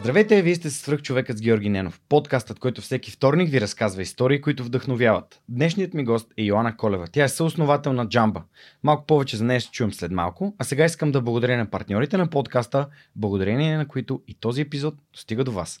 Здравейте, вие сте свръх човекът с Георги Ненов, подкастът, който всеки вторник ви разказва истории, които вдъхновяват. Днешният ми гост е Йоанна Колева. Тя е съосновател на Джамба. Малко повече за нея ще чуем след малко, а сега искам да благодаря на партньорите на подкаста, благодарение на които и този епизод достига до вас.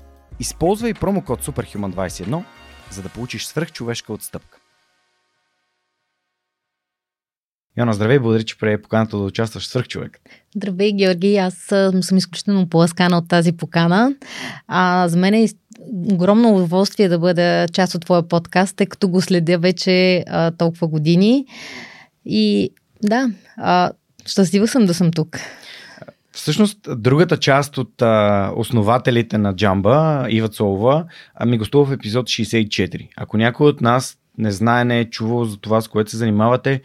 Използвай промокод SUPERHUMAN21, за да получиш свръхчовешка отстъпка. Яна, здравей, благодаря, че прие поканата да участваш в свръхчовек. Здравей, Георги, аз съм изключително поласкана от тази покана. А, за мен е огромно удоволствие да бъда част от твоя подкаст, тъй като го следя вече а, толкова години. И да, а, щастлива съм да съм тук. Всъщност, другата част от а, основателите на Джамба, Ива Цолова, ми гостува в епизод 64. Ако някой от нас не знае, не е чувал за това, с което се занимавате,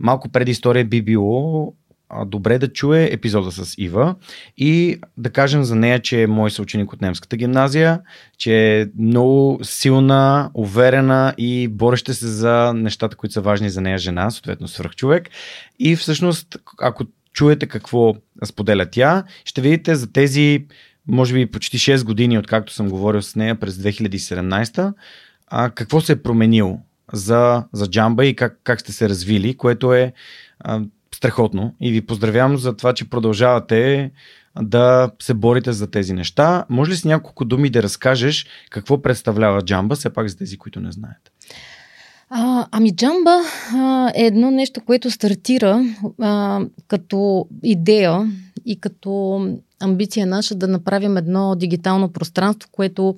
малко преди история би било а, добре да чуе епизода с Ива и да кажем за нея, че е мой съученик от немската гимназия, че е много силна, уверена и бореща се за нещата, които са важни за нея жена, съответно свръхчовек. И всъщност, ако чуете какво споделя тя. Ще видите за тези, може би почти 6 години, откакто съм говорил с нея през 2017, а, какво се е променило за, за джамба и как, как сте се развили, което е а, страхотно. И ви поздравявам за това, че продължавате да се борите за тези неща. Може ли с няколко думи да разкажеш какво представлява джамба, все пак за тези, които не знаят? А, ами джамба а, е едно нещо, което стартира а, като идея и като амбиция наша да направим едно дигитално пространство, което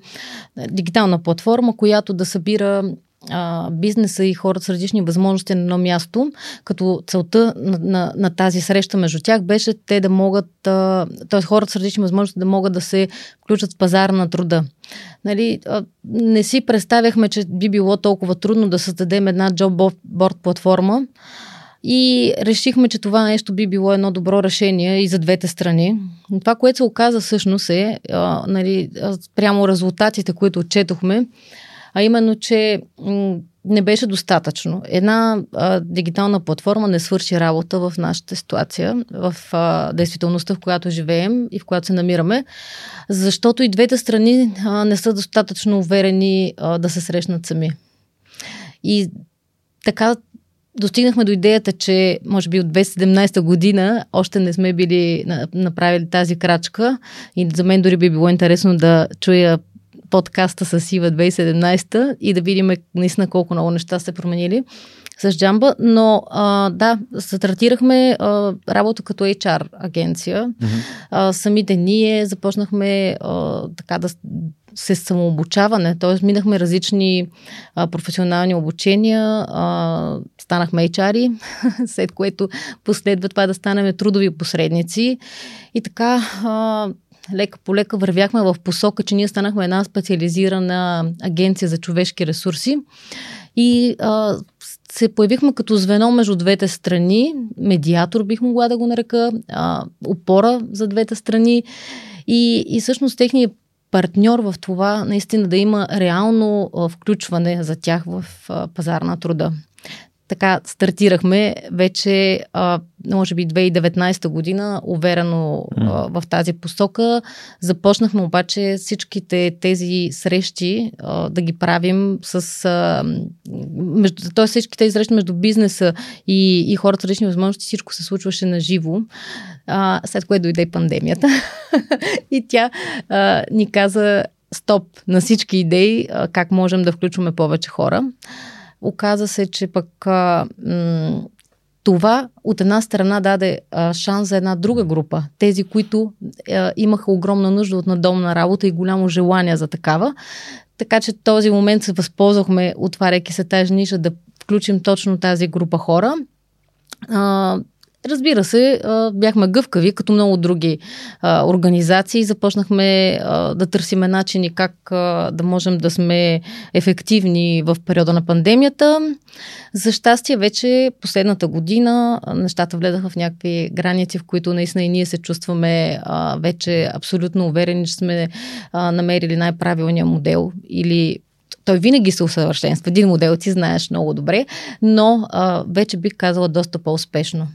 дигитална платформа, която да събира а, бизнеса и хората с различни възможности на едно място, като целта на, на, на тази среща между тях беше те да могат, т.е. хората с различни възможности да могат да се включат в пазара на труда. Нали, а, не си представяхме, че би било толкова трудно да създадем една джобборд платформа, и решихме, че това нещо би било едно добро решение и за двете страни. Това, което се оказа всъщност е, а, нали, прямо резултатите, които отчетохме, а именно, че не беше достатъчно. Една а, дигитална платформа не свърши работа в нашата ситуация, в а, действителността, в която живеем и в която се намираме, защото и двете страни а, не са достатъчно уверени а, да се срещнат сами. И така достигнахме до идеята, че може би от 2017 година още не сме били направили тази крачка и за мен дори би било интересно да чуя подкаста с Ива 2017 и да видим наистина колко много неща се променили с Джамба, но а, да, стартирахме а, работа като HR агенция. Mm-hmm. А, самите ние започнахме а, така да се самообучаване, т.е. минахме различни а, професионални обучения, а, станахме HR, след което последва това да станем трудови посредници и така а, лека по лека вървяхме в посока, че ние станахме една специализирана агенция за човешки ресурси. И а, се появихме като звено между двете страни, медиатор бих могла да го нарека, а, опора за двете страни. И, и всъщност техният партньор в това наистина да има реално а, включване за тях в а, пазар на труда така стартирахме вече, а, може би 2019 година, уверено а, в тази посока. Започнахме обаче всичките тези срещи а, да ги правим с... А, между, т.е. всички тези срещи между бизнеса и, и хората с различни възможности, всичко се случваше на живо, а, след което дойде пандемията. и тя а, ни каза стоп на всички идеи, а, как можем да включваме повече хора. Оказа се, че пък а, м- това от една страна даде а, шанс за една друга група. Тези, които а, имаха огромна нужда от надомна работа и голямо желание за такава. Така че този момент се възползвахме, отваряйки се тази ниша, да включим точно тази група хора. А, Разбира се, бяхме гъвкави, като много други организации. Започнахме да търсиме начини как да можем да сме ефективни в периода на пандемията. За щастие, вече последната година нещата вледаха в някакви граници, в които наистина и ние се чувстваме вече абсолютно уверени, че сме намерили най-правилния модел или той винаги се усъвършенства. Един модел ти знаеш много добре, но вече бих казала доста по-успешно.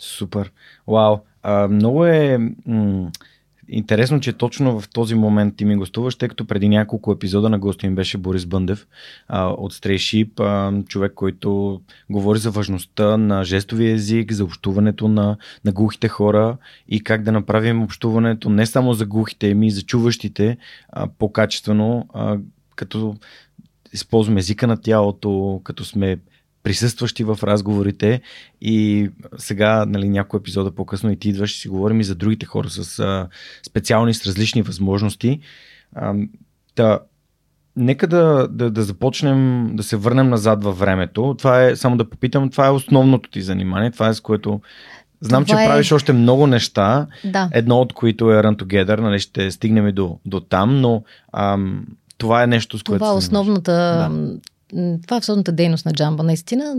Супер. Вау. А, много е м- интересно, че точно в този момент ти ми гостуваш, тъй като преди няколко епизода на гости ми беше Борис Бъндев а, от Стрейшип, човек, който говори за важността на жестовия език, за общуването на, на глухите хора и как да направим общуването не само за глухите, ами и за чуващите а, по-качествено, а, като използваме езика на тялото, като сме присъстващи в разговорите и сега, нали, някой епизода по-късно и ти идваш и си говорим и за другите хора с а, специални, с различни възможности. А, та, нека да, да, да започнем, да се върнем назад във времето. Това е, само да попитам, това е основното ти занимание, това е с което Знам, Това че е... правиш още много неща, да. едно от които е Run Together, нали, ще стигнем и до, до там, но ам, това е нещо, с което. Това е основната. Да. Това е основната дейност на Джамба. Наистина,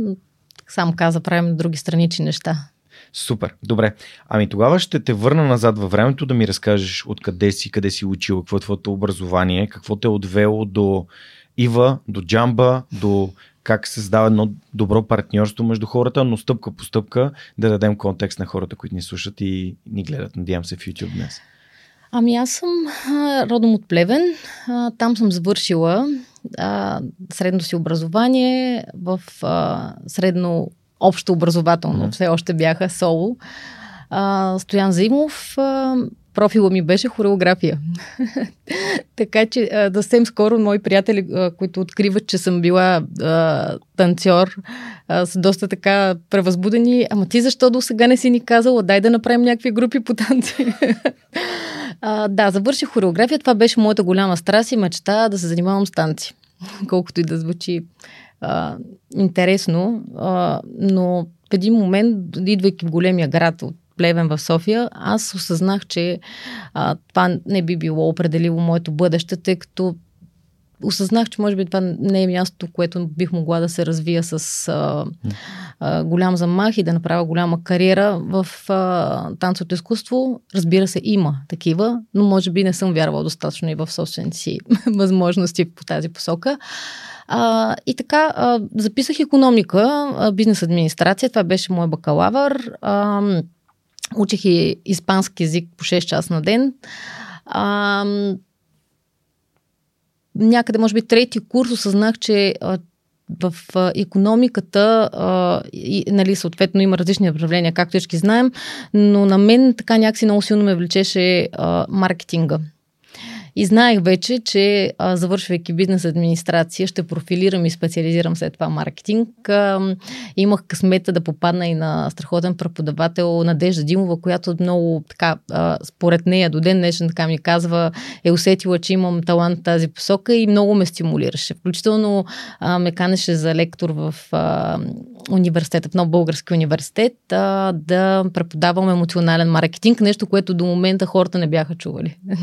сам каза, правим други странични неща. Супер, добре. Ами тогава ще те върна назад във времето да ми разкажеш откъде си, къде си учил, какво е твоето образование, какво те е отвело до Ива, до Джамба, до как се създава едно добро партньорство между хората, но стъпка по стъпка да дадем контекст на хората, които ни слушат и ни гледат, надявам се, в YouTube днес. Ами аз съм родом от Плевен. Там съм завършила а, средно си образование в а, средно общо образователно. Mm-hmm. Все още бяха соло. А, Стоян Зимов. А, профила ми беше хореография. така че а, съвсем скоро мои приятели, а, които откриват, че съм била а, танцор, а, са доста така превъзбудени. Ама ти защо до сега не си ни казала? Дай да направим някакви групи по танци. А, да, завърших хореография. Това беше моята голяма страст и мечта да се занимавам с танци. Колкото и да звучи а, интересно. А, но в един момент, идвайки в големия град от Плевен в София, аз осъзнах, че а, това не би било определило моето бъдеще, тъй като осъзнах, че може би това не е място, което бих могла да се развия с а, а, голям замах и да направя голяма кариера в а, танцовото изкуство. Разбира се, има такива, но може би не съм вярвала достатъчно и в собствените си възможности по тази посока. А, и така, а, записах економика, бизнес администрация, това беше мой бакалавър. А, учих и испански язик по 6 часа на ден. А, някъде, може би, трети курс осъзнах, че в економиката, и, нали, съответно има различни направления, както всички знаем, но на мен така някакси много силно ме влечеше маркетинга. И знаех вече, че а, завършвайки бизнес администрация, ще профилирам и специализирам след това маркетинг. А, имах късмета да попадна и на страхотен преподавател Надежда Димова, която много така, а, според нея до ден днешен така ми казва, е усетила, че имам талант в тази посока и много ме стимулираше. Включително а, ме канеше за лектор в а, университета, в нов български университет, а, да преподавам емоционален маркетинг, нещо, което до момента хората не бяха чували.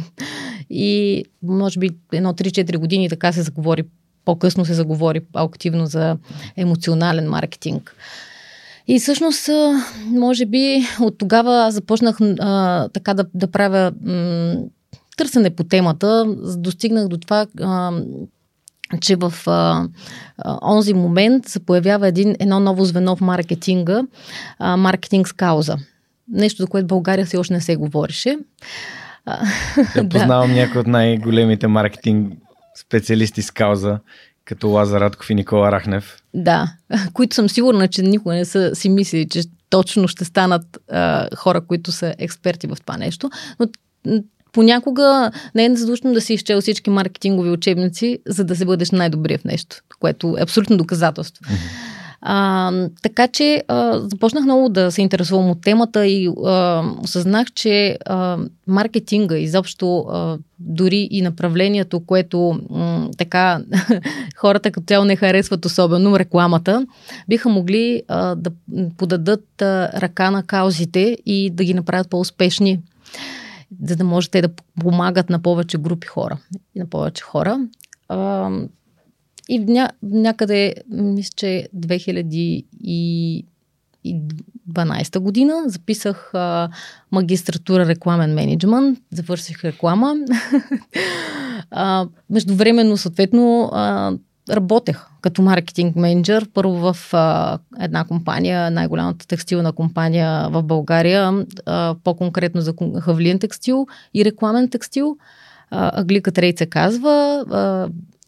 И може би едно 3-4 години така се заговори, по-късно се заговори активно за емоционален маркетинг. И всъщност, може би от тогава започнах а, така да, да правя м- търсене по темата. Достигнах до това, а, че в а, а, онзи момент се появява един, едно ново звено в маркетинга, а, маркетинг с кауза. Нещо, за което България все още не се говореше. Я познавам да. някои от най-големите маркетинг специалисти с кауза, като Лазар Радков и Никола Рахнев. Да, които съм сигурна, че никога не са си мислили, че точно ще станат а, хора, които са експерти в това нещо. Но понякога не е задушно да си изчел всички маркетингови учебници, за да се бъдеш най-добрия в нещо, което е абсолютно доказателство. А, така че а, започнах много да се интересувам от темата и а, осъзнах, че а, маркетинга, изобщо а, дори и направлението, което м, така хората като цяло не харесват особено, рекламата, биха могли а, да подадат а, ръка на каузите и да ги направят по-успешни за да може те да помагат на повече групи хора и на повече хора. А, и ня, някъде, мисля, че 2012 година записах а, магистратура рекламен менеджмент, завърших реклама. а, междувременно, съответно, а, работех като маркетинг менеджер. Първо в а, една компания, най-голямата текстилна компания в България, а, по-конкретно за хавлиен текстил и рекламен текстил. Аглика Трейд се казва.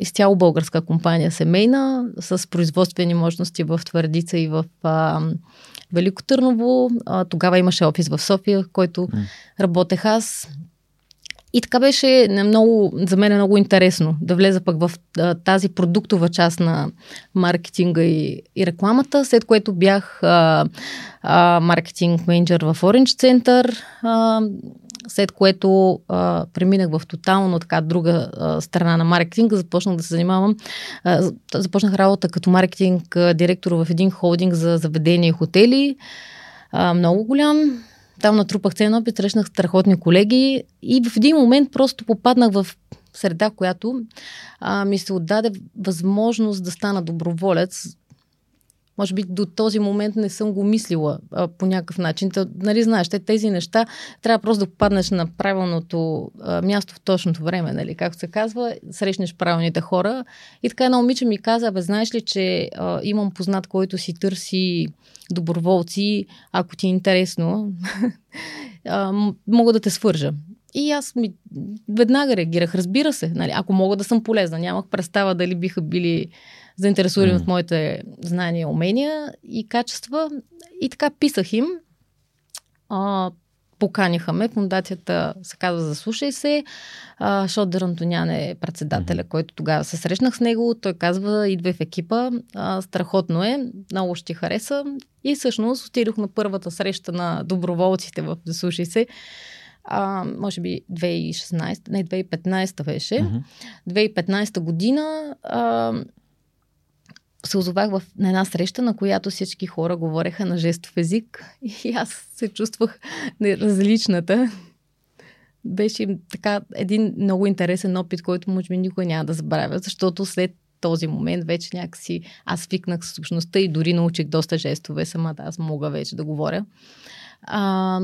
Изцяло българска компания, семейна, с производствени мощности в Твърдица и в а, Велико Търново. А, тогава имаше офис в София, в който mm. работех аз. И така беше много, за мен е много интересно да влеза пък в а, тази продуктова част на маркетинга и, и рекламата, след което бях а, а, маркетинг менеджер в Orange Center, а, след което а, преминах в тотално така друга а, страна на маркетинга, започнах да се занимавам, а, започнах работа като маркетинг а, директор в един холдинг за заведения и хотели, а, много голям, там натрупах ценен опит, срещнах страхотни колеги и в един момент просто попаднах в среда, която а, ми се отдаде възможност да стана доброволец. Може би до този момент не съм го мислила а, по някакъв начин. Та, нали, знаеш, те, тези неща трябва просто да попаднеш на правилното а, място в точното време, нали, както се казва, срещнеш правилните хора. И така една момиче ми каза, бе, знаеш ли, че а, имам познат, който си търси доброволци, ако ти е интересно, а, мога да те свържа. И аз ми веднага реагирах, разбира се, нали, ако мога да съм полезна. Нямах представа дали биха били заинтересувани mm. от моите знания, умения и качества. И така писах им. А, поканиха ме. Фундацията се казва Заслушай се. А, Шодер Антонян е председателя, mm-hmm. който тогава се срещнах с него. Той казва, идва в екипа. А, страхотно е. Много ще ти хареса. И всъщност отидох на първата среща на доброволците в Заслушай се. А, може би 2016, не 2015 беше. Mm-hmm. 2015 година а, се озовах в, на една среща, на която всички хора говореха на жестов език и аз се чувствах различната. Беше така един много интересен опит, който може би никой няма да забравя, защото след този момент вече някакси аз свикнах с общността и дори научих доста жестове самата. Аз мога вече да говоря. А,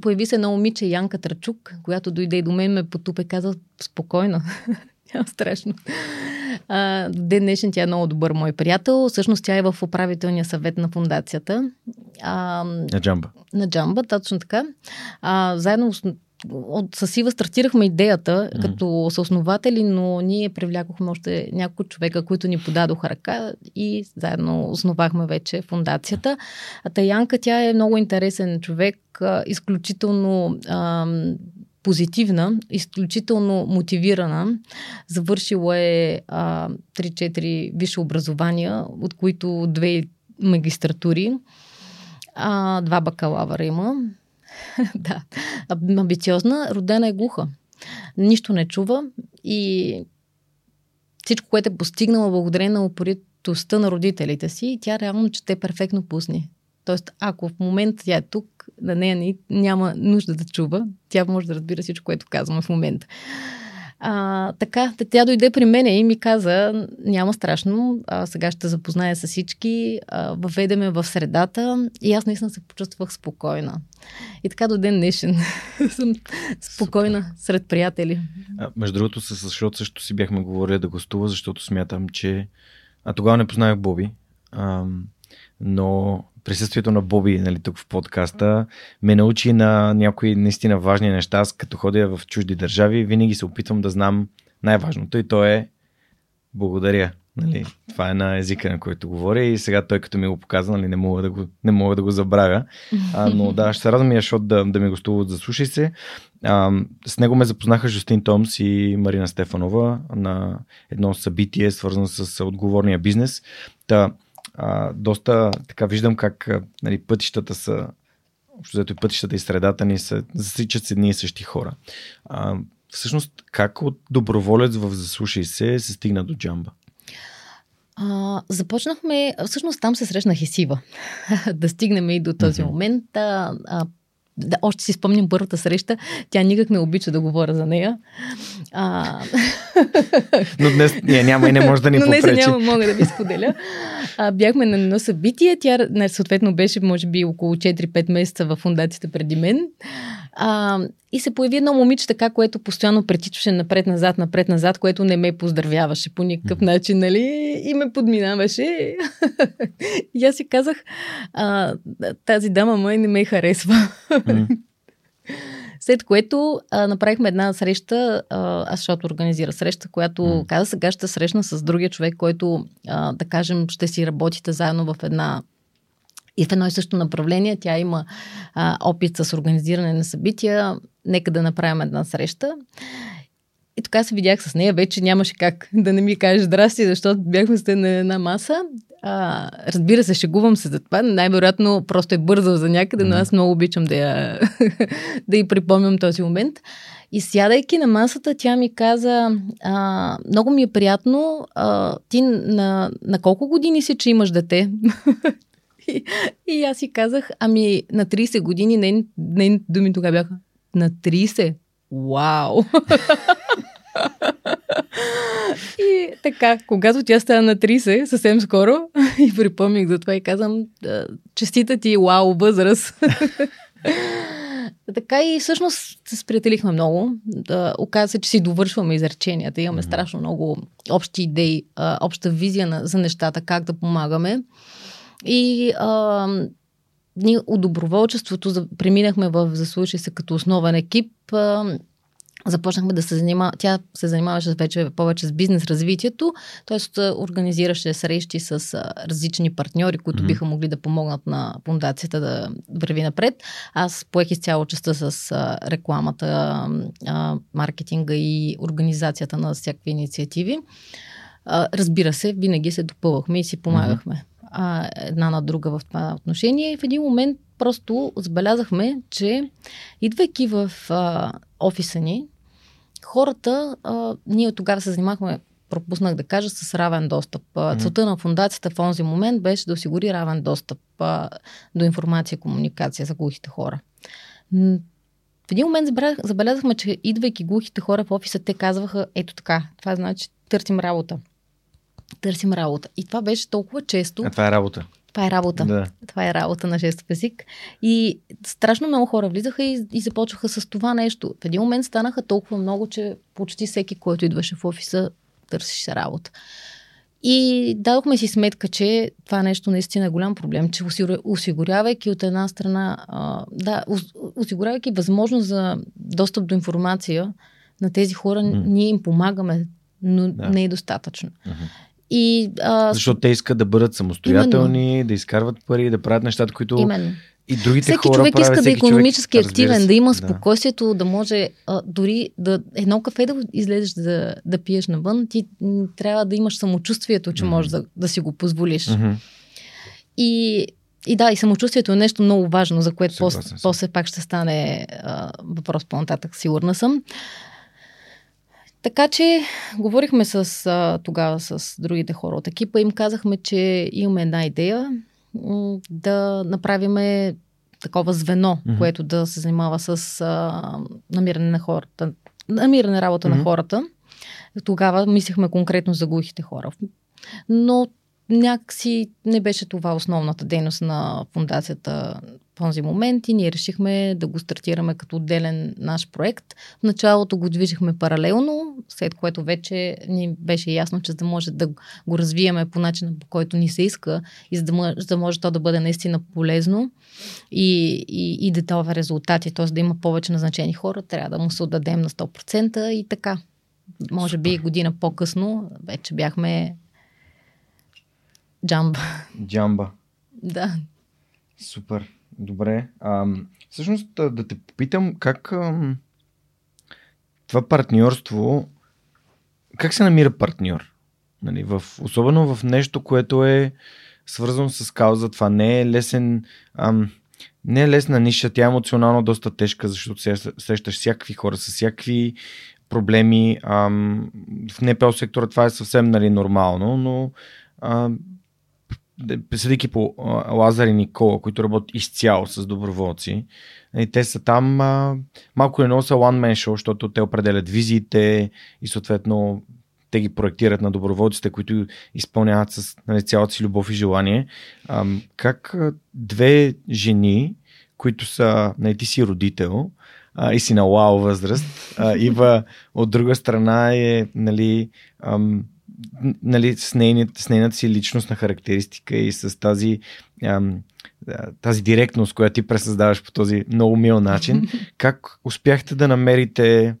появи се едно момиче Янка Трачук, която дойде и до мен ме потупе, каза спокойно. Няма страшно. А, ден днешен тя е много добър мой приятел. Всъщност тя е в управителния съвет на фундацията. А, на Джамба. На Джамба, точно така. А, заедно с от Сасива стартирахме идеята mm-hmm. като съоснователи, но ние привлякохме още няколко човека, които ни подадоха ръка и заедно основахме вече фундацията. А Таянка, тя е много интересен човек, изключително ам, позитивна, изключително мотивирана. Завършила е а, 3-4 висше образования, от които две магистратури, а, два бакалавъра има. да, амбициозна, родена е глуха. Нищо не чува и всичко, което е постигнала благодарение на упоритостта на родителите си, тя реално чете перфектно пусни. Тоест, ако в момента тя е тук, на нея няма нужда да чува, тя може да разбира всичко, което казвам в момента. А, така, тя дойде при мене и ми каза, няма страшно, а, сега ще запозная с всички, а, въведеме в средата и аз наистина се почувствах спокойна. И така до ден днешен съм спокойна Супер. сред приятели. А, между другото, с защото също си бяхме говорили да гостува, защото смятам, че... А тогава не познавах Боби, а, но присъствието на Боби нали, тук в подкаста ме научи на някои наистина важни неща. Аз като ходя в чужди държави, винаги се опитвам да знам най-важното и то е благодаря. Нали, това е на езика, на който говоря и сега той като ми го показа, нали, не, мога да го, не мога да го забравя. А, но да, ще се радвам и Ашот да, да ми гостуват за Слушай се. А, с него ме запознаха Жустин Томс и Марина Стефанова на едно събитие, свързано с отговорния бизнес. Та, а, доста така виждам как нали, пътищата са общо и пътищата и средата ни се засичат с едни и същи хора. А, всъщност, как от доброволец в Заслушай се се стигна до джамба? А, започнахме, всъщност там се срещнах и Сива, да стигнем и до този mm-hmm. момент. А, а, да, още си спомням първата среща. Тя никак не обича да говоря за нея. А... Но днес не, няма и не може да ни Но попречи. днес няма, мога да ви споделя. А, бяхме на едно събитие. Тя съответно беше, може би, около 4-5 месеца в фундацията преди мен. А, и се появи едно момиче така, което постоянно претичваше напред-назад, напред-назад, което не ме поздравяваше по никакъв начин, нали? И ме подминаваше. и аз си казах, а, тази дама май не ме харесва. След което а, направихме една среща, а, аз защото организира среща, която mm. каза сега ще срещна с другия човек, който а, да кажем ще си работите заедно в една и в едно и също направление. Тя има а, опит с организиране на събития. Нека да направим една среща. И така се видях с нея. Вече нямаше как да не ми каже здрасти, защото бяхме сте на една маса. А, разбира се, шегувам се за това. Най-вероятно просто е бързал за някъде, но аз много обичам да я, да й припомням този момент. И сядайки на масата, тя ми каза, а, много ми е приятно, а, ти на, на колко години си, че имаш дете? И, и аз си казах, ами на 30 години, нейните нейн думи тогава бяха на 30. Вау! и така, когато тя стана на 30, съвсем скоро, и припомних за това и казвам, честита ти, вау, възраст. така и всъщност се сприятелихме много. Да, оказа се, че си довършваме изреченията. Имаме mm-hmm. страшно много общи идеи, обща визия на, за нещата, как да помагаме. И а, ние от доброволчеството преминахме в заслушай се като основен екип. А, започнахме да се занимава, тя се занимаваше вече повече с бизнес развитието, т.е. организираше срещи с различни партньори, които mm-hmm. биха могли да помогнат на фундацията да върви напред. Аз поех изцяло частта с рекламата, маркетинга и организацията на всякакви инициативи. Разбира се, винаги се допълвахме и си помагахме. Mm-hmm а, една на друга в това отношение. И в един момент просто забелязахме, че идвайки в а, офиса ни, хората, а, ние тогава се занимахме пропуснах да кажа, с равен достъп. Mm-hmm. Целта на фундацията в този момент беше да осигури равен достъп а, до информация и комуникация за глухите хора. В един момент забелязахме, че идвайки глухите хора в офиса, те казваха, ето така, това значи търсим работа търсим работа. И това беше толкова често. А това е работа. Това е работа. Да. Това е работа на жестов език. И страшно много хора влизаха и, и започваха с това нещо. В един момент станаха толкова много, че почти всеки, който идваше в офиса, търсеше работа. И дадохме си сметка, че това нещо наистина е голям проблем, че осигурявайки от една страна, а, да, осигурявайки възможност за достъп до информация на тези хора, mm. ние им помагаме, но да. не е достатъчно. Mm-hmm. И, а... Защото те искат да бъдат самостоятелни, Именно. да изкарват пари, да правят нещата, които. Именно. И другите всеки хора човек иска да е економически човек, активен, да има спокойствието, да, да може а, дори да едно кафе да излезеш да, да пиеш навън, ти трябва да имаш самочувствието, че mm-hmm. можеш да, да си го позволиш. Mm-hmm. И, и да, и самочувствието е нещо много важно, за което после, после пак ще стане а, въпрос по-нататък, сигурна съм. Така че говорихме с, а, тогава с другите хора от екипа. Им казахме, че имаме една идея да направиме такова звено, mm-hmm. което да се занимава с а, намиране на хората, намиране работа mm-hmm. на хората. Тогава мислихме конкретно за глухите хора. Но някакси не беше това основната дейност на фундацията този момент и ние решихме да го стартираме като отделен наш проект. В началото го движихме паралелно, след което вече ни беше ясно, че за да може да го развиеме по начина, по който ни се иска и за да може, за да може то да бъде наистина полезно и, и, и да дава резултати, т.е. да има повече назначени хора, трябва да му се отдадем на 100% и така. Може Супер. би година по-късно вече бяхме джамба. Джамба. Да. Супер. Добре. А, всъщност да те попитам как а, това партньорство, как се намира партньор? Нали, в, особено в нещо, което е свързано с кауза. Това не е лесен. Ам, не е лесна ниша, тя е емоционално доста тежка, защото срещаш всякакви хора с всякакви проблеми. Ам, в НПО сектора това е съвсем нали, нормално, но ам, съдейки по Лазар и Никола, които работят изцяло с доброволци, и нали, те са там а, малко или много са one man show, защото те определят визиите и съответно те ги проектират на доброволците, които изпълняват с нали, цялата си любов и желание. А, как две жени, които са, нали, ти си родител а, и си на лао възраст, а, Ива от друга страна е нали, ам, нали, с, нейната, с нейната си личностна характеристика и с тази, ам, тази директност, която ти пресъздаваш по този много мил начин. Как успяхте да намерите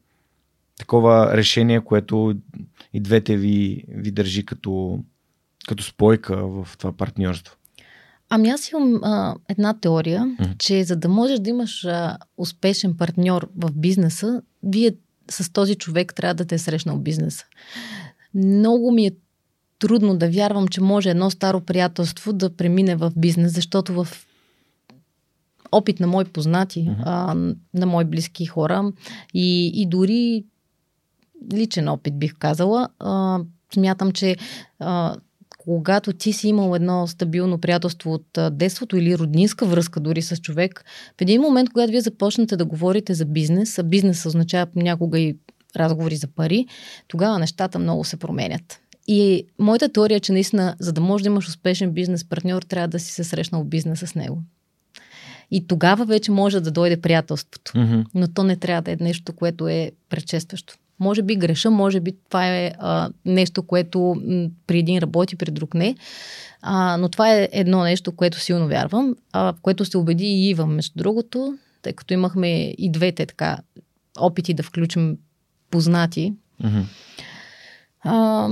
такова решение, което и двете ви, ви държи като, като спойка в това партньорство? Ами аз имам а, една теория, mm-hmm. че за да можеш да имаш а, успешен партньор в бизнеса, вие с този човек трябва да те е срещнал бизнеса. Много ми е трудно да вярвам, че може едно старо приятелство да премине в бизнес, защото в опит на мои познати, mm-hmm. а, на мои близки хора и, и дори личен опит бих казала, а, смятам, че а, когато ти си имал едно стабилно приятелство от детството или роднинска връзка дори с човек, в един момент, когато вие започнете да говорите за бизнес, а бизнес означава някога и разговори за пари, тогава нещата много се променят. И моята теория е, че наистина, за да можеш да имаш успешен бизнес партньор, трябва да си се срещнал бизнеса с него. И тогава вече може да дойде приятелството. Mm-hmm. Но то не трябва да е нещо, което е предшестващо. Може би греша, може би това е а, нещо, което м, при един работи, при друг не. А, но това е едно нещо, което силно вярвам, а, в което се убеди и Ива, между другото, тъй като имахме и двете така опити да включим познати. Mm-hmm. А,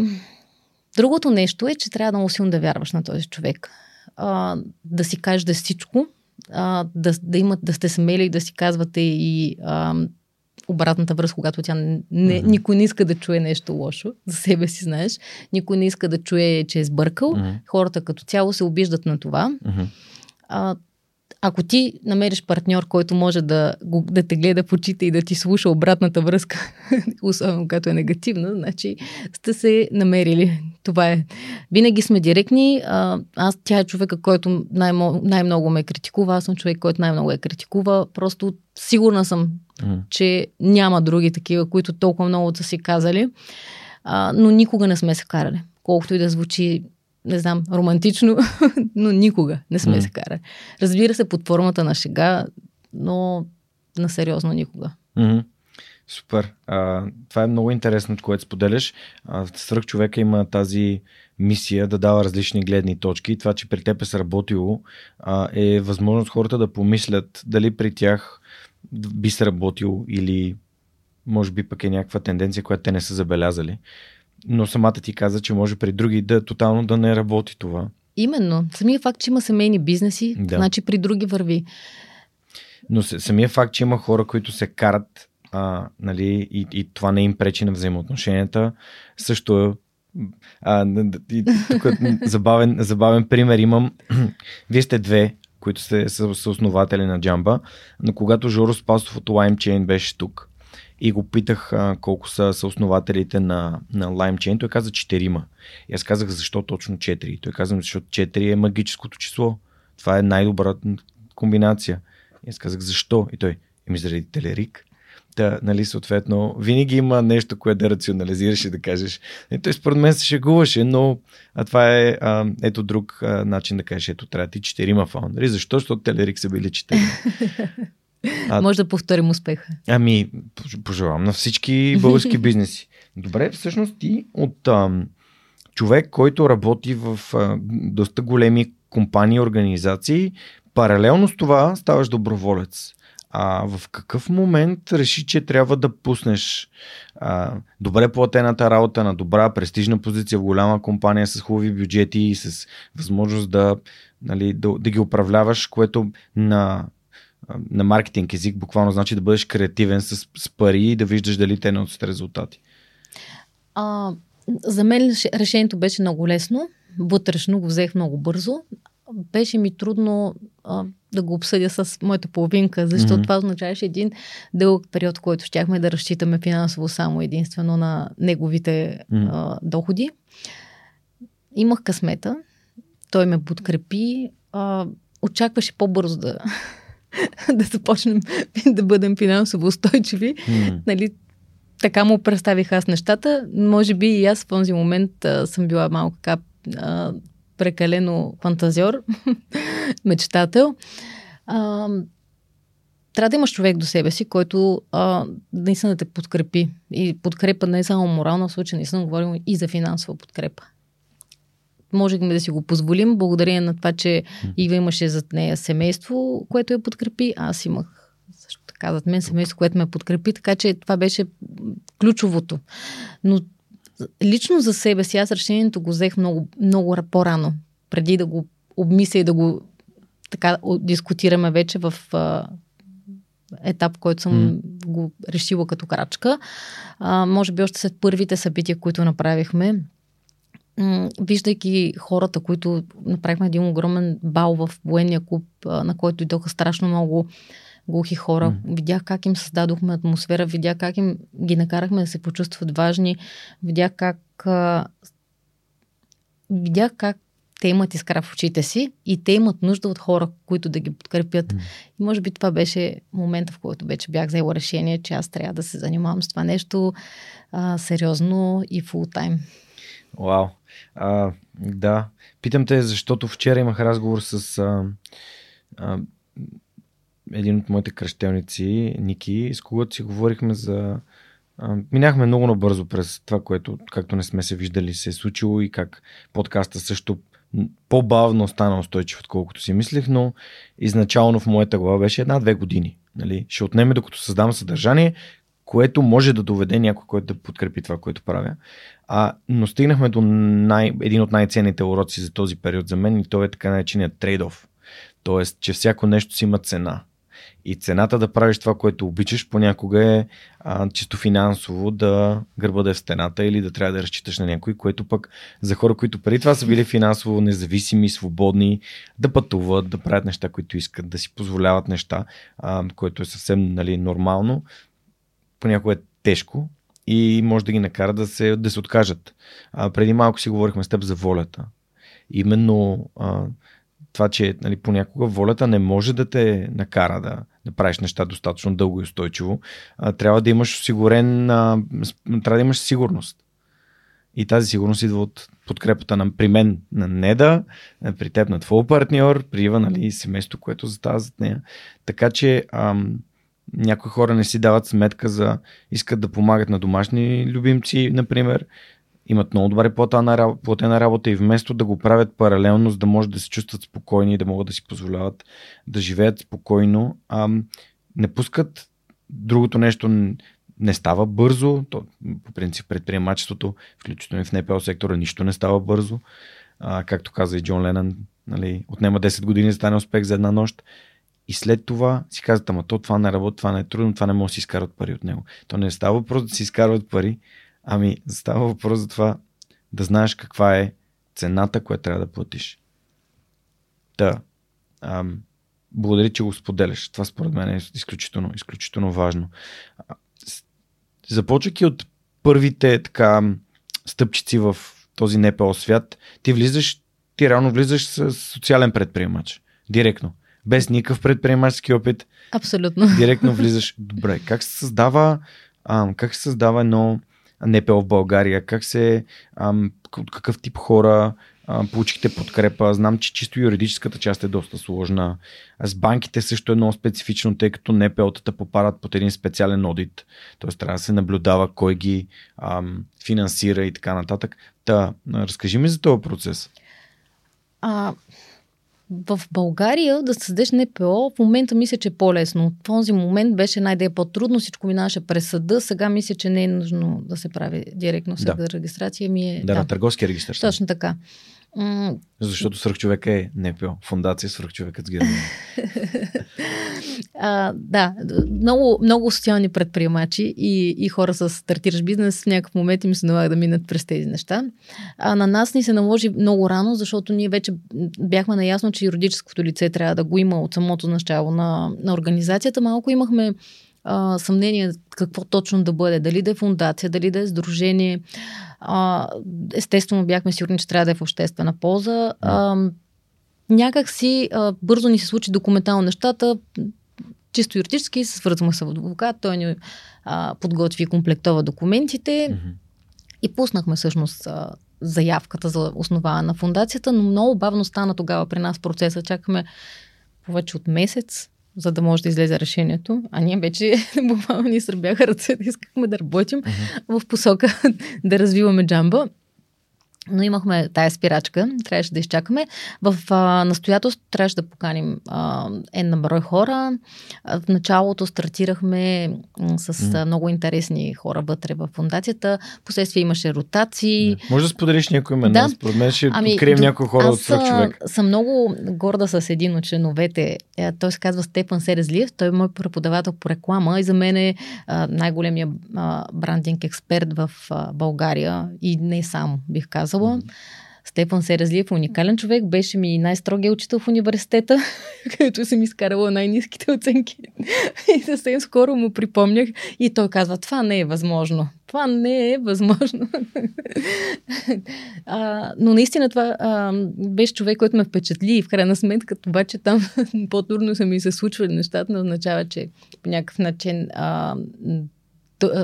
другото нещо е, че трябва да му силно да вярваш на този човек. А, да си кажеш да всичко, а, да, да, имат, да сте смели да си казвате и а, обратната връзка, когато тя не, mm-hmm. никой не иска да чуе нещо лошо, за себе си знаеш, никой не иска да чуе, че е сбъркал. Mm-hmm. Хората като цяло се обиждат на това. Mm-hmm. А, ако ти намериш партньор, който може да, да те гледа в очите и да ти слуша обратната връзка, особено когато е негативна, значи сте се намерили. Това е. Винаги сме директни. А, аз, тя е човека, който най- най-много ме критикува. Аз съм човек, който най-много е критикува. Просто сигурна съм, mm. че няма други такива, които толкова много са си казали. А, но никога не сме се карали. Колкото и да звучи не знам, романтично, но никога не сме mm. се карали. Разбира се, под формата на шега, но на сериозно никога. Mm-hmm. Супер. А, това е много интересно, което споделяш. Свърх човека има тази мисия да дава различни гледни точки. Това, че при теб е сработило, а, е възможност хората да помислят дали при тях би сработил или може би пък е някаква тенденция, която те не са забелязали но самата ти каза, че може при други да тотално да не работи това. Именно. Самия факт, че има семейни бизнеси, да. значи при други върви. Но самия факт, че има хора, които се карат а, нали, и, и това не им пречи на взаимоотношенията, също е а, и, тук забавен, забавен пример имам. Вие сте две, които сте са, са основатели на Джамба, но когато Жоро Спасов от LimeChain беше тук, и го питах а, колко са съоснователите на, на LimeChain. Той каза четирима. И аз казах защо точно 4. Той каза, защото 4 е магическото число. Това е най-добрата комбинация. И аз казах защо? И той, еми заради Телерик. Та, нали, съответно, винаги има нещо, което да рационализираш и да кажеш. И той според мен се шегуваше, но а това е а, ето друг а, начин да кажеш, ето трябва ти четирима фаундъри. Защо? Защото Телерик са били четирима. А, Може да повторим успеха. Ами, пожелавам на всички български бизнеси. Добре, всъщност ти от а, човек, който работи в а, доста големи компании, организации, паралелно с това ставаш доброволец. А в какъв момент реши, че трябва да пуснеш а, добре платената работа на добра, престижна позиция в голяма компания с хубави бюджети и с възможност да, нали, да, да ги управляваш, което на на маркетинг език буквално значи да бъдеш креативен с, с пари и да виждаш дали те носят резултати. А, За мен решението беше много лесно. Вътрешно го взех много бързо. Беше ми трудно а, да го обсъдя с моята половинка, защото mm-hmm. това означаваше един дълъг период, в който щяхме да разчитаме финансово само единствено на неговите mm-hmm. а, доходи. Имах късмета, той ме подкрепи, а, очакваше по-бързо да, да започнем да бъдем финансово устойчиви. Mm. Нали, така му представих аз нещата. Може би и аз в този момент а, съм била малко така а, прекалено фантазьор, мечтател. А, трябва да имаш човек до себе си, който а, наистина да те подкрепи. И подкрепа не е само морална, в случай наистина говорим и за финансова подкрепа можехме да си го позволим, благодарение на това, че Ива имаше зад нея семейство, което я подкрепи. Аз имах също така зад мен семейство, което ме подкрепи, така че това беше ключовото. Но лично за себе си аз решението го взех много, много по-рано, преди да го обмисля и да го така дискутираме вече в а, етап, който съм mm. го решила като крачка. А, може би още след първите събития, които направихме, виждайки хората, които направихме един огромен бал в военния клуб, на който дойдоха страшно много глухи хора. Mm. Видях как им създадохме атмосфера, видях как им ги накарахме да се почувстват важни, видях как видях как те имат искра в очите си и те имат нужда от хора, които да ги подкрепят. Mm. И може би това беше момента, в който вече бях взела решение, че аз трябва да се занимавам с това нещо а, сериозно и фул тайм. Вау. А, да. Питам те, защото вчера имах разговор с а, а, един от моите кръщелници, Ники, с когото си говорихме за... А, минахме много набързо през това, което, както не сме се виждали, се е случило и как подкаста също по-бавно стана устойчив, отколкото си мислех, но изначално в моята глава беше една-две години. Нали? Ще отнеме докато създам съдържание, което може да доведе някой, който да подкрепи това, което правя. А, но стигнахме до най, един от най-ценните уроци за този период за мен и то е така нареченият трейд-оф. Тоест, че всяко нещо си има цена. И цената да правиш това, което обичаш, понякога е а, чисто финансово да гърба да е в стената или да трябва да разчиташ на някой, което пък за хора, които преди това са били финансово независими, свободни, да пътуват, да правят неща, които искат, да си позволяват неща, а, което е съвсем нали, нормално, понякога е тежко и може да ги накара да се, да се откажат. А, преди малко си говорихме с теб за волята. Именно а, това, че нали, понякога волята не може да те накара да, да правиш неща достатъчно дълго и устойчиво. А, трябва да имаш осигурен, а, трябва да имаш сигурност. И тази сигурност идва от подкрепата на, при мен на Неда, при теб на твой партньор, при Ива, нали, семейство, което застава зад нея. Така че ам, някои хора не си дават сметка за искат да помагат на домашни любимци, например, имат много добре платена, работа и вместо да го правят паралелно, за да може да се чувстват спокойни и да могат да си позволяват да живеят спокойно, а, не пускат другото нещо не става бързо. То, по принцип предприемачеството, включително и в НПО сектора, нищо не става бързо. А, както каза и Джон Ленън, нали, отнема 10 години да стане успех за една нощ. И след това си казват, ама то това не работи, това не е трудно, това не може да си изкарват пари от него. То не става въпрос да си изкарват пари, ами става въпрос за това да знаеш каква е цената, която трябва да платиш. Та, ам, благодаря, че го споделяш. Това според мен е изключително, изключително важно. Започвайки от първите така стъпчици в този НПО свят, ти влизаш, ти реално влизаш с социален предприемач. Директно без никакъв предприемачески опит. Абсолютно. Директно влизаш. Добре, как се създава, ам, как се създава едно НПО в България? Как се, ам, какъв тип хора ам, получихте подкрепа? Знам, че чисто юридическата част е доста сложна. С банките също е много специфично, тъй като НПО-тата попадат под един специален одит. Тоест трябва да се наблюдава кой ги ам, финансира и така нататък. Та, разкажи ми за този процес. А, в България да създадеш НПО, в момента мисля, че е по-лесно. В този момент беше най-де по-трудно, всичко минаваше през съда. Сега мисля, че не е нужно да се прави директно с да. регистрация. Ми е, да, да, на търговски регистр. Точно така. Защото свръхчовек е НПО, фундация свръхчовекът с Германия. а, да, много, много социални предприемачи и, и хора с стартиращ бизнес в някакъв момент им се налага да минат през тези неща. А на нас ни се наложи много рано, защото ние вече бяхме наясно, че юридическото лице трябва да го има от самото начало на, на организацията. Малко имахме а, съмнение какво точно да бъде. Дали да е фундация, дали да е сдружение. А, естествено бяхме сигурни, че трябва да е в обществена полза. А, някак си а, бързо ни се случи документално нещата. Чисто юридически се свързваме с адвокат, той ни а, подготви и комплектова документите mm-hmm. и пуснахме всъщност а, заявката за основа на фундацията, но много бавно стана тогава при нас процеса. Чакаме повече от месец за да може да излезе решението. А ние вече буквално ни сърбяха ръцете, искахме да работим uh-huh. в посока да развиваме джамба но имахме тая спирачка, трябваше да изчакаме. В а, настоятелство трябваше да поканим а, една брой хора. А, в началото стартирахме м, с mm. много интересни хора вътре в фундацията. Последствие имаше ротации. Yeah. Може да споделиш някои имена? Да. Според мен ще ами, открием някои хора от свърх човек. Аз съм много горда с един от членовете. Е, той се казва Степан Серезлиев. Той е мой преподавател по реклама и за мен е най-големия а, брандинг експерт в а, България и не само, бих казал казала. Стефан Серезлиев, уникален човек, беше ми най-строгия учител в университета, където съм изкарала най-низките оценки. И съвсем скоро му припомнях и той казва, това не е възможно. Това не е възможно. а, но наистина това а, беше човек, който ме впечатли и в крайна сметка обаче там по-трудно са ми се случвали нещата, но означава, че по някакъв начин а,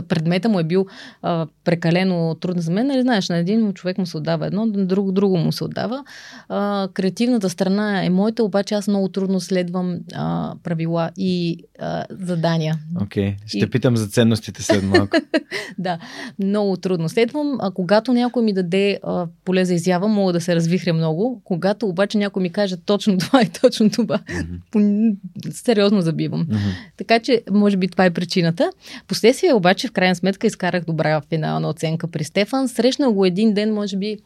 предмета му е бил а, прекалено труден за мен. Нали, знаеш, на един човек му се отдава едно, на друг, друго му се отдава. А, креативната страна е моята, обаче аз много трудно следвам а, правила и а, задания. Окей, okay. ще и... питам за ценностите след малко. да, много трудно следвам. А когато някой ми даде а, поле за изява, мога да се развихря много. Когато обаче някой ми каже точно това и точно това, mm-hmm. сериозно забивам. Mm-hmm. Така че, може би това е причината. Последствие обаче в крайна сметка изкарах добра финална оценка при Стефан. Срещнах го един ден, може би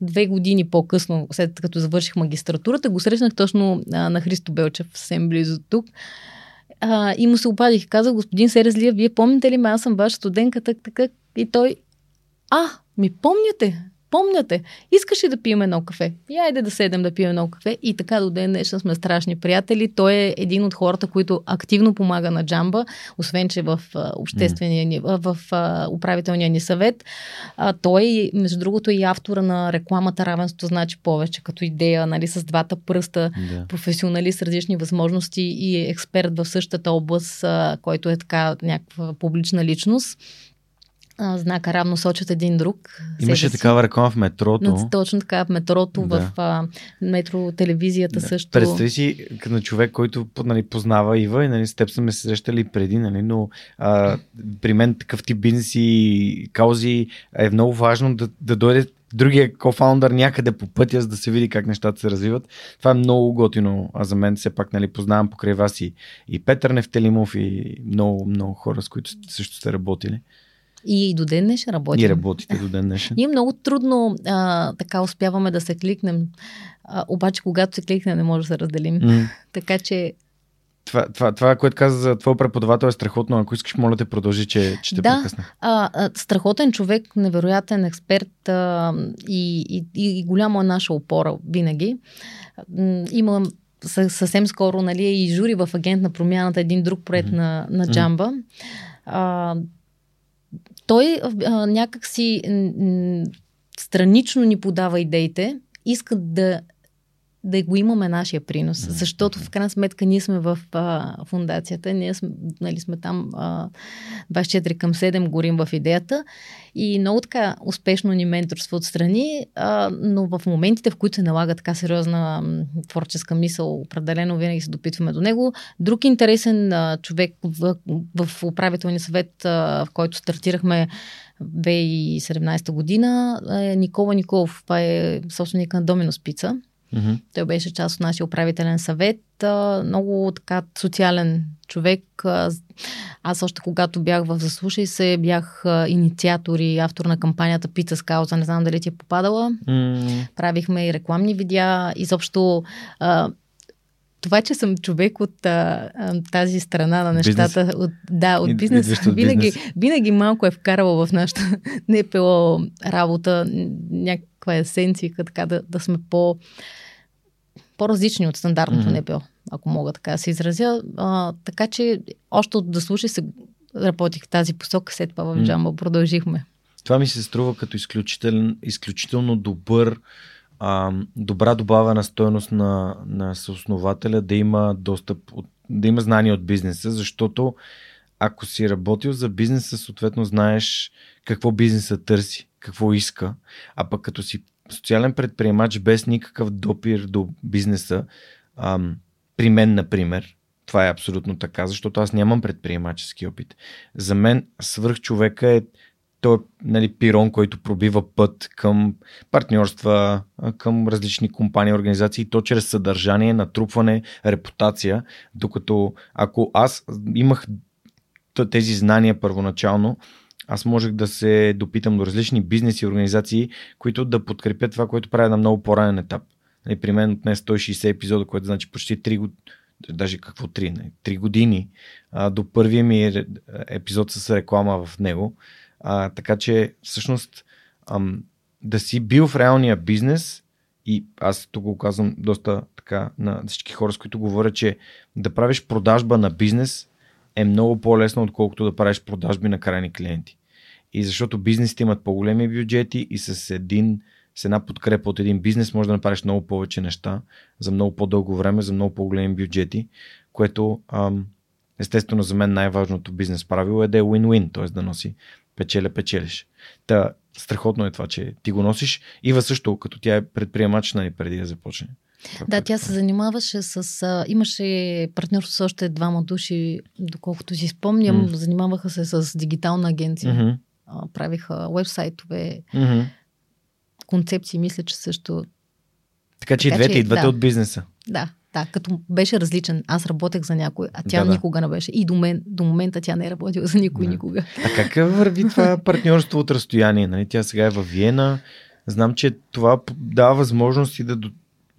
две години по-късно, след като завърших магистратурата, го срещнах точно а, на Христо Белчев, съвсем близо тук. А, и му се обадих казах, господин Серезлия, вие помните ли ме, аз съм ваша студентка, так, така. И той, а, ми помняте, помняте, искаш ли да пием едно кафе? И айде да седем да пием едно кафе. И така до ден днешен сме страшни приятели. Той е един от хората, които активно помага на Джамба, освен че в обществения ни, в управителния ни съвет. А, той, между другото, е и автора на рекламата Равенство значи повече, като идея, нали, с двата пръста, да. професионалист с различни възможности и експерт в същата област, който е така някаква публична личност а, знака равно сочат един друг. Имаше такава реклама в метрото. Но, точно така, в метрото, да. в а, метро телевизията да. също. Представи си на човек, който нали, познава Ива и нали, с теб сме се срещали преди, нали, но а, при мен такъв тип бизнес и каузи е много важно да, да дойде другия кофаундър някъде по пътя, за да се види как нещата се развиват. Това е много готино. А за мен все пак нали, познавам покрай вас и, и Петър Нефтелимов и много, много хора, с които също сте работили. И до ден днешен работим. И работите до ден днешен. Ние много трудно а, така успяваме да се кликнем. А, обаче, когато се кликне, не може да се разделим. Mm. така че това, това, това, което каза за твой преподавател е страхотно. Ако искаш, моля те продължи, че, че те да, прекъсна. А, а, страхотен човек, невероятен експерт а, и, и, и голяма е наша опора винаги. Има съвсем скоро нали, и жури в агент на промяната, един друг проект mm-hmm. на, на Джамба. А, той а, някак си странично ни подава идеите, иска да да го имаме нашия принос. Mm-hmm. Защото в крайна сметка ние сме в а, фундацията, ние сме, нали, сме там а, 24 към 7 горим в идеята и много така успешно ни менторство отстрани, а, но в моментите, в които се налага така сериозна творческа мисъл, определено винаги се допитваме до него. Друг интересен а, човек в, в управителния съвет, а, в който стартирахме 2017 година е Никола Николов. Това е собственик на Домино Спица Mm-hmm. Той беше част от нашия управителен съвет. Много така социален човек. Аз още когато бях в Заслушай се, бях инициатор и автор на кампанията Пица с кауза. Не знам дали ти е попадала. Mm-hmm. Правихме и рекламни видеа. Изобщо това, че съм човек от а, а, тази страна на нещата, бизнес. от, да, от И- бизнес, винаги, бизнес. винаги малко е вкарала в нашата НПО работа някаква есенция, така да, да сме по, по-различни от стандартното Мгм. НПО, ако мога така да се изразя. А, така че още от да слушай се работих в тази посока, след това в. Джамба продължихме. Това ми се струва като изключителен, изключително добър, а, добра добавена стоеност на, на съоснователя да има достъп, от, да има знания от бизнеса, защото ако си работил за бизнеса, съответно знаеш какво бизнеса търси, какво иска, а пък като си социален предприемач без никакъв допир до бизнеса, ам, при мен, например, това е абсолютно така, защото аз нямам предприемачески опит. За мен свърх човека е той е нали, пирон, който пробива път към партньорства, към различни компании, организации, то чрез съдържание, натрупване, репутация, докато ако аз имах тези знания първоначално, аз можех да се допитам до различни бизнеси и организации, които да подкрепят това, което правя на много по-ранен етап. Нали, при мен отнес 160 епизода, което значи почти 3 години, даже какво 3, не, 3 години а, до първия ми епизод с реклама в него. А, така че всъщност ам, да си бил в реалния бизнес и аз тук го казвам доста така на всички хора, с които говоря, че да правиш продажба на бизнес е много по-лесно, отколкото да правиш продажби на крайни клиенти. И защото бизнесите имат по-големи бюджети и с, един, с една подкрепа от един бизнес може да направиш много повече неща за много по-дълго време, за много по-големи бюджети, което ам, естествено за мен най-важното бизнес правило е да е win-win, т.е. да носи печеля-печелиш. Та, страхотно е това, че ти го носиш. Ива също, като тя е предприемач, нали, преди да започне. Да, тя се занимаваше с... А, имаше партньорство с още двама души, доколкото си спомням. М. Занимаваха се с дигитална агенция. Мгм, А, правиха вебсайтове, мгм. концепции, мисля, че също... Така че и двете че, идвате да. от бизнеса. Да, да, като беше различен. Аз работех за някой, а тя Да, да. никога не беше. И до, мен, до момента тя не е работила за никой Да. никога. А как върви това партньорство от разстояние? Нали? Тя сега е във Виена. Знам, че това дава възможности да,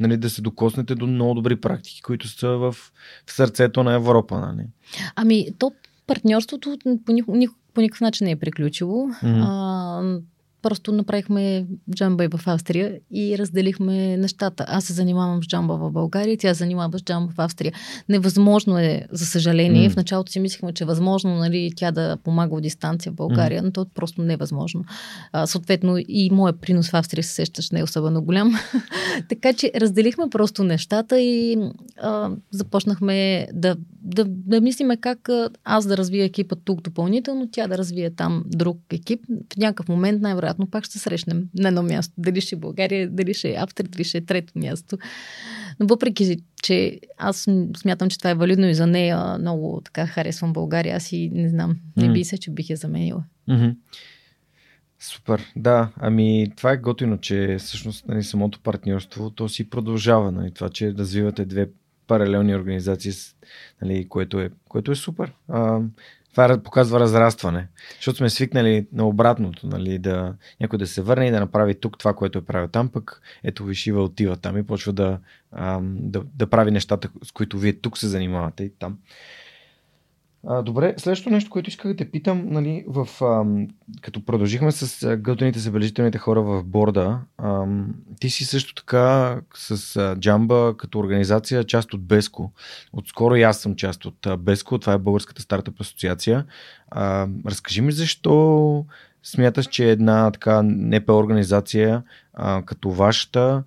нали, да се докоснете до много добри практики, които са в, в сърцето на Европа. Нали? Ами, то партньорството по, нико, по никакъв начин не е приключило. Мгм. А, просто направихме джамба и в Австрия и разделихме нещата. Аз се занимавам с джамба в България, тя се занимава с джамба в Австрия. Невъзможно е, за съжаление. М. В началото си мислихме, че е възможно нали, тя да помага от дистанция в България, но то просто невъзможно. А, съответно и моят принос в Австрия се сещаш не е особено голям. така че разделихме просто нещата и а, започнахахме да, да, да мислиме как аз да развия екипа тук допълнително, тя да развие там друг екип. В някакъв момент най-вероятно пак ще срещнем на едно място. Дали ще е България, дали ще е Австрия, дали ще е трето място. Но въпреки, че аз смятам, че това е валидно и за нея, много така харесвам България, аз и не знам, не би се, че бих я заменила. Супер, да. Ами това е готино, че всъщност нали, самото партньорство то си продължава. Нали, това, че развивате две паралелни организации, нали, което, е, което е супер. А, това показва разрастване. Защото сме свикнали на обратното, нали, да някой да се върне и да направи тук това, което е правил там, пък ето Вишива отива там и почва да, ам, да, да прави нещата, с които вие тук се занимавате и там. А, добре, следващото нещо, което исках да те питам, нали, в, ам, като продължихме с а, готените забележителните хора в борда, ам, ти си също така с а, Джамба като организация част от Беско. Отскоро и аз съм част от а, Беско, това е Българската стартъп асоциация. А, разкажи ми защо смяташ, че една така НПО организация а, като вашата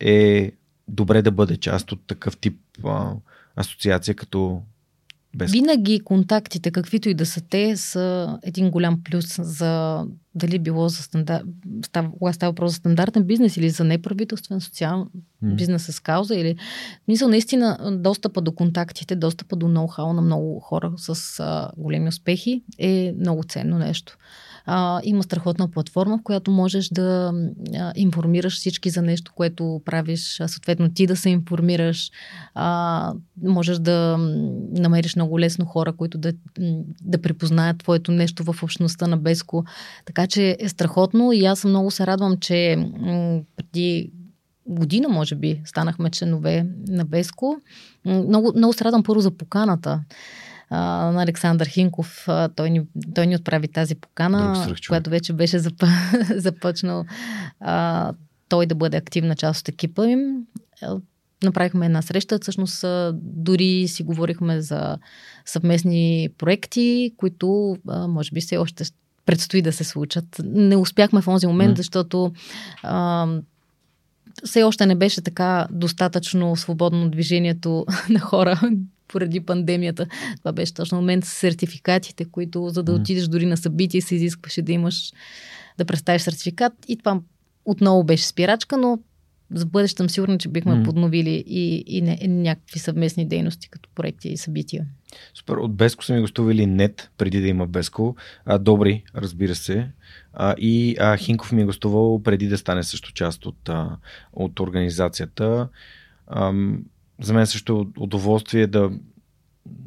е добре да бъде част от такъв тип а, асоциация като Беско? Винаги контактите, каквито и да са те, са един голям плюс за дали било за стандар... става, кога става въпрос за стандартен бизнес или за неправителствен социален mm. бизнес с кауза или мисля наистина достъпа до контактите, достъпа до ноу-хау на много хора с а, големи успехи е много ценно нещо. А, има страхотна платформа, в която можеш да а, информираш всички за нещо, което правиш, а, съответно ти да се информираш, а, можеш да намериш много лесно хора, които да, да припознаят твоето нещо в общността на Беско. Така че е страхотно и аз много се радвам, че м- преди година, може би, станахме членове на Беско. Много, много се радвам първо за поканата а, на Александър Хинков. А, той, ни, той ни отправи тази покана, която вече беше зап... започнал а, той да бъде активна част от екипа им. Направихме една среща, всъщност дори си говорихме за съвместни проекти, които а, може би все още предстои да се случат. Не успяхме в този момент, mm. защото а, все още не беше така достатъчно свободно движението на хора поради пандемията. Това беше точно момент с сертификатите, които за да отидеш дори на събитие се изискваше да имаш да представиш сертификат и това отново беше спирачка, но за бъдеще съм сигурна, че бихме mm. подновили и, и, не, някакви съвместни дейности като проекти и събития. Супер. От Беско са ми гостували нет, преди да има Беско. А, добри, разбира се. А, и а, Хинков ми е гостувал преди да стане също част от, а, от организацията. А, за мен също удоволствие да,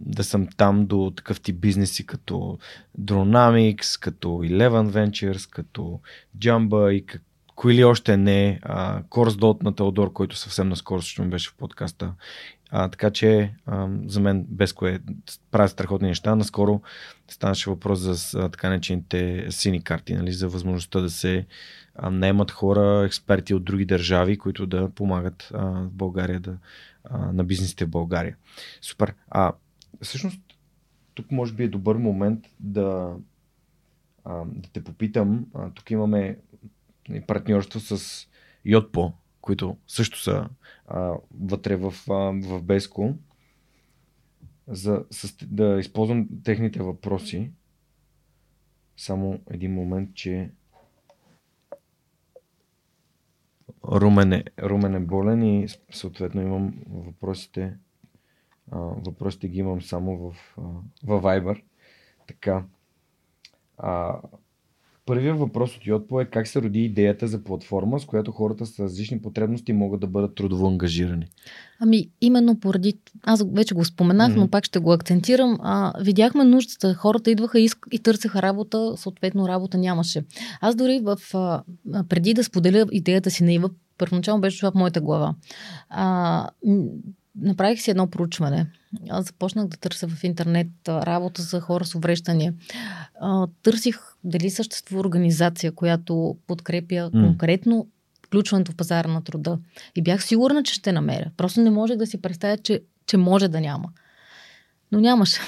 да съм там до такъв тип бизнеси като Dronamics, като Eleven Ventures, като Jamba и как, кои ли още не, а, Course на Теодор, който съвсем наскоро също беше в подкаста. А, така че а, за мен без кое прави страхотни неща. Наскоро станаше въпрос за така наречените сини карти, нали, за възможността да се а, наемат хора, експерти от други държави, които да помагат в България да, на бизнесите в България. Супер. А всъщност тук може би е добър момент да, а, да те попитам. А, тук имаме партньорство с Йотпо, които също са а, вътре в, а, в Беско, за с, да използвам техните въпроси. Само един момент, че Румен е, Румен е болен и съответно имам въпросите. А, въпросите ги имам само в, а, в Viber. Така. А, Първият въпрос от Йотпо е как се роди идеята за платформа, с която хората с различни потребности могат да бъдат трудово ангажирани? Ами, именно поради. Аз вече го споменах, mm-hmm. но пак ще го акцентирам. А, видяхме нуждата. Хората идваха и, и търсеха работа, съответно работа нямаше. Аз дори в, а, преди да споделя идеята си на Ива, първоначално беше това в моята глава. А, направих си едно проучване. Аз започнах да търся в интернет работа за хора с увреждания. Търсих дали съществува организация, която подкрепя mm. конкретно включването в пазара на труда. И бях сигурна, че ще намеря. Просто не можех да си представя, че, че може да няма. Но нямаше.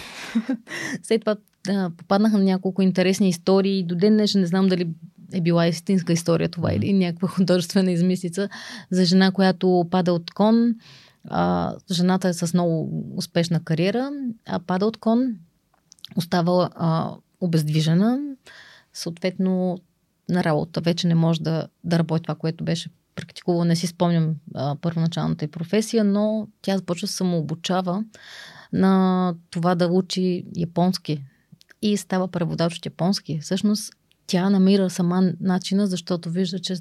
След това да, попаднаха на няколко интересни истории. До ден днешен не знам дали е била истинска история това mm. или някаква художествена измислица за жена, която пада от кон а, жената е с много успешна кариера, а пада от кон, остава а, обездвижена, съответно на работа вече не може да, да работи това, което беше практикувала. Не си спомням а, първоначалната й професия, но тя започва да самообучава на това да учи японски и става преводач от японски. Всъщност тя намира сама начина, защото вижда, че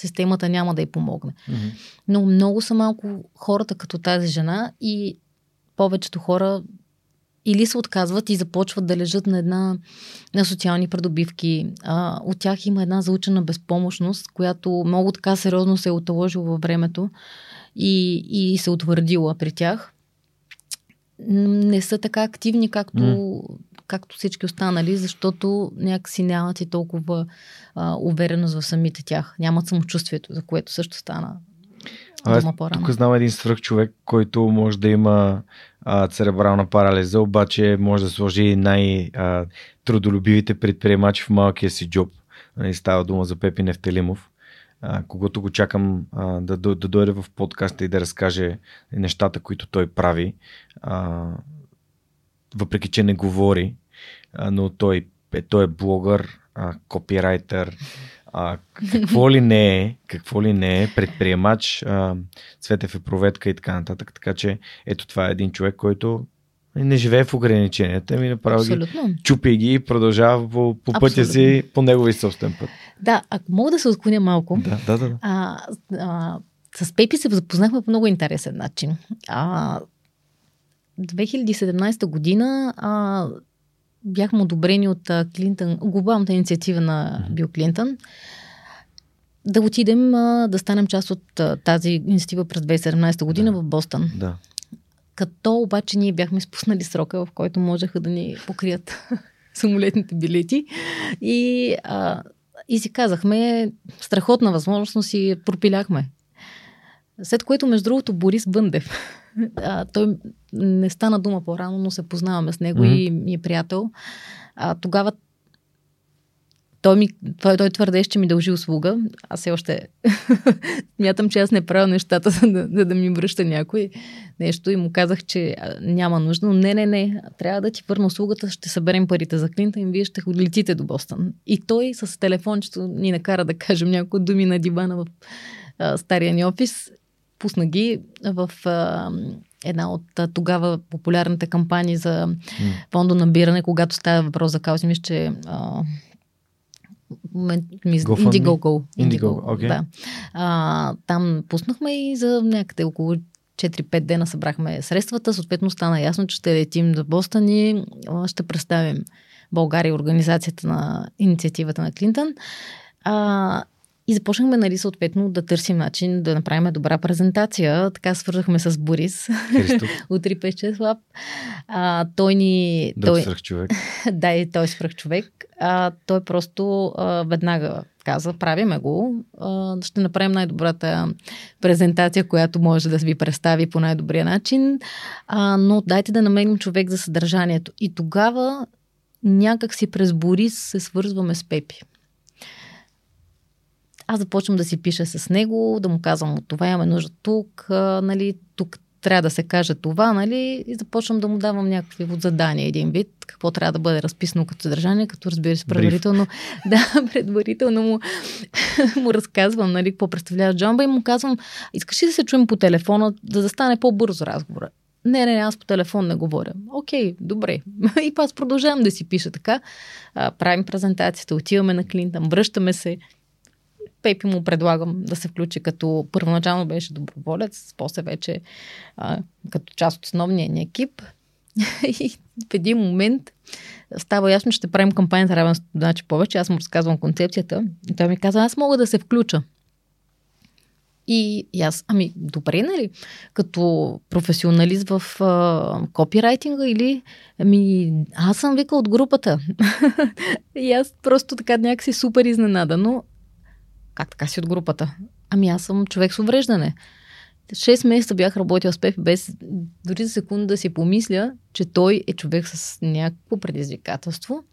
системата няма да й помогне. Mm-hmm. Но много са малко хората като тази жена и повечето хора или се отказват и започват да лежат на една на социални придобивки. А, от тях има една заучена безпомощност, която много така сериозно се е отложила във времето и, и се утвърдила при тях. Не са така активни, както mm както всички останали, защото някакси нямат и толкова а, увереност в самите тях. Нямат самочувствието, за което също стана аз тук знам един свръх човек, който може да има а, церебрална парализа, обаче може да сложи най-трудолюбивите предприемачи в малкия си джоб. Нали, става дума за Пепи Нефтелимов, когато го чакам да, да, да дойде в подкаста и да разкаже нещата, които той прави. Въпреки че не говори, но той, е, той е блогър, копирайтер, а, какво ли не е, какво ли не е, предприемач, а, Цветев е проветка и така нататък. Така че ето това е един човек, който не живее в ограниченията, ми Абсолютно. ги, чупи ги и продължава по, по пътя си, по негови собствен път. Да, ако мога да се отклоня малко. Да, да, да. А, а, с Пепи се запознахме по много интересен начин. А, 2017 година а, бяхме одобрени от Клинтън, глобалната инициатива на Бил Клинтън, да отидем да станем част от тази инициатива през 2017 година да. в Бостън. Да. Като обаче ние бяхме спуснали срока, в който можеха да ни покрият самолетните билети. И, а, и си казахме, страхотна възможност, но си пропиляхме. След което, между другото, Борис Бъндев. А, той не стана дума по-рано, но се познаваме с него mm-hmm. и ми е приятел. А, тогава той, ми, той, той твърдеше, че ми дължи услуга. Аз все още мятам, че аз не правя нещата, за да, да, да ми връща някой нещо и му казах, че няма нужда. Но не, не, не, трябва да ти върна услугата, ще съберем парите за клинта и вие ще летите до Бостън. И той с телефончето ни накара да кажем някои думи на дивана в а, стария ни офис пусна ги в а, една от а, тогава популярните кампании за mm. фондо набиране, когато става въпрос за каузи, мисля, че а, Indiegogo. Indiegogo, okay. да. А, там пуснахме и за някъде около 4-5 дена събрахме средствата. Съответно стана ясно, че ще летим за Бостън и ще представим България организацията на инициативата на Клинтън. А, и започнахме, нали, съответно, да търсим начин да направим добра презентация. Така свързахме с Борис от 356 Lab. А, той ни... Да, той... свърх човек. да, и той е свърх човек. А, той просто а, веднага каза, правиме го, а, ще направим най-добрата презентация, която може да ви представи по най-добрия начин, а, но дайте да намерим човек за съдържанието. И тогава някак си през Борис се свързваме с Пепи аз започвам да си пиша с него, да му казвам от това имаме нужда тук, а, нали, тук трябва да се каже това, нали, и започвам да му давам някакви от задания, един вид, какво трябва да бъде разписано като съдържание, като разбира се предварително, да, предварително му, му разказвам, нали, какво представлява Джомба и му казвам, искаш ли да се чуем по телефона, за да стане по-бързо разговора? Не, не, не, аз по телефон не говоря. Окей, добре. И аз продължавам да си пиша така. А, правим презентацията, отиваме на Клинтън, връщаме се. Пепи му предлагам да се включи като първоначално беше доброволец, после вече а, като част от основния ни екип. И в един момент става ясно, че ще правим кампанията равенство значи повече. Аз му разказвам концепцията и той ми каза, аз мога да се включа. И, и аз, ами, добре, нали? Като професионалист в а, копирайтинга или, ами, аз съм вика от групата. и аз просто така някакси супер изненада, но как така си от групата? Ами аз съм човек с увреждане. Шест месеца бях работил с Пепи без дори за секунда да си помисля, че той е човек с някакво предизвикателство.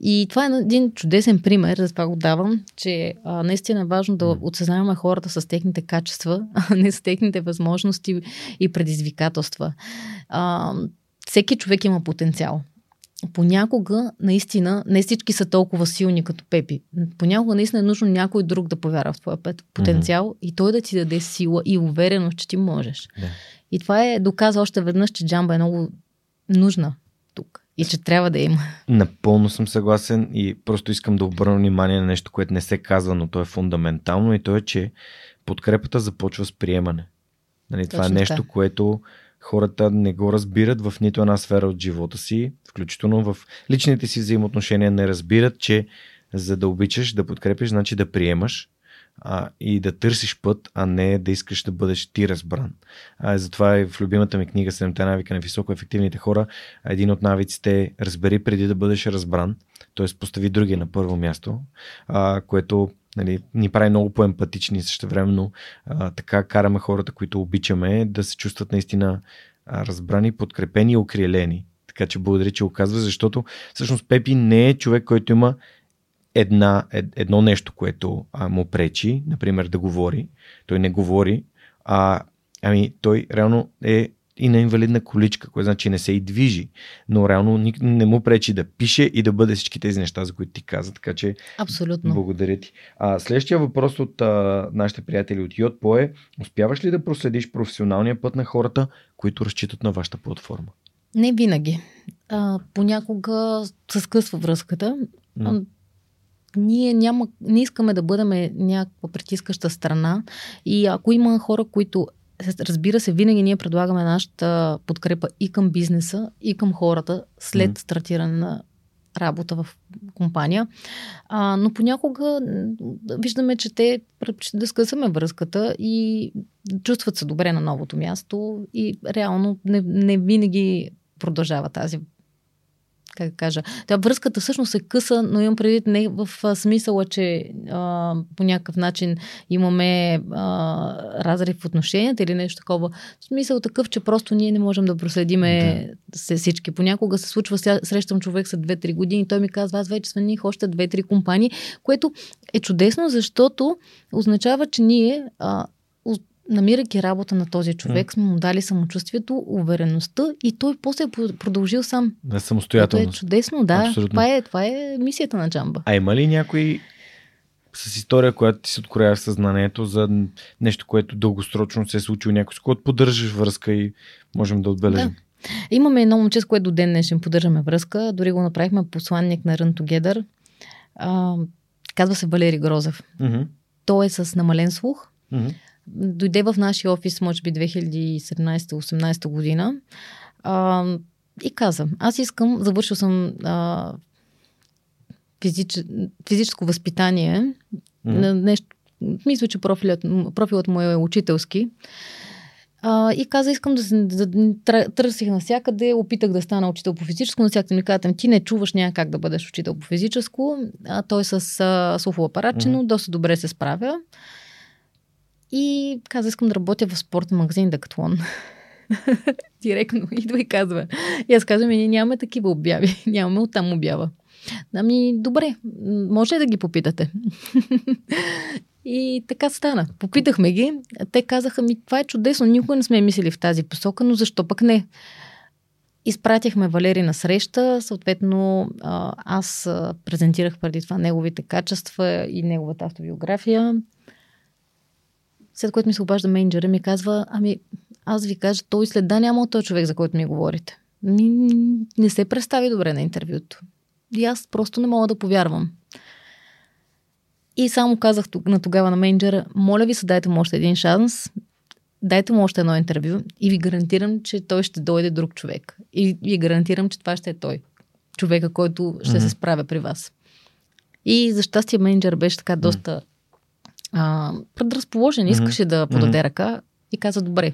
И това е един чудесен пример, за това го давам, че а, наистина е важно да отсъзнаваме хората с техните качества, а не с техните възможности и предизвикателства. А, всеки човек има потенциал понякога наистина не всички са толкова силни като Пепи. Понякога наистина е нужно някой друг да повярва в твоя потенциал mm-hmm. и той да ти даде сила и увереност, че ти можеш. Yeah. И това е доказа още веднъж, че джамба е много нужна тук и че трябва да има. Напълно съм съгласен и просто искам да обърна внимание на нещо, което не се казва, но то е фундаментално и то е, че подкрепата започва с приемане. Нали, това е нещо, така. което хората не го разбират в нито една сфера от живота си, включително в личните си взаимоотношения не разбират, че за да обичаш, да подкрепиш, значи да приемаш а, и да търсиш път, а не да искаш да бъдеш ти разбран. А, затова е в любимата ми книга 7 навика на високо ефективните хора. Един от навиците е разбери преди да бъдеш разбран, т.е. постави другия на първо място, а, което нали, ни прави много по-емпатични също времено. така караме хората, които обичаме, да се чувстват наистина а, разбрани, подкрепени и окрилени. Така че благодаря, че го казва, защото всъщност Пепи не е човек, който има една, ед, едно нещо, което а, му пречи, например да говори. Той не говори, а ами той реално е и на инвалидна количка, което значи не се и движи, но реално не му пречи да пише и да бъде всички тези неща, за които ти каза, така че Абсолютно. благодаря ти. А, следващия въпрос от а, нашите приятели от Йотпо е, успяваш ли да проследиш професионалния път на хората, които разчитат на вашата платформа? Не винаги. А, понякога се скъсва връзката. Mm. Ние няма, не искаме да бъдем някаква притискаща страна и ако има хора, които Разбира се, винаги ние предлагаме нашата подкрепа и към бизнеса, и към хората след mm. стартиране на работа в компания. А, но понякога виждаме, че те предпочитат да скъсаме връзката и чувстват се добре на новото място и реално не, не винаги продължава тази как да кажа, тя връзката всъщност е къса, но имам предвид не в смисъла, че а, по някакъв начин имаме а, разрив в отношенията или нещо такова. В смисъл такъв, че просто ние не можем да проследиме да. се всички. Понякога се случва, срещам човек след 2-3 години, той ми казва, аз вече смених още 2-3 компании, което е чудесно, защото означава, че ние а, намирайки работа на този човек, сме му дали самочувствието, увереността и той после е продължил сам. Да, самостоятелно. Това е чудесно, да. Това е, това е мисията на Джамба. А има ли някой с история, която ти се откроява в съзнанието за нещо, което дългосрочно се е случило някой, с който поддържаш връзка и можем да отбележим? Да. Имаме едно момче, с което до ден днешен поддържаме връзка. Дори го направихме посланник на Run Together. А, казва се Валери Грозев. Mm-hmm. Той е с намален слух. Mm-hmm дойде в нашия офис, може би 2017-18 година а, и каза, аз искам, завършил съм а, физич, физическо възпитание, mm-hmm. нещо, мисля, че профилът, профилът му е учителски. А, и каза, искам да, да, да търсих навсякъде, опитах да стана учител по физическо, навсякъде ми казват, ти не чуваш, няма как да бъдеш учител по физическо. А той с а, но mm-hmm. доста добре се справя. И каза, искам да работя в спортен магазин Декатлон. Директно идва и казва. И аз казвам, ние нямаме такива обяви. Нямаме оттам обява. Ами, добре, може ли да ги попитате? и така стана. Попитахме ги. Те казаха ми, това е чудесно, никога не сме мислили в тази посока, но защо пък не? Изпратихме Валери на среща, съответно аз презентирах преди това неговите качества и неговата автобиография. След което ми се обажда менеджера ми казва, ами аз ви кажа, той след да няма този човек, за който ми говорите. Ми, не се представи добре на интервюто. И аз просто не мога да повярвам. И само казах на тогава на менеджера, моля ви се, дайте му още един шанс, дайте му още едно интервю и ви гарантирам, че той ще дойде друг човек. И ви гарантирам, че това ще е той. Човека, който ще mm-hmm. се справя при вас. И за щастие менеджер беше така доста а, предразположен, искаше mm-hmm. да подаде ръка и каза добре.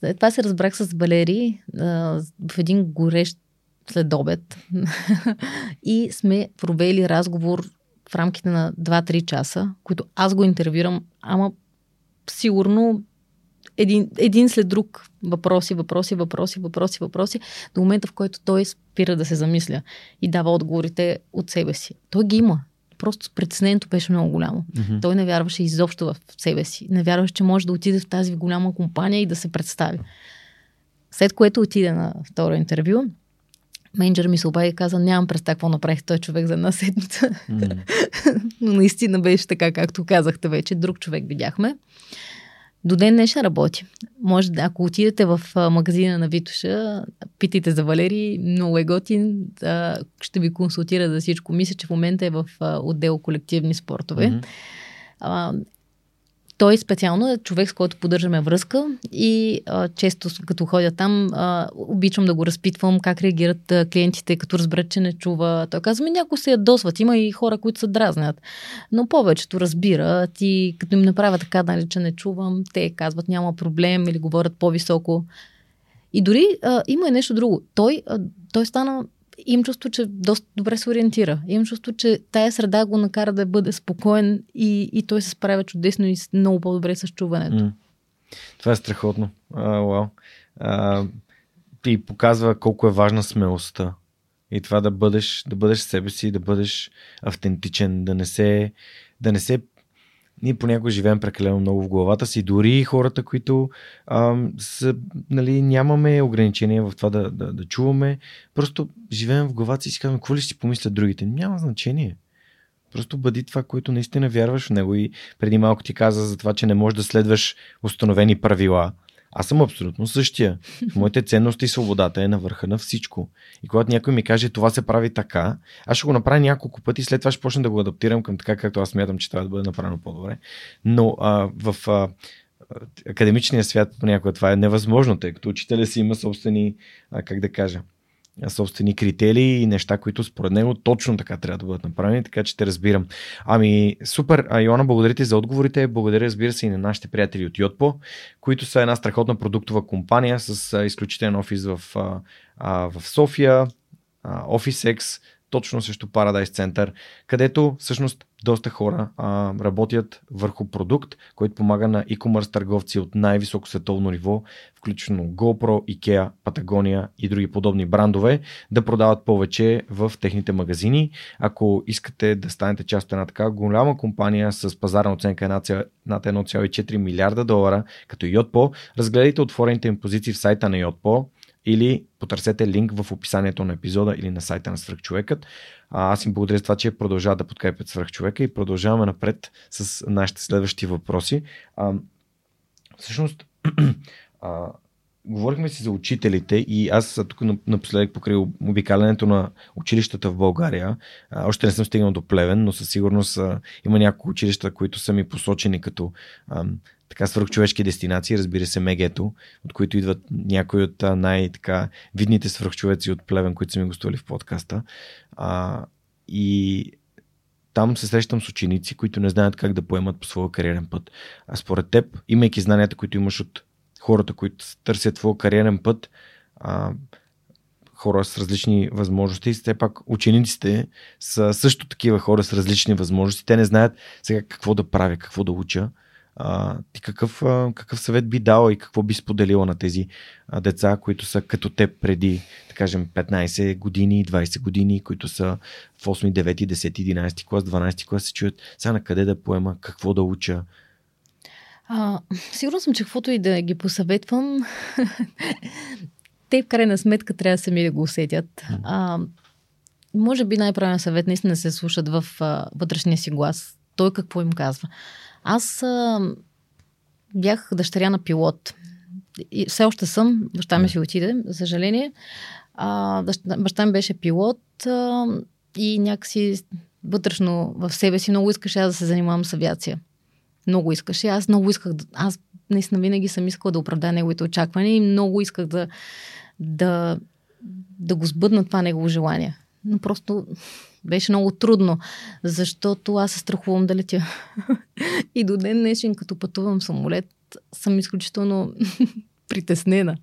След това се разбрах с Валери а, в един горещ следобед и сме провели разговор в рамките на 2-3 часа, които аз го интервюрам, ама сигурно един, един след друг въпроси, въпроси, въпроси, въпроси, въпроси, до момента в който той спира да се замисля и дава отговорите от себе си. Той ги има просто притеснението беше много голямо. Mm-hmm. Той не вярваше изобщо в себе си. Не вярваше, че може да отиде в тази голяма компания и да се представи. След което отиде на второ интервю, менеджер ми се обади и каза, нямам представа какво направих той човек за една седмица. Mm. Но наистина беше така, както казахте вече. Друг човек видяхме. До ден днешен работи. Може да, ако отидете в магазина на Витоша, питайте за Валери, много е готин, ще ви консултира за всичко. Мисля, че в момента е в отдел колективни спортове. Mm-hmm. Той специално е човек, с който поддържаме връзка и а, често като ходя там, а, обичам да го разпитвам как реагират а, клиентите, като разберат, че не чува. Той казва, ми някои се ядосват, има и хора, които се дразнят. Но повечето разбират и като им направя така, нали, че не чувам, те казват няма проблем или говорят по-високо. И дори а, има и нещо друго. Той, а, той стана имам чувство, че доста добре се ориентира. Имам чувство, че тая среда го накара да бъде спокоен и, и той се справя чудесно и много по-добре с чуването. Mm. Това е страхотно. А, уау. А, и показва колко е важна смелостта. И това да бъдеш, да бъдеш себе си, да бъдеш автентичен, да не се, да не се ние понякога живеем прекалено много в главата си, дори хората, които а, са, нали, нямаме ограничения в това да, да, да чуваме, просто живеем в главата си и си казваме, какво ли си помислят другите? Няма значение. Просто бъди това, което наистина вярваш в него и преди малко ти каза за това, че не можеш да следваш установени правила. Аз съм абсолютно същия. Моите ценности и свободата е на върха на всичко. И когато някой ми каже това се прави така, аз ще го направя няколко пъти след това ще почна да го адаптирам към така, както аз смятам, че трябва да бъде направено по-добре. Но а, в а, академичния свят понякога това е невъзможно, тъй като учителя си има собствени, а, как да кажа, собствени критерии и неща, които според него точно така трябва да бъдат направени, така че те разбирам. Ами, супер, а, Йоана, благодаря ти за отговорите. Благодаря, разбира се, и на нашите приятели от Йотпо, които са една страхотна продуктова компания с а, изключителен офис в, а, в София, а, OfficeX, точно срещу Paradise Center, където всъщност доста хора а, работят върху продукт, който помага на e-commerce търговци от най-високо световно ниво, включително GoPro, IKEA, Patagonia и други подобни брандове, да продават повече в техните магазини. Ако искате да станете част от една така голяма компания с пазарна оценка над 1,4 милиарда долара, като Yotpo, разгледайте отворените им позиции в сайта на Yotpo или потърсете линк в описанието на епизода или на сайта на Свърхчовекът. А, аз им благодаря за това, че продължават да подкрепят Свърхчовека и продължаваме напред с нашите следващи въпроси. А, всъщност, а, говорихме си за учителите и аз тук напоследък покрай обикалянето на училищата в България, а, още не съм стигнал до Плевен, но със сигурност а, има няколко училища, които са ми посочени като а, така свръхчовешки дестинации, разбира се Мегето, от които идват някои от най-видните свръхчовеци от Плевен, които са ми гостували в подкаста. А, и там се срещам с ученици, които не знаят как да поемат по своя кариерен път. А според теб, имайки знанията, които имаш от хората, които търсят твоя кариерен път, а, хора с различни възможности. Все пак учениците са също такива хора с различни възможности. Те не знаят сега какво да правя, какво да уча. А, ти какъв, а, какъв съвет би дала и какво би споделила на тези а, деца, които са като теб преди, да кажем, 15 години, 20 години, които са в 8, 9, 10, 11 клас, 12 клас, се чуят сега на къде да поема, какво да уча. А, сигурно съм, че каквото и да ги посъветвам, те в крайна сметка трябва да сами да го усетят. А, може би най-правилен съвет наистина се слушат в а, вътрешния си глас. Той какво им казва. Аз а, бях дъщеря на пилот. И все още съм. Баща ми си отиде, за съжаление. А, баща ми беше пилот а, и някакси вътрешно в себе си много искаше аз да се занимавам с авиация. Много искаше. Аз много исках. Да, аз наистина винаги съм искала да оправдая неговите очаквания и много исках да, да, да го сбъдна това негово желание. Но просто беше много трудно, защото аз се страхувам да летя. и до ден днешен, като пътувам самолет, съм изключително притеснена.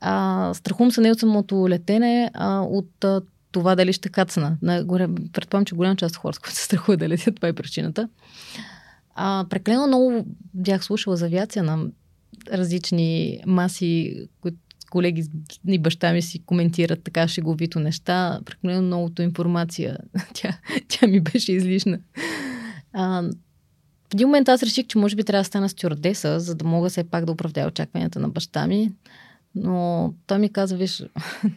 А, страхувам се не от самото летене, а от а, това дали ще кацна. Предполагам, че голяма част от хората, които се страхуват да летят, това е причината. А, преклено много бях слушала за авиация на различни маси, които колеги и баща ми си коментират така шеговито неща. Прекалено многото информация. Тя, тя ми беше излишна. А, в един момент аз реших, че може би трябва да стана стюардеса, за да мога все пак да оправдая очакванията на баща ми. Но той ми каза, виж,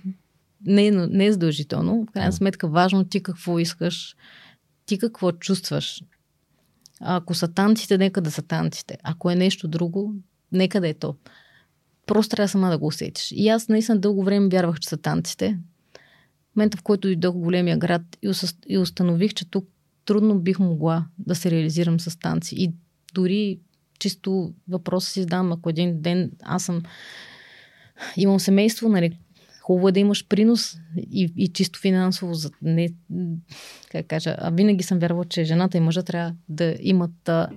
не, не е задължително. В крайна сметка важно ти какво искаш, ти какво чувстваш. Ако са танците, нека да са танците. Ако е нещо друго, нека да е то. Просто трябва сама да го усетиш. И аз наистина дълго време вярвах, че са танците. В момента, в който дойдох в големия град и установих, че тук трудно бих могла да се реализирам с танци. И дори чисто въпроса си задавам, ако един ден аз съм имам семейство, нали, хубаво е да имаш принос и, и чисто финансово. За не, как кажа, а винаги съм вярвала, че жената и мъжа трябва да имат а,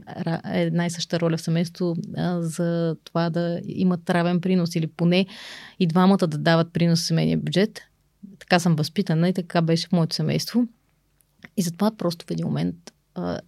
една и съща роля в семейство а, за това да имат равен принос или поне и двамата да дават принос в семейния бюджет. Така съм възпитана и така беше в моето семейство. И затова просто в един момент а,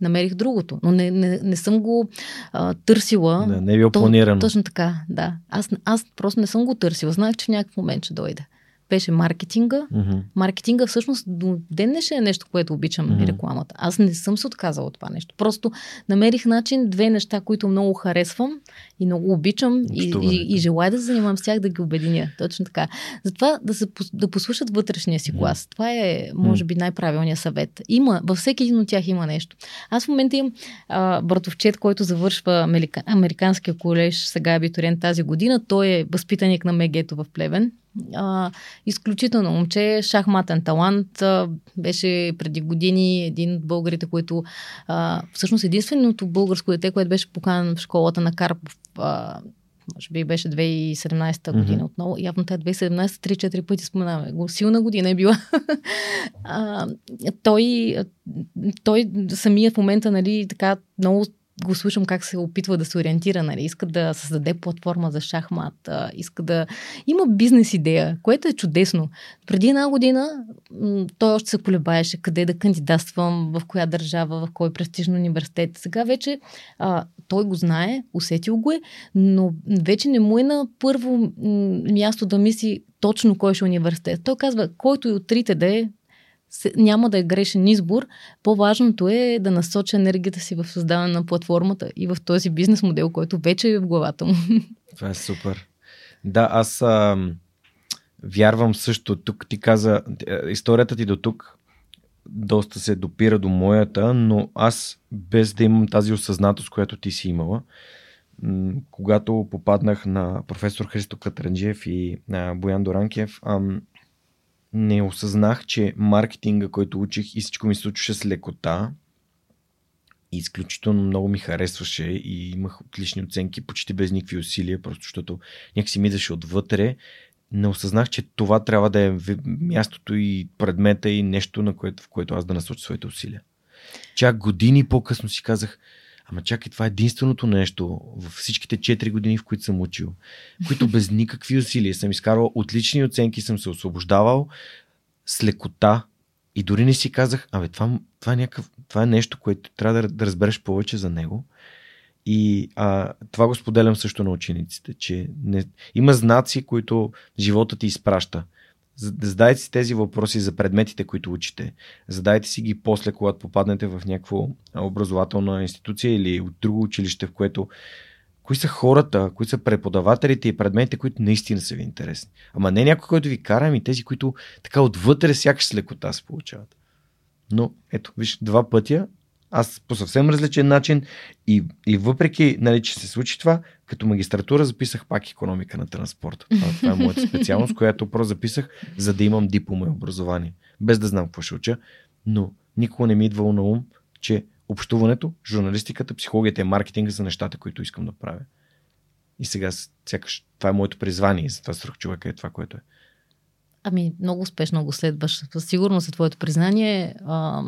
намерих другото. Но не, не, не съм го а, търсила. Не, не е било планирано. Точно така, да. Аз, аз просто не съм го търсила. Знаех, че в някакъв момент ще дойде. Беше маркетинга. Мгм. Маркетинга всъщност до ден днешен е нещо, което обичам и рекламата. Аз не съм се отказала от това нещо. Просто намерих начин, две неща, които много харесвам и много обичам и, и, и желая да се занимавам с тях да ги обединя. Точно така. Затова да, се, да послушат вътрешния си глас. Това е, може би, най-правилният съвет. Има, във всеки един от тях има нещо. Аз в момента имам а, братовчет, който завършва Америка, Американския колеж, сега е абитуриент тази година. Той е възпитаник на Мегето в Плевен. А, изключително момче, шахматен талант. А, беше преди години един от българите, които а, всъщност единственото българско дете, което беше поканено в школата на Карпов. А, може би беше 2017 година Мгм. отново. Явно тя 2017 3-4 пъти споменаваме. го. Силна година е била. а, той, той самия в момента, нали, така много го слушам как се опитва да се ориентира, нали, иска да създаде платформа за шахмат, иска да има бизнес идея, което е чудесно. Преди една година той още се колебаеше къде да кандидатствам, в коя държава, в кой престижен университет. Сега вече а, той го знае, усетил го е, но вече не му е на първо място да мисли точно кой ще е университет. Той казва, който и от трите да е, няма да е грешен избор. По-важното е да насоча енергията си в създаване на платформата и в този бизнес модел, който вече е в главата му. Това е супер. Да, аз а, вярвам също. Тук ти каза, е, историята ти до тук доста се допира до моята, но аз без да имам тази осъзнатост, която ти си имала, когато попаднах на професор Христо Катранджиев и а, Боян Доранкев, ам, не осъзнах, че маркетинга, който учих и всичко ми се случваше с лекота, изключително много ми харесваше и имах отлични оценки почти без никакви усилия, просто защото някакси ми идваше отвътре. Не осъзнах, че това трябва да е мястото и предмета и нещо, на което, в което аз да насоча своите усилия. Чак години по-късно си казах, ама чакай, това е единственото нещо във всичките 4 години, в които съм учил, които без никакви усилия съм изкарвал отлични оценки, съм се освобождавал с лекота и дори не си казах, абе, това, това, е, някакъв, това е нещо, което трябва да, да разбереш повече за него. И а, това го споделям също на учениците, че не, има знаци, които живота ти изпраща. За- Задайте си тези въпроси за предметите, които учите. Задайте си ги после, когато попаднете в някаква образователна институция или от друго училище, в което кои са хората, кои са преподавателите и предметите, които наистина са ви интересни. Ама не някой, който ви кара, ами тези, които така отвътре сякаш с лекота се получават. Но ето, виж, два пътя, аз по съвсем различен начин и, и въпреки, нали, че се случи това, като магистратура записах пак економика на транспорта. Това, е моята специалност, която просто записах, за да имам диплома и образование. Без да знам какво ще уча, но никога не ми е идвало на ум, че общуването, журналистиката, психологията и маркетинга са нещата, които искам да правя. И сега сякаш това е моето призвание и затова свръх човека е това, което е. Ами, много успешно го следваш. Със сигурност е твоето признание. А,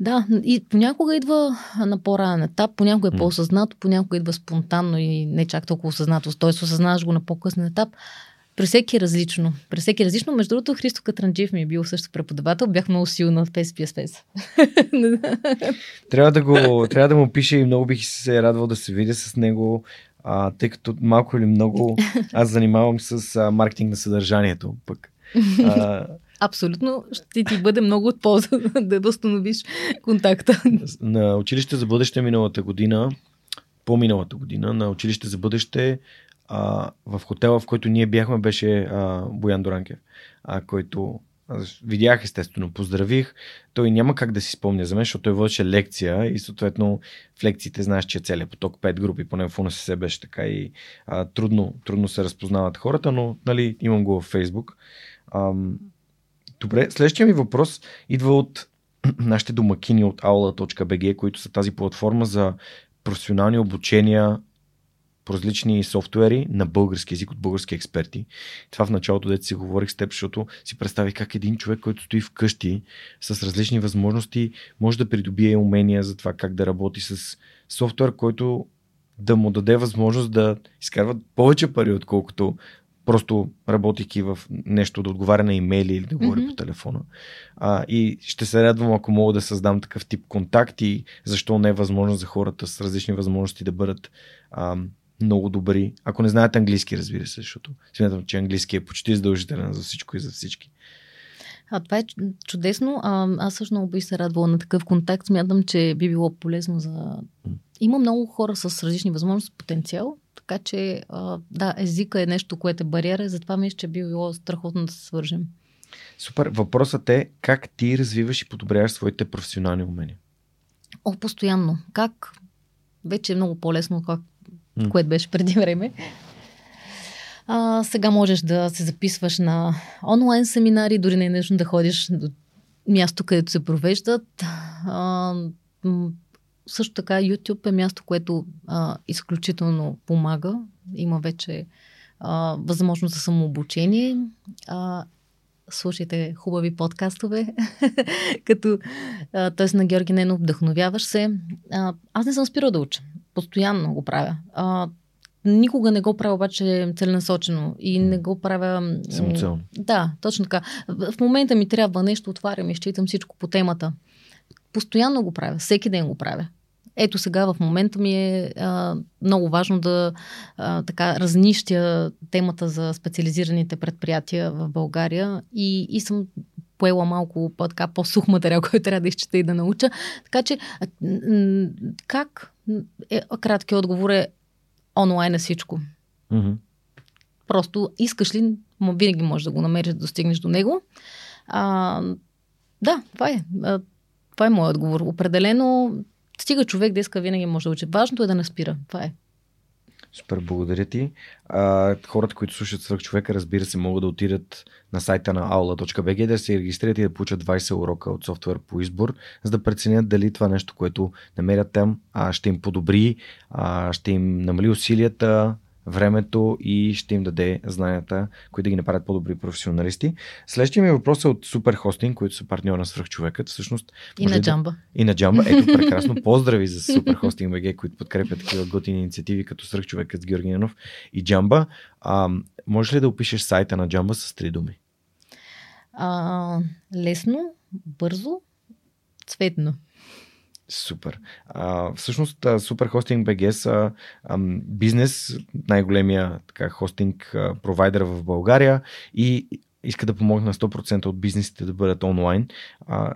да, и понякога идва на по-ранен етап, понякога е по-осъзнато, понякога идва спонтанно и не чак толкова осъзнато. Тоест, осъзнаваш го на по-късен етап. При всеки е различно. При всеки е различно. Между другото, Христо Катранджиев ми е бил също преподавател. Бях много силна в PSPSPS. Трябва да, го, трябва да му пише и много бих се радвал да се видя с него, а, тъй като малко или много аз занимавам с а, маркетинг на съдържанието. Пък. А, Абсолютно ще ти бъде много от полза да възстановиш контакта. на училище за бъдеще миналата година, по-миналата година, на училище за бъдеще а, в хотела, в който ние бяхме, беше а, Боян Доранкев, а, който аз видях естествено, поздравих. Той няма как да си спомня за мен, защото той водеше лекция и съответно в лекциите знаеш, че е целият поток 5 групи, поне в УНСС беше така и а, трудно, трудно се разпознават хората, но нали, имам го в Фейсбук. Ам, добре, следващия ми въпрос идва от нашите домакини от aula.bg, които са тази платформа за професионални обучения по различни софтуери на български язик от български експерти. Това в началото, дете си говорих с теб, защото си представи как един човек, който стои вкъщи с различни възможности, може да придобие умения за това как да работи с софтуер, който да му даде възможност да изкарва повече пари, отколкото просто работейки в нещо да отговаря на имейли или да говори Мгм. по телефона. А, и ще се радвам, ако мога да създам такъв тип контакт и защо не е възможно за хората с различни възможности да бъдат а, много добри. Ако не знаете английски, разбира се, защото смятам, че английски е почти задължителен за всичко и за всички. А това е чудесно. А, аз също много би се радвала на такъв контакт. Смятам, че би било полезно за... Има много хора с различни възможности, потенциал, така че а, да, езика е нещо, което е бариера, затова мисля, че би било страхотно да се свържем. Супер. Въпросът е как ти развиваш и подобряваш своите професионални умения? О, постоянно. Как? Вече е много по-лесно, как, mm. което беше преди време. А, сега можеш да се записваш на онлайн семинари, дори не е нужно да ходиш до място, където се провеждат. А, също така YouTube е място, което а, изключително помага. Има вече а, възможност за самообучение. А, слушайте хубави подкастове, като т.е. на Георги Ненов вдъхновяваш се. А, аз не съм спирал да уча. Постоянно го правя. А, никога не го правя обаче целенасочено и не го правя... Самоцелно. Да, точно така. В момента ми трябва нещо, отварям и изчитам всичко по темата. Постоянно го правя, всеки ден го правя. Ето сега в момента ми е а, много важно да а, така разнищя темата за специализираните предприятия в България и, и съм поела малко по, така, по-сух материал, който трябва да изчета и да науча. Така че как? Е, краткият отговор е онлайн на всичко. Mm-hmm. Просто искаш ли, винаги можеш да го намериш, да достигнеш до него. А, да, това е. Това е моят отговор. Определено стига човек да иска, винаги може да учи. Важното е да не спира. Това е. Супер, благодаря ти. А, хората, които слушат свърх човека, разбира се, могат да отидат на сайта на aula.bg, да се регистрират и да получат 20 урока от софтуер по избор, за да преценят дали това нещо, което намерят там, а, ще им подобри, а, ще им намали усилията, времето и ще им даде знанията, които да ги направят по-добри професионалисти. Следващия ми въпрос е от Супер Хостинг, които са партньор на свръхчовекът. Всъщност, и на Джамба. Да... И на Джамба. Ето, прекрасно. Поздрави за Супер Хостинг БГ, които подкрепят такива готини инициативи като свръхчовекът с Георгиянов и Джамба. А, можеш ли да опишеш сайта на Джамба с три думи? А, лесно, бързо, цветно. Супер. А, всъщност, Супер Хостинг БГ са бизнес, най-големия така, хостинг провайдер в България и иска да помогне на 100% от бизнесите да бъдат онлайн. А,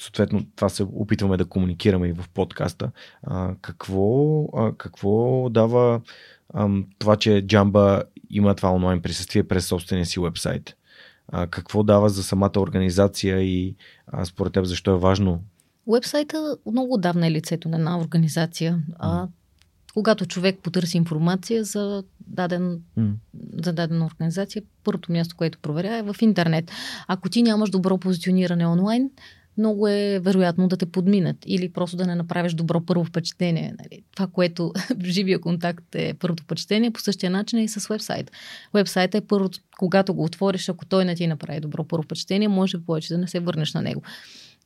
съответно, това се опитваме да комуникираме и в подкаста. А, какво, а, какво дава а, това, че Jamba има това онлайн присъствие през собствения си вебсайт? А, какво дава за самата организация и а, според теб защо е важно Уебсайта много отдавна е лицето на една организация. А, когато човек потърси информация за, даден, mm. за дадена организация, първото място, което проверя е в интернет. Ако ти нямаш добро позициониране онлайн, много е вероятно да те подминат или просто да не направиш добро първо впечатление. Нали? Това, което в живия контакт е първото впечатление, по същия начин е и с вебсайт. Вебсайт е първото, когато го отвориш, ако той не ти направи добро първо впечатление, може повече да не се върнеш на него.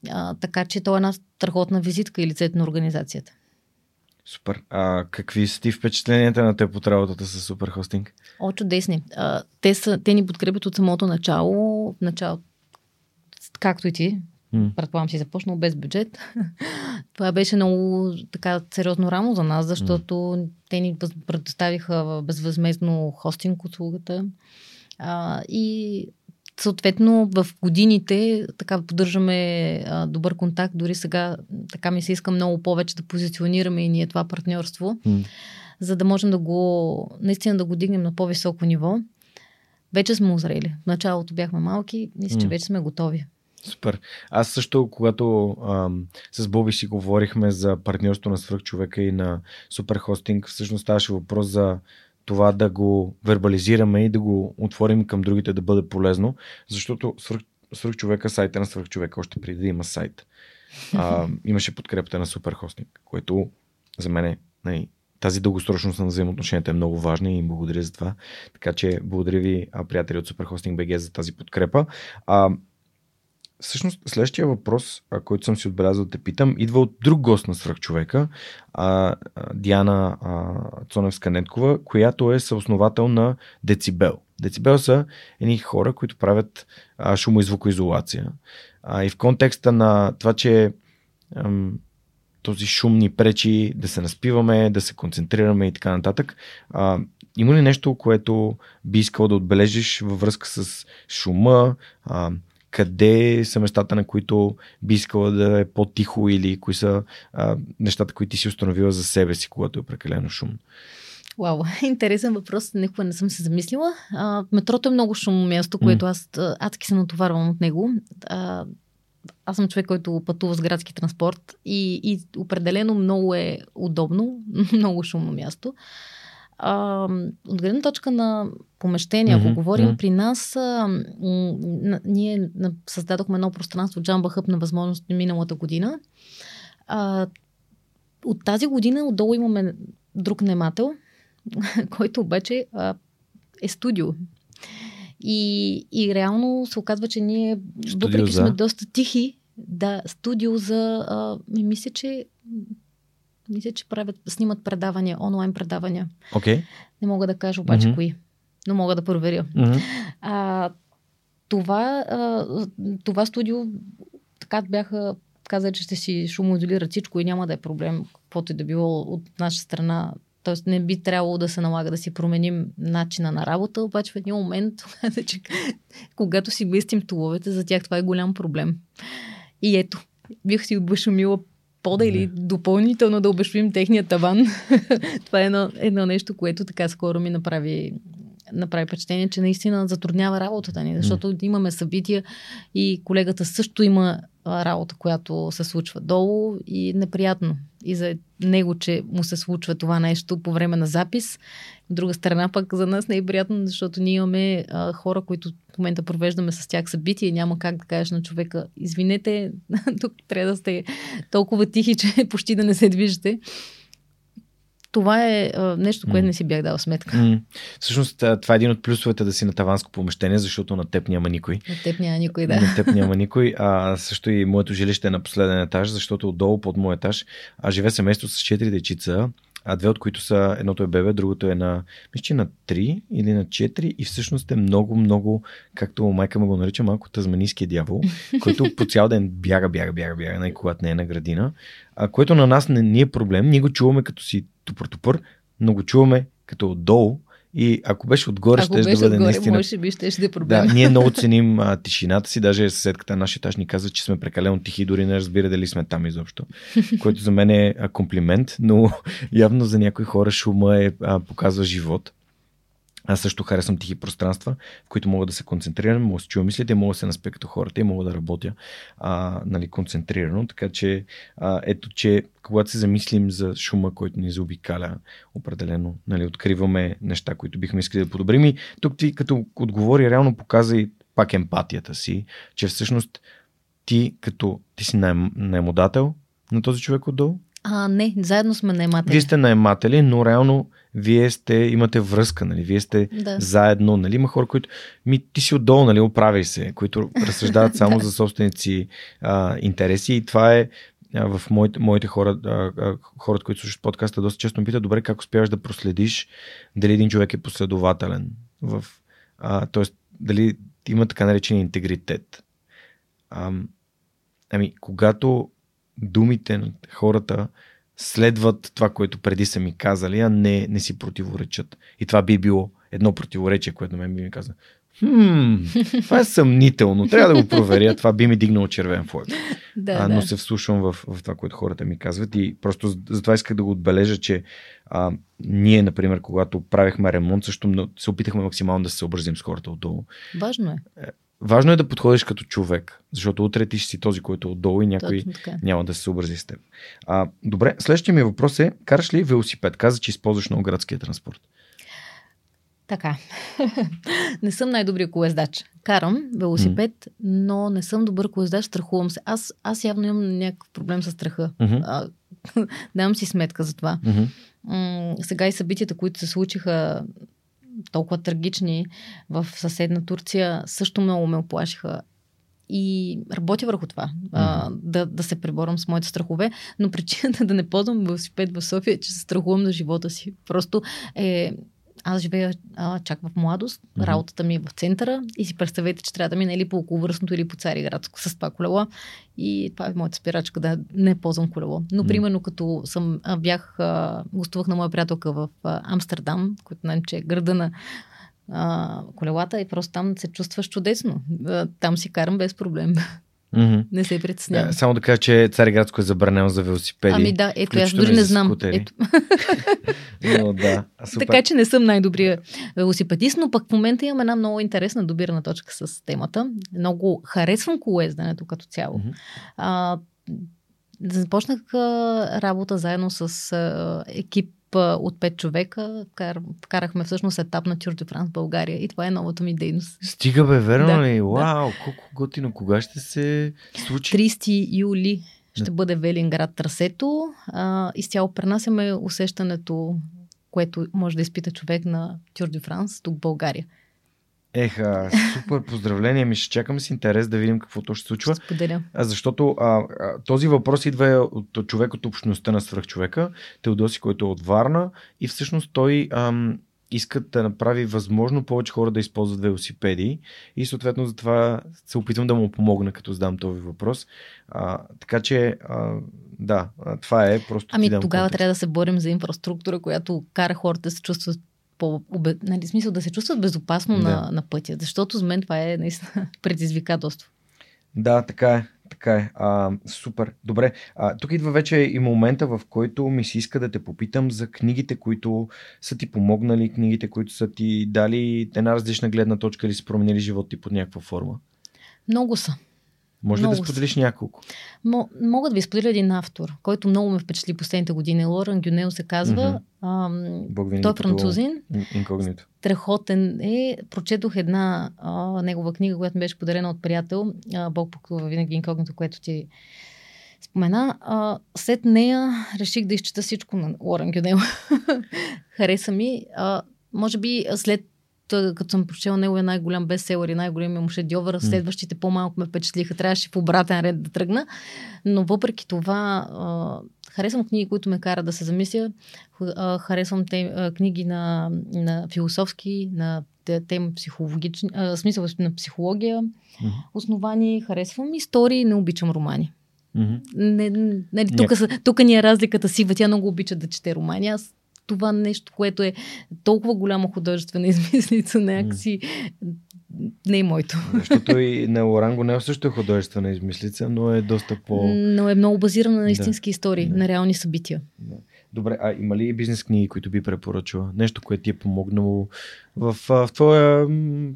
А, така че то е една страхотна визитка и лицето на организацията. Супер. А какви са ти впечатленията на теб от работата с Суперхостинг? О, чудесни. А, те, са, те ни подкрепят от самото начало. Начало, както и ти, Mm. Предполагам си започнал без бюджет. Това беше много така сериозно рамо за нас, защото mm. те ни предоставиха безвъзмезно хостинг услугата. А, и съответно в годините така поддържаме а, добър контакт. Дори сега така ми се иска много повече да позиционираме и ние това партньорство, mm. за да можем да го, наистина да го дигнем на по-високо ниво. Вече сме озрели. В началото бяхме малки, мисля, че mm. вече сме готови. Супер. Аз също, когато ам, с Боби си говорихме за партньорство на свръхчовека и на суперхостинг, всъщност ставаше въпрос за това да го вербализираме и да го отворим към другите да бъде полезно, защото свръх, свръх човека, сайта на свръх човека, още преди да има сайт, а, имаше подкрепата на Суперхостинг, което за мен е нали, тази дългосрочност на взаимоотношенията е много важна и им благодаря за това. Така че благодаря ви, приятели от Superhosting BG за тази подкрепа. А, Всъщност, следващия въпрос, който съм си отбелязал да те питам, идва от друг гост на свръхчовека, а, Диана Цоневска-Неткова, която е съосновател на Децибел. Децибел са едни хора, които правят а, шумо и звукоизолация. А, и в контекста на това, че ам, този шум ни пречи да се наспиваме, да се концентрираме и така нататък. А, има ли нещо, което би искал да отбележиш във връзка с шума? А, къде са местата, на които би искала да е по-тихо или кои са а, нещата, които ти си установила за себе си, когато е прекалено шумно? Вау, интересен въпрос. Никога не съм се замислила. А, метрото е много шумно място, което аз адски се натоварвам от него. А, аз съм човек, който пътува с градски транспорт и, и определено много е удобно, много шумно място. А, от гледна точка на помещение, ако mm-hmm. говорим mm-hmm. при нас, а, м- ние създадохме едно пространство Jamba Hub на възможност миналата година. А, от тази година отдолу имаме друг немател, който обаче а, е студио. И, и реално се оказва, че ние, студио въпреки за... сме доста тихи, да, студио за... А, мисля, че мисля, че правят, снимат предавания, онлайн предавания. Okay. Не мога да кажа обаче mm-hmm. кои, но мога да проверя. Mm-hmm. А, това, а, това студио така бяха казали, че ще си шумоизолират всичко и няма да е проблем, каквото и да било от наша страна. Тоест не би трябвало да се налага да си променим начина на работа, обаче в един момент, когато си местим туловете, за тях това е голям проблем. И ето, бих си обешумила пода или допълнително да обешвим техния таван. Това е едно, едно нещо, което така скоро ми направи направи впечатление, че наистина затруднява работата ни, защото mm. имаме събития и колегата също има работа, която се случва долу и неприятно. И за него, че му се случва това нещо по време на запис. От друга страна пък за нас не е приятно, защото ние имаме а, хора, които в момента провеждаме с тях събития няма как да кажеш на човека, извинете, тук трябва да сте толкова тихи, че почти да не се движите това е а, нещо, което mm. не си бях дал сметка. Mm. Всъщност, това е един от плюсовете да си на таванско помещение, защото на теб няма никой. На теб няма никой, да. На теб няма никой. А също и моето жилище е на последен етаж, защото отдолу под моят етаж а живее семейство с 4 дечица а две от които са, едното е бебе, другото е на, мисля, на 3 или на 4 и всъщност е много, много, както майка му го нарича, малко тазманийския дявол, който по цял ден бяга, бяга, бяга, бяга, най когато не е на градина, а, което на нас не ни е проблем, ние го чуваме като си тупър-тупър, но го чуваме като отдолу, и ако беше отгоре, ще да бъде наистина. Може би ще, ще е проблем. Да, ние много ценим а, тишината си. Даже съседката на нашия етаж ни каза, че сме прекалено тихи, дори не разбира дали сме там изобщо. Което за мен е комплимент, но явно за някои хора шума е, а, показва живот. Аз също харесвам тихи пространства, в които мога да се концентрирам, мога да се чува мислите, мога да се наспя като хората и мога да работя а, нали, концентрирано. Така че а, ето, че когато се замислим за шума, който ни заобикаля, определено нали, откриваме неща, които бихме искали да подобрим. И тук ти като отговори, реално показа и пак емпатията си, че всъщност ти като ти си найм, наймодател на този човек отдолу? А, не, заедно сме наематели. Вие сте наематели, но реално вие сте, имате връзка, нали? Вие сте да. заедно, нали? Има хора, които, ми, ти си отдолу, нали? Оправяй се, които разсъждават само да. за собственици а, интереси и това е а, в моите, моите хора, а, хората, които слушат подкаста, доста често питат, добре, как успяваш да проследиш дали един човек е последователен в, а, т.е. дали има така наречен интегритет. А, ами, когато думите на хората следват това, което преди са ми казали, а не, не си противоречат. И това би било едно противоречие, което мен би ми каза. Хм, това е съмнително. Трябва да го проверя. Това би ми дигнало червен флаг. Да, а, но да. се вслушвам в, в това, което хората ми казват. И просто затова исках да го отбележа, че а, ние, например, когато правихме ремонт, също се опитахме максимално да се съобразим с хората отдолу. Важно е. Важно е да подходиш като човек, защото утре ти ще си този, който е отдолу и някой няма да се съобрази с теб. А, добре, следващия ми въпрос е, караш ли велосипед? Каза, че използваш много градския транспорт. Така. не съм най-добрия колездач. Карам велосипед, mm. но не съм добър колездач, страхувам се. Аз, аз явно имам някакъв проблем с страха. Mm-hmm. давам си сметка за това. Mm-hmm. М- сега и събитията, които се случиха толкова трагични в съседна Турция, също много ме оплашиха. И работя върху това, mm-hmm. а, да, да се преборам с моите страхове, но причината да не ползвам велосипед в София е, че се страхувам за живота си. Просто е аз живея а, чак в младост, mm-hmm. работата ми е в центъра и си представете, че трябва да мине или по околовръстното, или по Цариградско с това колело. И това е моята спирачка да не ползвам колело. Но, mm-hmm. примерно, като съм, а, бях, а, гостувах на моя приятелка в а, Амстердам, който знаем, че е града на а, колелата и просто там се чувстваш чудесно. А, там си карам без проблем. Mm-hmm. Не се притеснявам. Е, само да кажа, че Цариградско е забранено за велосипеди. Ами да, ето, аз дори не знам. Ето. но да, супер. Така че не съм най-добрия велосипедист, но пък в момента имам една много интересна добирана точка с темата. Много харесвам колоезденето като цяло. Mm-hmm. А, започнах работа заедно с а, екип от 5 човека. Вкарахме всъщност етап на Tour de France България и това е новата ми дейност. Стига бе, верно да, ли? Вау, да. колко готино. Кога ще се случи? 30 юли ще бъде Велинград трасето. А, изцяло пренасяме усещането, което може да изпита човек на Tour de France тук в България. Еха, супер поздравления ми. Ще чакам с интерес да видим какво то ще случва. Споделя. Защото а, а, този въпрос идва от човек от общността на свръхчовека, Теодоси, който е от Варна и всъщност той ам, иска да направи възможно повече хора да използват велосипеди и съответно затова се опитвам да му помогна, като задам този въпрос. А, така че, а, да, това е просто. Ами тогава контекст. трябва да се борим за инфраструктура, която кара хората да се чувстват по, нали, смисъл да се чувстват безопасно да. на, на пътя, защото за мен това е наистина предизвикателство. Да, така е. Така е. А, супер. Добре. А, тук идва вече и момента, в който ми се иска да те попитам за книгите, които са ти помогнали, книгите, които са ти дали една различна гледна точка или са променили живота ти под някаква форма. Много са. Може много ли да споделиш няколко? М- мога да ви споделя един автор, който много ме впечатли последните години. Лорен Гюнел се казва. Mm-hmm. Ам, той е французин. Инкогнито. Страхотен е. Прочетох една а, негова книга, която ми беше подарена от приятел. А, Бог поклува винаги инкогнито, което ти спомена. А, след нея реших да изчета всичко на Лорен Гюнел. Хареса ми. А, може би след като съм прочела него е най-голям бестселър и най-големия му шедьовър, mm. следващите по-малко ме впечатлиха. Трябваше в обратен ред да тръгна. Но въпреки това, а, харесвам книги, които ме карат да се замисля. А, харесвам те, а, книги на, на философски, на тема психологични, а, смисъл на психология, mm-hmm. основани. Харесвам истории, не обичам романи. Mm-hmm. Не, нали, тук, тук ни е разликата си. Тя много обича да чете романи. Аз това нещо, което е толкова голяма художествена измислица, някакси не е моето. Защото и на Оранго не е също е художествена измислица, но е доста по... Но е много базирана на истински да. истории, да. на реални събития. Да. Добре, а има ли бизнес книги, които би препоръчала? Нещо, което ти е помогнало в, в, твоя,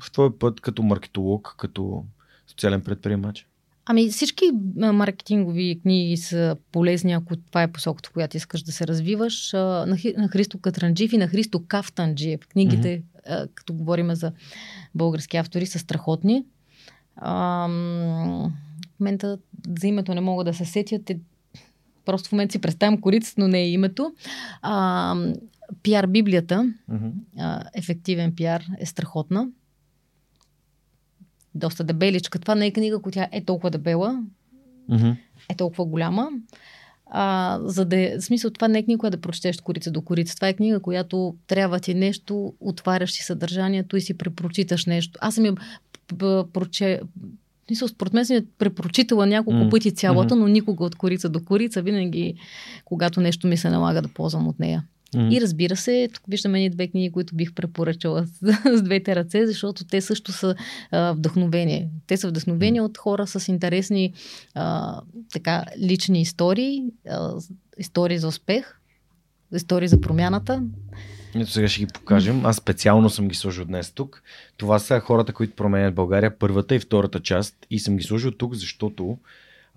в твоя път като маркетолог, като социален предприемач? Ами всички маркетингови книги са полезни, ако това е посоката, в която искаш да се развиваш. На, на Христо Катранджиев и на Христо Кафтанджиев. Книгите, mm-hmm. като говорим за български автори, са страхотни. А, в момента за името не мога да се сетят. Просто в момента си представям корицата, но не е името. А, пиар Библията, mm-hmm. а, ефективен пиар е страхотна доста дебеличка. Това не е книга, която е толкова дебела, mm-hmm. е толкова голяма. А, за да в смисъл, това не е книга, която да прочетеш корица до корица. Това е книга, която трябва ти нещо, отваряш си съдържанието и си препрочиташ нещо. Аз съм я проче... Мисля, според мен съм я препрочитала няколко mm-hmm. пъти цялата, но никога от корица до корица. Винаги, когато нещо ми се налага да ползвам от нея. Mm-hmm. И разбира се, тук виждаме ни две книги, които бих препоръчала с, с двете ръце, защото те също са а, вдъхновение. Те са вдъхновени mm-hmm. от хора с интересни а, така, лични истории, а, истории за успех, истории за промяната. Ето сега ще ги покажем. Аз специално съм ги сложил днес тук. Това са хората, които променят България, първата и втората част. И съм ги сложил тук, защото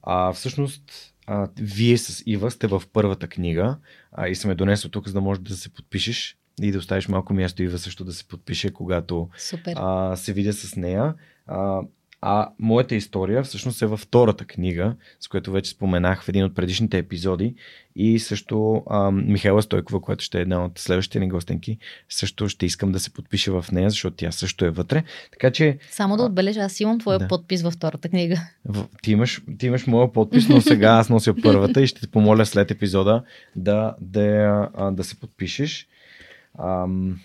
а, всъщност а, вие с Ива сте в първата книга а, и съм е донесъл тук, за да можеш да се подпишеш и да оставиш малко място Ива също да се подпише, когато а, се видя с нея. А, а моята история всъщност е във втората книга, с която вече споменах в един от предишните епизоди. И също а, Михайла Стойкова, която ще е една от следващите ни гостенки, също ще искам да се подпише в нея, защото тя също е вътре. Така че. Само да отбележа, аз имам твоя да. подпис във втората книга. В, ти, имаш, ти имаш моя подпис, но сега аз нося първата и ще те помоля след епизода да, да, да, да се подпишеш. Ам,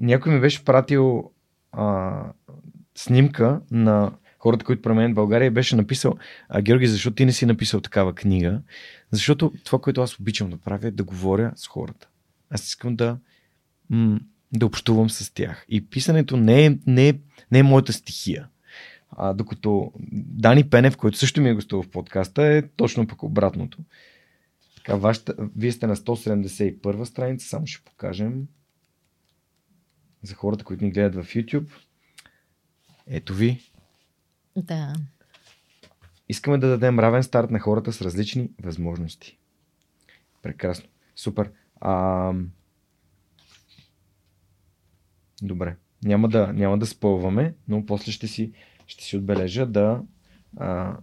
някой ми беше пратил а, снимка на хората, които променят България беше написал, а Георги, защо ти не си написал такава книга? Защото това, което аз обичам да правя е да говоря с хората. Аз искам да, да общувам с тях. И писането не е, не е, не е моята стихия. А, докато Дани Пенев, който също ми е гостувал в подкаста, е точно пък обратното. Така, вашата, вие сте на 171 страница, само ще покажем за хората, които ни гледат в YouTube. Ето ви. Да. Искаме да дадем равен старт на хората с различни възможности. Прекрасно. Супер. А... Добре. Няма да, няма да спълваме, но после ще си, ще си отбележа да а,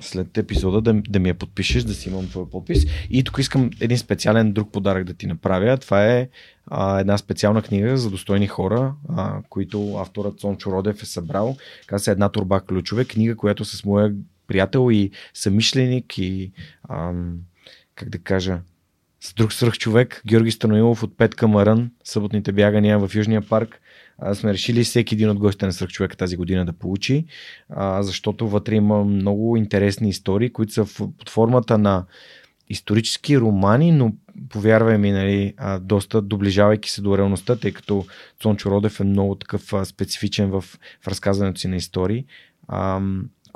след епизода да, да ми я подпишеш, да си имам твой подпис. И тук искам един специален друг подарък да ти направя. Това е а, една специална книга за достойни хора, а, които авторът Сончо Родев е събрал. Казва се Една турба ключове. Книга, която с моя приятел и съмишленик и ам, как да кажа, с друг свръхчовек, Георги Станоилов от Петка Марън, съботните бягания в Южния парк. Сме решили всеки един от гостите на свръхчовека тази година да получи, а, защото вътре има много интересни истории, които са в, под формата на исторически романи, но повярвай ми, нали, а, доста доближавайки се до реалността, тъй като Цончо Родев е много такъв а, специфичен в, в разказването си на истории. А,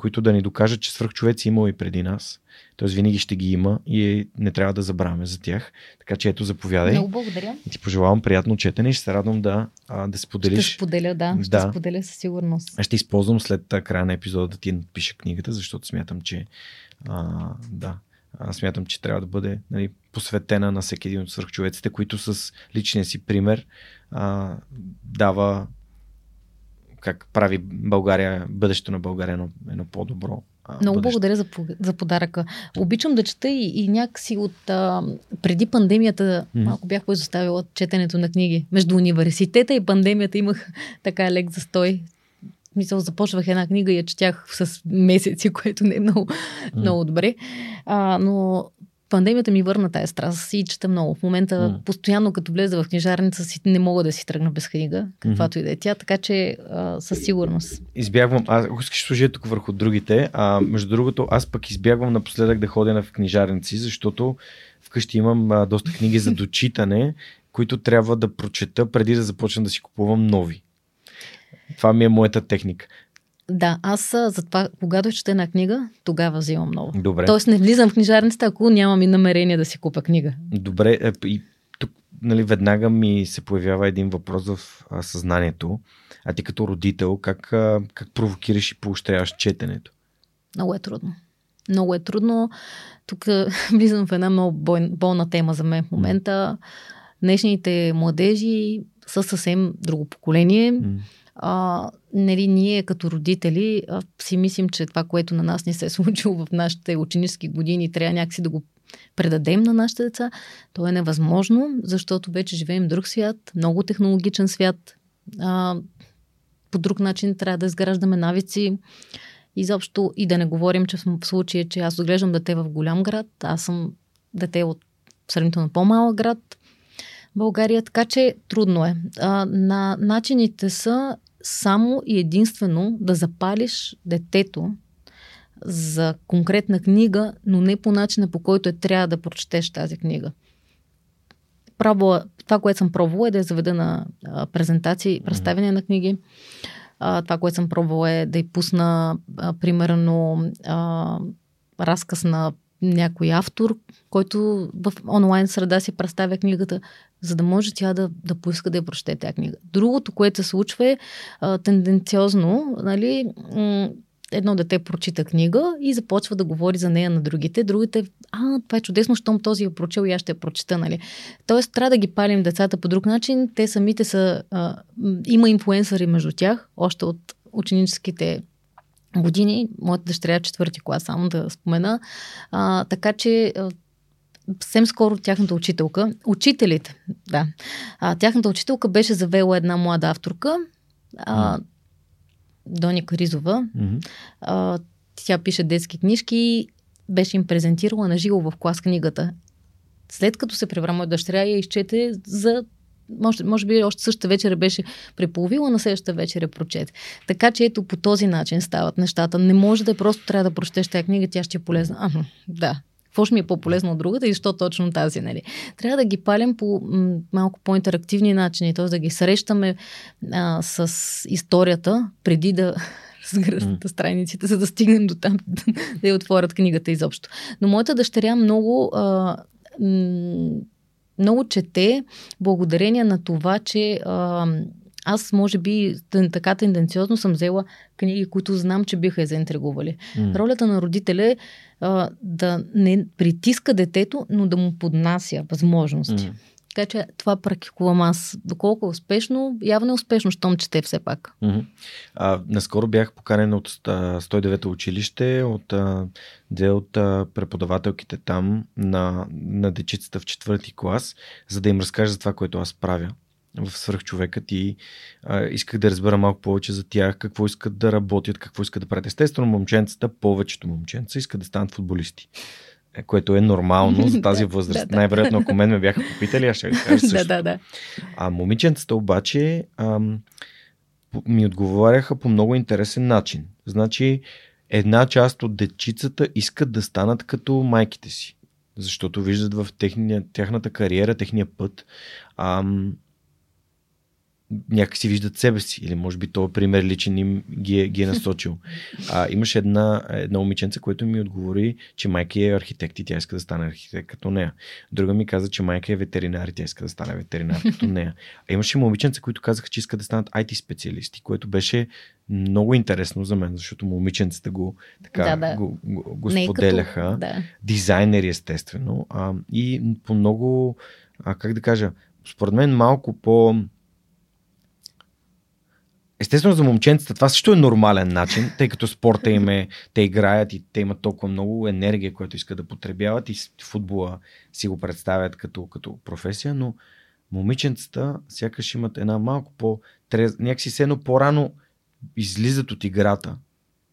които да ни докажат, че свръхчовеци имало и преди нас. Тоест винаги ще ги има и не трябва да забравяме за тях. Така че ето, заповядай. Много благодаря. И ти пожелавам приятно четене и ще се радвам да, да споделиш. Ще споделя, да. Ще да. споделя със сигурност. Ще използвам след края на епизода да ти напиша книгата, защото смятам, че а, да, аз смятам, че трябва да бъде нали, посветена на всеки един от свърхчовеците, които с личния си пример а, дава как прави България, бъдещето на България едно, едно по-добро. Много бъдеще. благодаря за, за подаръка. Обичам да чета и, и някакси от а, преди пандемията mm-hmm. малко бях поизоставила четенето на книги. Между университета и пандемията имах така лек застой. Мисъл, започвах една книга и я четях с месеци, което не е много, mm. много добре. А, но пандемията ми върна тази страст и чета много. В момента mm. постоянно като влеза в книжарница си не мога да си тръгна без книга, каквато mm-hmm. и да е тя, така че а, със сигурност. Избягвам, аз искаш служа тук върху другите, а между другото аз пък избягвам напоследък да ходя в книжарници, защото вкъщи имам а, доста книги за дочитане, които трябва да прочета преди да започна да си купувам нови. Това ми е моята техника. Да, аз затова, когато чета една книга, тогава взимам много. Добре. Тоест не влизам в книжарницата, ако нямам и намерение да си купа книга. Добре, е, и тук нали, веднага ми се появява един въпрос в а, съзнанието. А ти като родител, как, а, как провокираш и поощряваш четенето? Много е трудно. Много е трудно. Тук влизам в една много болна тема за мен в момента. Днешните младежи са съвсем друго поколение. Mm а, нали, ние като родители а, си мислим, че това, което на нас не се е случило в нашите ученически години, трябва някакси да го предадем на нашите деца. То е невъзможно, защото вече живеем в друг свят, много технологичен свят. А, по друг начин трябва да изграждаме навици. Изобщо и да не говорим, че в случая, че аз отглеждам дете в голям град, аз съм дете от сравнително по-малък град, България, така че трудно е. А, на начините са само и единствено да запалиш детето за конкретна книга, но не по начина по който е трябва да прочетеш тази книга. Пробва, това, което съм пробвала е да я заведа на а, презентации, представяне на книги. А, това, което съм пробвала е да й пусна, а, примерно, а, разказ на някой автор, който в онлайн среда си представя книгата, за да може тя да, да поиска да я прочете тази книга. Другото, което се случва е а, тенденциозно, нали, м- едно дете прочита книга и започва да говори за нея на другите. Другите, а, това е чудесно, щом този я прочел и аз ще я прочита, нали. Тоест, трябва да ги палим децата по друг начин. Те самите са, а, има инфлуенсъри между тях, още от ученическите години. Моята дъщеря е четвърти клас, само да спомена. А, така че съвсем скоро тяхната учителка, учителите, да, а, тяхната учителка беше завела една млада авторка, а, mm. Дони Каризова. Mm-hmm. А, тя пише детски книжки, беше им презентирала на живо в клас книгата. След като се превра моя дъщеря, я изчете за може, може би още същата вечер беше преполовила, на следващата вечер е прочете. Така че ето по този начин стават нещата. Не може да е просто трябва да прочетеш тази книга, тя ще е полезна. Ага, да, какво ще ми е по-полезно от другата и защо точно тази, нали? Трябва да ги палим по м- малко по-интерактивни начини, т.е. да ги срещаме а, с историята преди да разгръснат mm. страниците, за да стигнем до там, да я отворят книгата изобщо. Но моята дъщеря много а, м- много чете благодарение на това, че а, аз, може би, така тенденциозно съм взела книги, които знам, че биха я заинтригували. Mm. Ролята на родителя е а, да не притиска детето, но да му поднася възможности. Mm. Така че това практикувам аз. Доколко е успешно, явно е успешно, щом чете все пак. Mm-hmm. А, наскоро бях поканен от 109-то училище, от а, две от а, преподавателките там на, на дечицата в четвърти клас, за да им разкажа за това, което аз правя в свръхчовекът и а, исках да разбера малко повече за тях, какво искат да работят, какво искат да правят. Естествено, момченцата, повечето момченца искат да станат футболисти което е нормално за тази възраст. да. Най-вероятно, ако мен ме бяха попитали, аз ще ви кажа също. да, да, да. А момиченцата обаче ам, ми отговаряха по много интересен начин. Значи, една част от дечицата искат да станат като майките си. Защото виждат в техния, тяхната кариера, техния път, ам, някакси виждат себе си, или може би този пример личен им ги е, ги е насочил. А, имаше една, една момиченца, което ми отговори, че майка е архитект и тя иска да стане архитект като нея. Друга ми каза, че майка е ветеринар и тя иска да стане ветеринар като нея. А имаше момиченца, които казаха, че искат да станат IT специалисти, което беше много интересно за мен, защото момиченцата го, така, да, да. го, го, го споделяха. Като, да. Дизайнери, естествено. А, и по много, а, как да кажа, според мен малко по Естествено за момченцата това също е нормален начин, тъй като спорта им е, те играят и те имат толкова много енергия, която искат да потребяват и футбола си го представят като, като професия, но момиченцата сякаш имат една малко по трез... някакси се едно по-рано излизат от играта,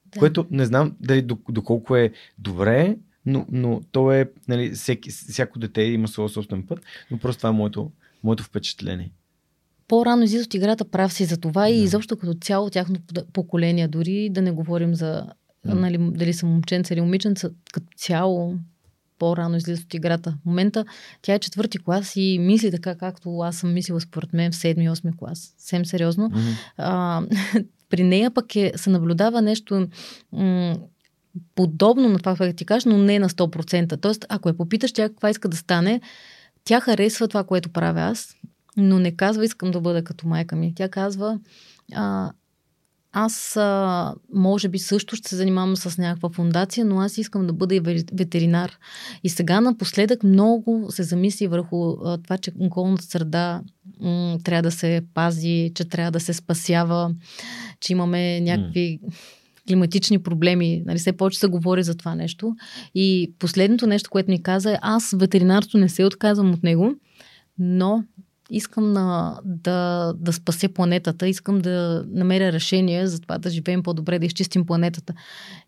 да. което не знам дали доколко е добре, но, но то е, нали, всеки, всяко дете има своя собствен път, но просто това е моето, моето впечатление по-рано излизат от играта, прав си за това да. и изобщо като цяло тяхното поколение, дори да не говорим за да. нали, дали са момченца или момиченца, като цяло по-рано излизат от играта. В момента тя е четвърти клас и мисли така, както аз съм мислила според мен в 7-8 клас. Съвсем сериозно. Mm-hmm. А, при нея пък е, се наблюдава нещо м- подобно на това, което ти кажеш, но не на 100%. Тоест, ако я попиташ тя каква иска да стане, тя харесва това, което правя аз но не казва искам да бъда като майка ми. Тя казва а, аз а, може би също ще се занимавам с някаква фундация, но аз искам да бъда и ветеринар. И сега напоследък много се замисли върху а, това, че околната среда м- трябва да се пази, че трябва да се спасява, че имаме някакви климатични проблеми. Нали, все повече се говори за това нещо. И последното нещо, което ми каза е, аз ветеринарство не се отказвам от него, но искам на, да, да спася планетата, искам да намеря решение за това да живеем по-добре, да изчистим планетата.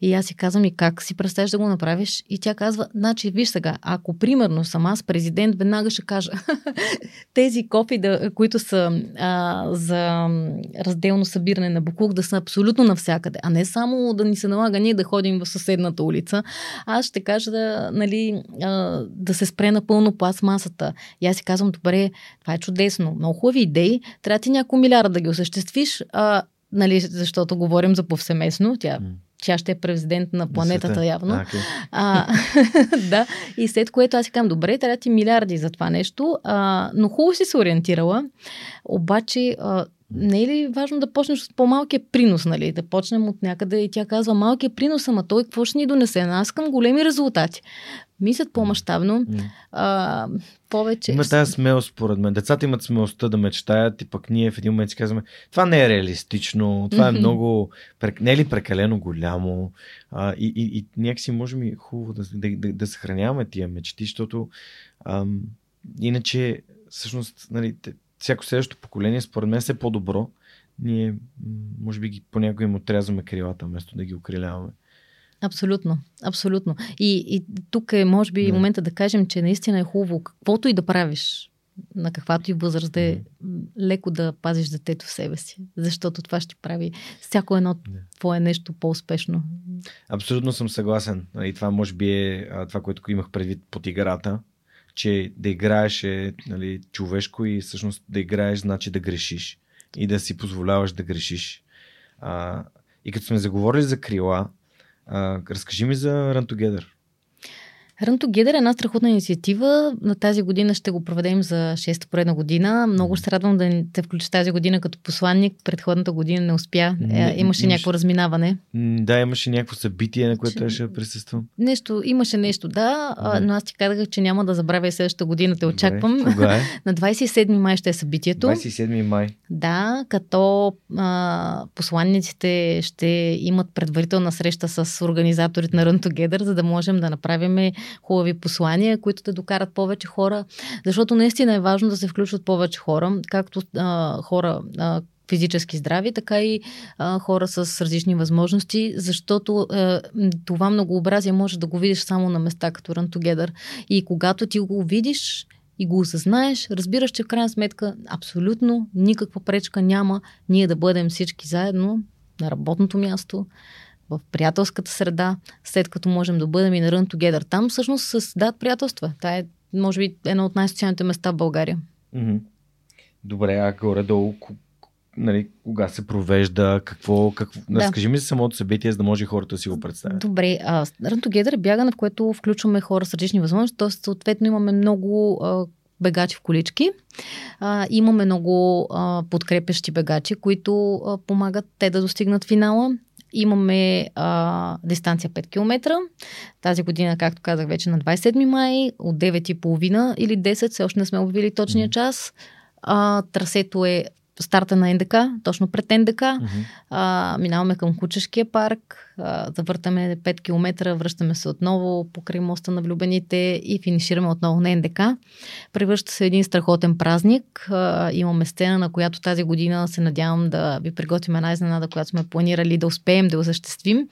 И аз си казвам и как си представяш да го направиш? И тя казва, значи, виж сега, ако примерно съм аз президент, веднага ще кажа тези копи, да, които са а, за разделно събиране на буклук, да са абсолютно навсякъде, а не само да ни се налага ние да ходим в съседната улица. Аз ще кажа да, нали, а, да се спре напълно пластмасата. И аз си казвам, добре, това е чудесно, много хубави идеи, трябва ти няколко милиарда да ги осъществиш, а, нали, защото говорим за повсеместно, тя тя ще е президент на планетата явно. А, okay. а, да, и след което аз си казвам, добре, трябва ти милиарди за това нещо, а, но хубаво си се ориентирала, обаче а, не е ли важно да почнеш с по-малкия принос, нали? Да почнем от някъде и тя казва, малкият принос, ама той какво ще ни донесе? Аз искам големи резултати. Мислят по-масштабно. Mm. повече. Има тази смелост, според мен. Децата имат смелостта да мечтаят и пък ние в един момент си казваме, това не е реалистично, това е mm-hmm. много, не е ли прекалено голямо? А, и, и, и някакси може ми хубаво да, да, да, да съхраняваме тия мечти, защото ам, иначе всъщност нали, всяко следващо поколение, според мен, е по-добро. Ние, може би, ги, понякога им отрязваме крилата, вместо да ги окриляваме. Абсолютно, абсолютно. И, и тук е, може би, да. момента да кажем, че наистина е хубаво, каквото и да правиш, на каквато и възраст да е, леко да пазиш детето в себе си, защото това ще прави всяко едно твое нещо по-успешно. Абсолютно съм съгласен. И това може би е това, което имах предвид под играта, че да играеш е нали, човешко и всъщност да играеш значи да грешиш и да си позволяваш да грешиш. А, и като сме заговорили за крила, а, разкажи ми за Run Together. Run Together е една страхотна инициатива. На тази година ще го проведем за 6-та поредна година. Много се радвам да те включи тази година като посланник. Предходната година не успя. Не, имаше имаш... някакво разминаване. Да, имаше някакво събитие, на което трябваше да присъствам. Нещо, имаше нещо, да, да. но аз ти казах, че няма да забравя и следващата година. Те очаквам. Добре, кога е? на 27 май ще е събитието. 27 май. Да, като а, посланниците ще имат предварителна среща с организаторите на Run Together, за да можем да направим хубави послания, които да докарат повече хора, защото наистина е важно да се включват повече хора, както а, хора а, физически здрави, така и а, хора с различни възможности, защото а, това многообразие може да го видиш само на места като Run Together. И когато ти го видиш, и го осъзнаеш, разбираш, че в крайна сметка абсолютно никаква пречка няма ние да бъдем всички заедно на работното място, в приятелската среда, след като можем да бъдем и на Run Together. Там всъщност се създават приятелства. Това е, може би, едно от най-социалните места в България. Mm-hmm. Добре, а горе-долу, нали, кога се провежда, какво, какво... Да. Разкажи ми за самото събитие, за да може хората да си го представят. Добре, а, Run Together е бягане, в което включваме хора с различни възможности, т.е. съответно имаме много а, бегачи в колички. А, имаме много а, подкрепещи бегачи, които а, помагат те да достигнат финала. Имаме а, дистанция 5 км. Тази година, както казах, вече на 27 май от 9.30 или 10, все още не сме обявили точния час. А, трасето е старта на НДК, точно пред НДК. Uh-huh. А, минаваме към Кучешкия парк, а, завъртаме 5 км, връщаме се отново покрай моста на влюбените и финишираме отново на НДК. Превръща се един страхотен празник. А, имаме сцена, на която тази година се надявам да ви приготвим една изненада, която сме планирали да успеем да осъществим.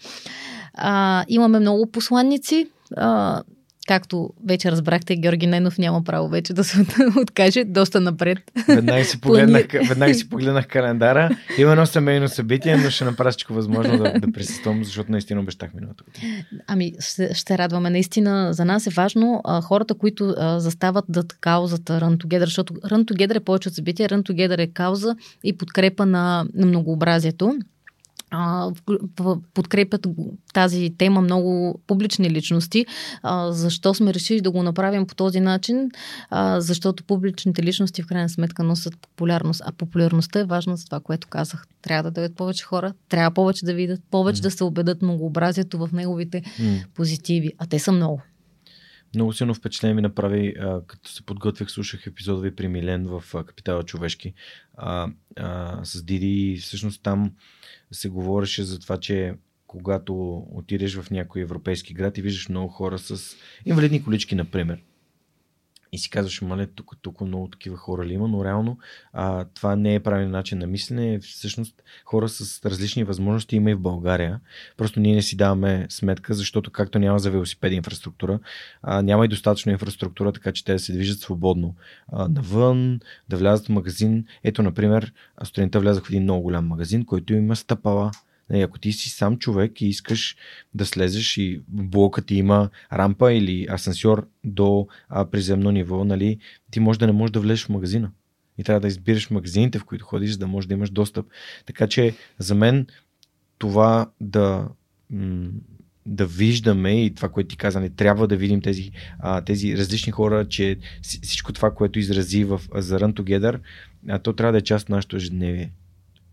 А, имаме много посланници. А, Както вече разбрахте, Георги Ненов няма право вече да се откаже доста напред. Веднага си погледнах, веднага си погледнах календара. Има едно семейно събитие, но ще направя всичко възможно да, да присъствам, защото наистина обещах миналата година. Ами, ще, ще радваме. Наистина, за нас е важно а, хората, които а, застават да каузата Run Together, защото Run Together е повече от събитие. Run Together е кауза и подкрепа на, на многообразието а, подкрепят тази тема много публични личности. А, защо сме решили да го направим по този начин? А, защото публичните личности в крайна сметка носят популярност. А популярността е важна за това, което казах. Трябва да дадат повече хора, трябва повече да видят, повече mm. да се убедат многообразието в неговите mm. позитиви. А те са много. Много силно впечатление ми направи, а, като се подготвях, слушах епизода ви при Милен в а, Капитала човешки а, а, с Диди. И всъщност там се говореше за това, че когато отидеш в някой европейски град и виждаш много хора с инвалидни колички, например, и си казваш, мале, тук, тук много такива хора ли има, но реално а, това не е правилен начин на мислене. Всъщност хора с различни възможности има и в България. Просто ние не си даваме сметка, защото както няма за велосипеди инфраструктура, а, няма и достатъчно инфраструктура, така че те да се движат свободно а, навън, да влязат в магазин. Ето, например, сутринта влязах в един много голям магазин, който има стъпала Нали, ако ти си сам човек и искаш да слезеш и блока ти има рампа или асансьор до а, приземно ниво, нали, ти може да не можеш да влезеш в магазина. И трябва да избираш магазините, в които ходиш, за да можеш да имаш достъп. Така че за мен това да, да виждаме и това, което ти каза, не трябва да видим тези, а, тези различни хора, че всичко това, което изрази в, за Run Together, а, то трябва да е част от нашето ежедневие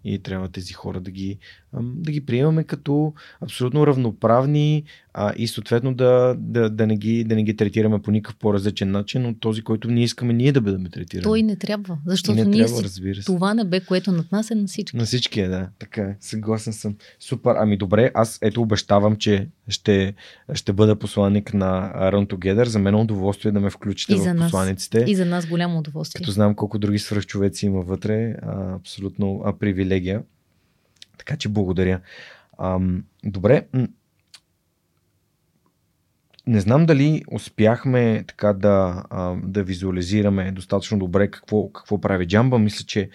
и трябва тези хора да ги, да ги приемаме като абсолютно равноправни а, и съответно да, да, да, не ги, да не ги третираме по никакъв по-различен начин от този, който ние искаме ние да бъдем третирани. Той не трябва, защото не ние трябва, си, разбира се. това небе, което над нас е на всички. На всички е, да. Така е. Съгласен съм. Супер. Ами добре, аз ето обещавам, че ще, ще бъда посланник на Run Together. За мен е удоволствие да ме включите и в нас. посланиците. И за нас голямо удоволствие. Като знам колко други свръхчовеци има вътре, а, абсолютно а, привилегия. Така че благодаря. Ам, добре, не знам дали успяхме така да, да визуализираме достатъчно добре какво, какво прави Джамба. Мисля, че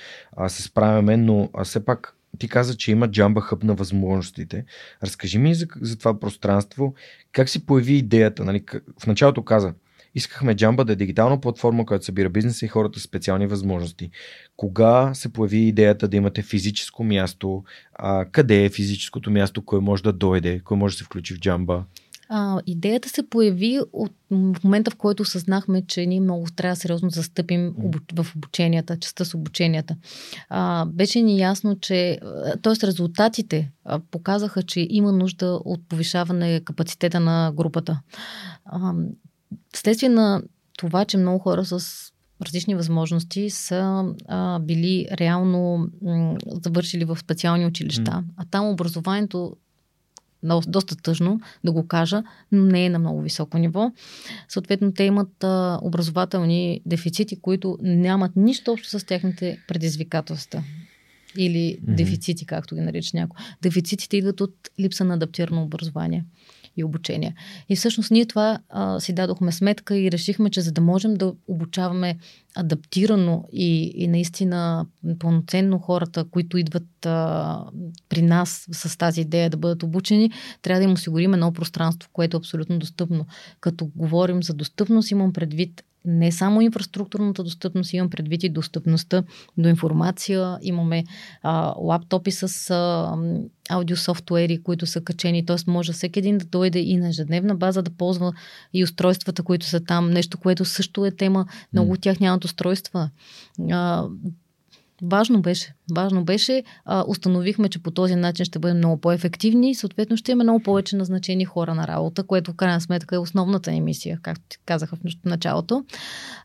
се справяме, но все пак ти каза, че има Джамба хъб на възможностите. Разкажи ми за, за това пространство. Как си появи идеята? Нали? В началото каза, искахме Джамба да е дигитална платформа, която събира бизнеса и хората с специални възможности. Кога се появи идеята да имате физическо място? А, къде е физическото място? Кой може да дойде? Кой може да се включи в Джамба? А, идеята се появи от в момента, в който осъзнахме, че ние много трябва сериозно застъпим в обученията, частта с обученията. А, беше ни ясно, че т.е. резултатите показаха, че има нужда от повишаване капацитета на групата. А, следствие на това, че много хора с различни възможности са а, били реално м- завършили в специални училища, mm. а там образованието доста тъжно да го кажа, но не е на много високо ниво. Съответно, те имат а, образователни дефицити, които нямат нищо общо с техните предизвикателства. Или mm-hmm. дефицити, както ги нарича някой. Дефицитите идват от липса на адаптирано образование и обучение. И всъщност ние това а, си дадохме сметка и решихме, че за да можем да обучаваме адаптирано и, и наистина пълноценно хората, които идват а, при нас с тази идея да бъдат обучени, трябва да им осигурим едно пространство, което е абсолютно достъпно. Като говорим за достъпност, имам предвид не само инфраструктурната достъпност, имам предвид и достъпността до информация. Имаме а, лаптопи с а, аудиософтуери, които са качени, т.е. може всеки един да дойде и на ежедневна база да ползва и устройствата, които са там. Нещо, което също е тема. Много от тях нямат устройства. А, Важно беше. Важно беше. А, установихме, че по този начин ще бъдем много по-ефективни и съответно ще имаме много повече назначени хора на работа, което в крайна сметка е основната ни мисия, както ти казаха в началото.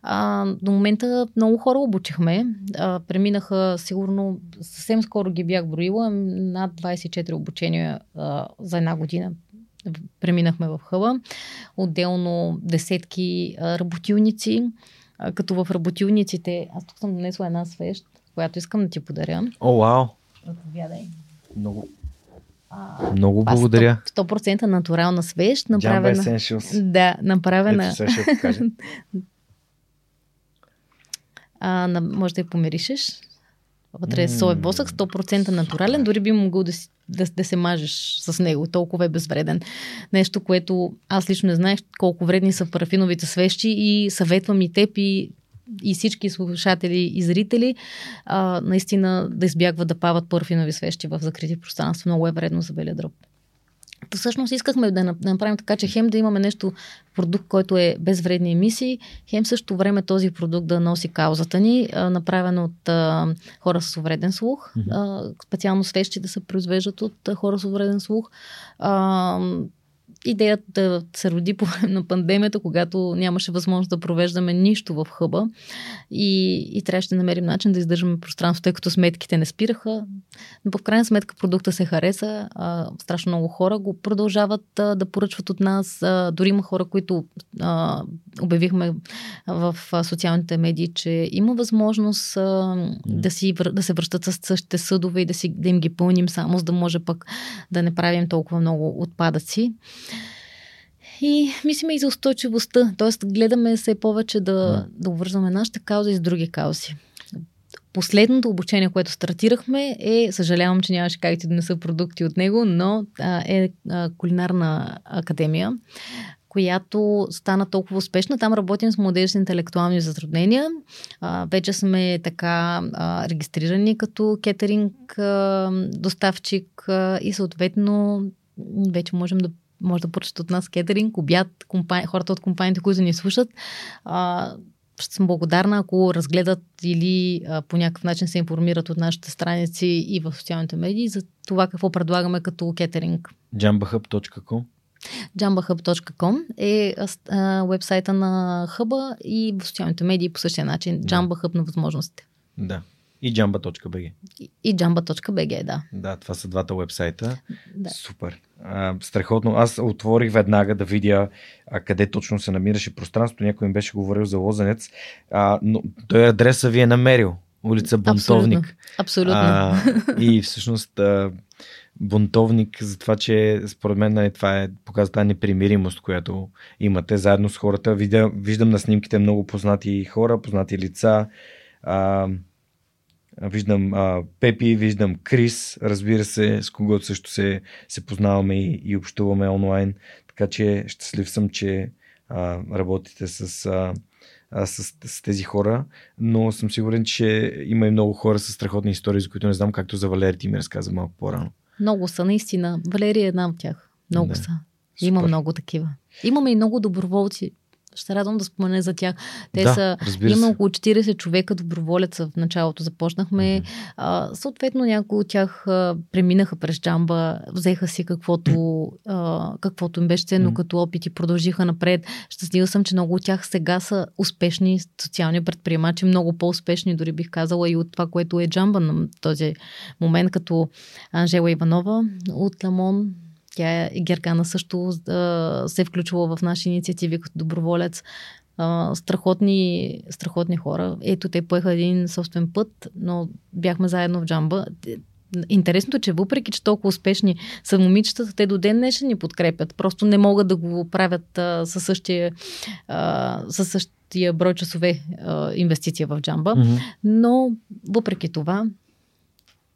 А, до момента много хора обучихме. А, преминаха сигурно, съвсем скоро ги бях броила, над 24 обучения а, за една година преминахме в хъба. Отделно десетки а, работилници, като в работилниците, аз тук съм донесла една свещ, която искам да ти подаря. О, вау! Отповядай. Много. А, Много благодаря. 100%, 100% натурална свещ, направена. Да, направена. Ето, а, на, може да я помиришеш. Вътре е соев восък, 100% натурален, дори би могъл да, си, да, да се мажеш с него, толкова е безвреден. Нещо, което аз лично не знаех колко вредни са парафиновите свещи и съветвам и теб и и всички слушатели и зрители а, наистина да избягват да пават парфинови свещи в закрити пространства. Много е вредно за белия дроб. Всъщност искахме да направим така, че хем да имаме нещо, продукт, който е без вредни емисии, хем също време този продукт да носи каузата ни, направен от а, хора с увреден слух. Mm-hmm. А, специално свещи да се произвеждат от а, хора с увреден слух. А, идеята да се роди по време на пандемията, когато нямаше възможност да провеждаме нищо в хъба и, и трябваше да намерим начин да издържаме пространство, тъй като сметките не спираха. Но по крайна сметка продукта се хареса. А, страшно много хора го продължават а, да поръчват от нас. А, дори има хора, които а, обявихме в а, социалните медии, че има възможност а, да, си, да се връщат с същите съдове и да, си, да им ги пълним само, за да може пък да не правим толкова много отпадъци. И мислиме и за устойчивостта, т.е. гледаме се повече да, да обвързваме нашата кауза и с други каузи. Последното обучение, което стартирахме е, съжалявам, че нямаше как да донеса продукти от него, но а, е а, кулинарна академия, която стана толкова успешна. Там работим с младежи с интелектуални затруднения. А, вече сме така а, регистрирани като кетеринг а, доставчик а, и съответно вече можем да може да поръчат от нас кетеринг, обяд, компания, хората от компаниите, които ни слушат. А, ще съм благодарна, ако разгледат или а, по някакъв начин се информират от нашите страници и в социалните медии за това какво предлагаме като кетеринг. jambahub.com jambahub.com е а, вебсайта на хъба и в социалните медии по същия начин. Да. Jamba на възможностите. Да. И jamba.bg. И, и jamba.bg, да. Да, това са двата вебсайта. Да. Супер. А, страхотно. Аз отворих веднага да видя а, къде точно се намираше пространството. Някой ми беше говорил за Лозенец. А, но той адреса ви е намерил. улица Бунтовник. Абсолютно. А, и всъщност а, бунтовник за това, че според мен нали, това е, показва тази непримиримост, която имате заедно с хората. Видя, виждам на снимките много познати хора, познати лица. А, виждам а, Пепи, виждам Крис, разбира се, с когото също се, се познаваме и, и общуваме онлайн. Така че щастлив съм, че а, работите с, а, а, с, с тези хора, но съм сигурен, че има и много хора с страхотни истории, за които не знам, както за Валери ти ми разказа малко по-рано. Много са, наистина. Валерия е една от тях. Много да. са. Супер. Има много такива. Имаме и много доброволци. Ще радвам да спомена за тях. Те да, са. Има около 40 човека доброволеца в началото. Започнахме. Mm-hmm. А, съответно, някои от тях а, преминаха през джамба, взеха си каквото, а, каквото им беше ценно mm-hmm. като опит и продължиха напред. Щастлива съм, че много от тях сега са успешни социални предприемачи, много по-успешни, дори бих казала, и от това, което е джамба на този момент, като Анжела Иванова от Ламон, тя е Гергана също а, се е включвала в наши инициативи като доброволец. А, страхотни, страхотни хора. Ето, те поеха един собствен път, но бяхме заедно в джамба. Интересното е, че въпреки, че толкова успешни са момичетата, те до ден днешен ни подкрепят. Просто не могат да го правят а, със, същия, а, със същия брой часове а, инвестиция в джамба. Mm-hmm. Но въпреки това,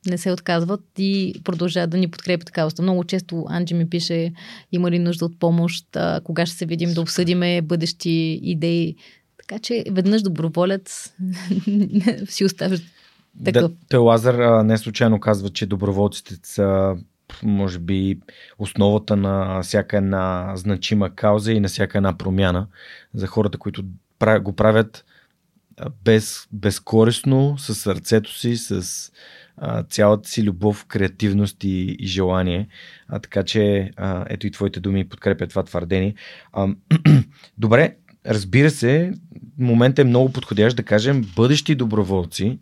не се отказват и продължават да ни подкрепят така. Много често Анджи ми пише, има ли нужда от помощ, а, кога ще се видим да обсъдиме бъдещи идеи. Така че веднъж доброволец си оставаш такъв. Да, той Лазар не случайно казва, че доброволците са може би основата на всяка една значима кауза и на всяка една промяна за хората, които го правят без, безкорисно, с сърцето си, с цялата си любов, креативност и, и желание. А, така че а, ето и твоите думи подкрепят това твърдение. А, добре, разбира се, момент е много подходящ да кажем бъдещи доброволци.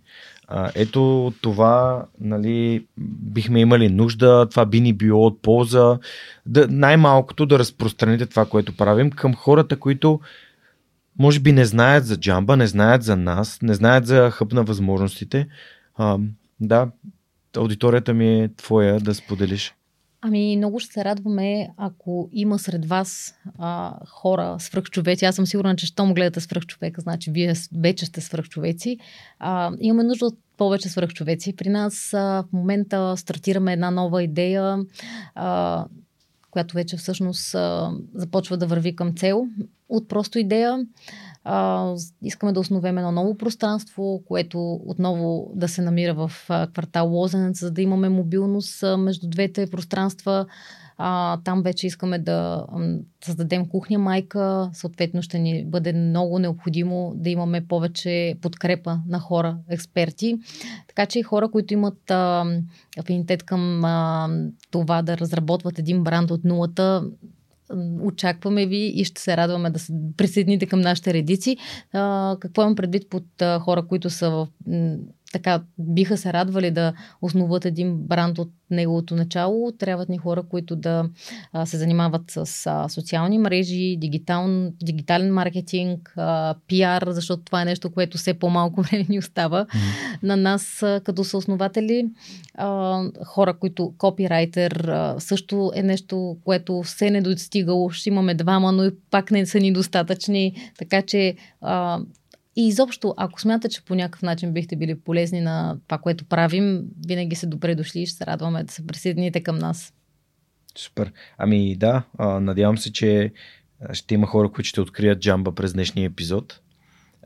А, ето това, нали, бихме имали нужда, това би ни било от полза. Да, най-малкото да разпространите това, което правим към хората, които може би не знаят за джамба, не знаят за нас, не знаят за хъб на възможностите. А, да, аудиторията ми е твоя да споделиш. Ами, много ще се радваме, ако има сред вас а, хора, свръхчовеци. Аз съм сигурна, че щом гледате свръхчовека, значи вие вече сте свръхчовеци. А, имаме нужда от повече свръхчовеци. При нас а, в момента стартираме една нова идея, а, която вече всъщност а, започва да върви към цел. От просто идея а, искаме да основем едно ново пространство, което отново да се намира в а, квартал Лозенец, за да имаме мобилност а, между двете пространства. А, там вече искаме да създадем кухня майка. Съответно ще ни бъде много необходимо да имаме повече подкрепа на хора, експерти. Така че и хора, които имат а, афинитет към а, това да разработват един бранд от нулата, очакваме ви и ще се радваме да се присъедините към нашите редици. А, какво имам предвид под а, хора, които са в така биха се радвали да основат един бранд от неговото начало. Трябват ни хора, които да а, се занимават с а, социални мрежи, дигитал, дигитален маркетинг, а, пиар, защото това е нещо, което все по-малко време ни остава. Mm-hmm. На нас а, като съоснователи, а, хора, които копирайтер а, също е нещо, което все не достигало. Ще имаме двама, но и пак не са ни достатъчни. Така че а, и изобщо, ако смятате, че по някакъв начин бихте били полезни на това, което правим, винаги се добре дошли и ще се радваме да се присъедините към нас. Супер. Ами да, надявам се, че ще има хора, които ще открият джамба през днешния епизод.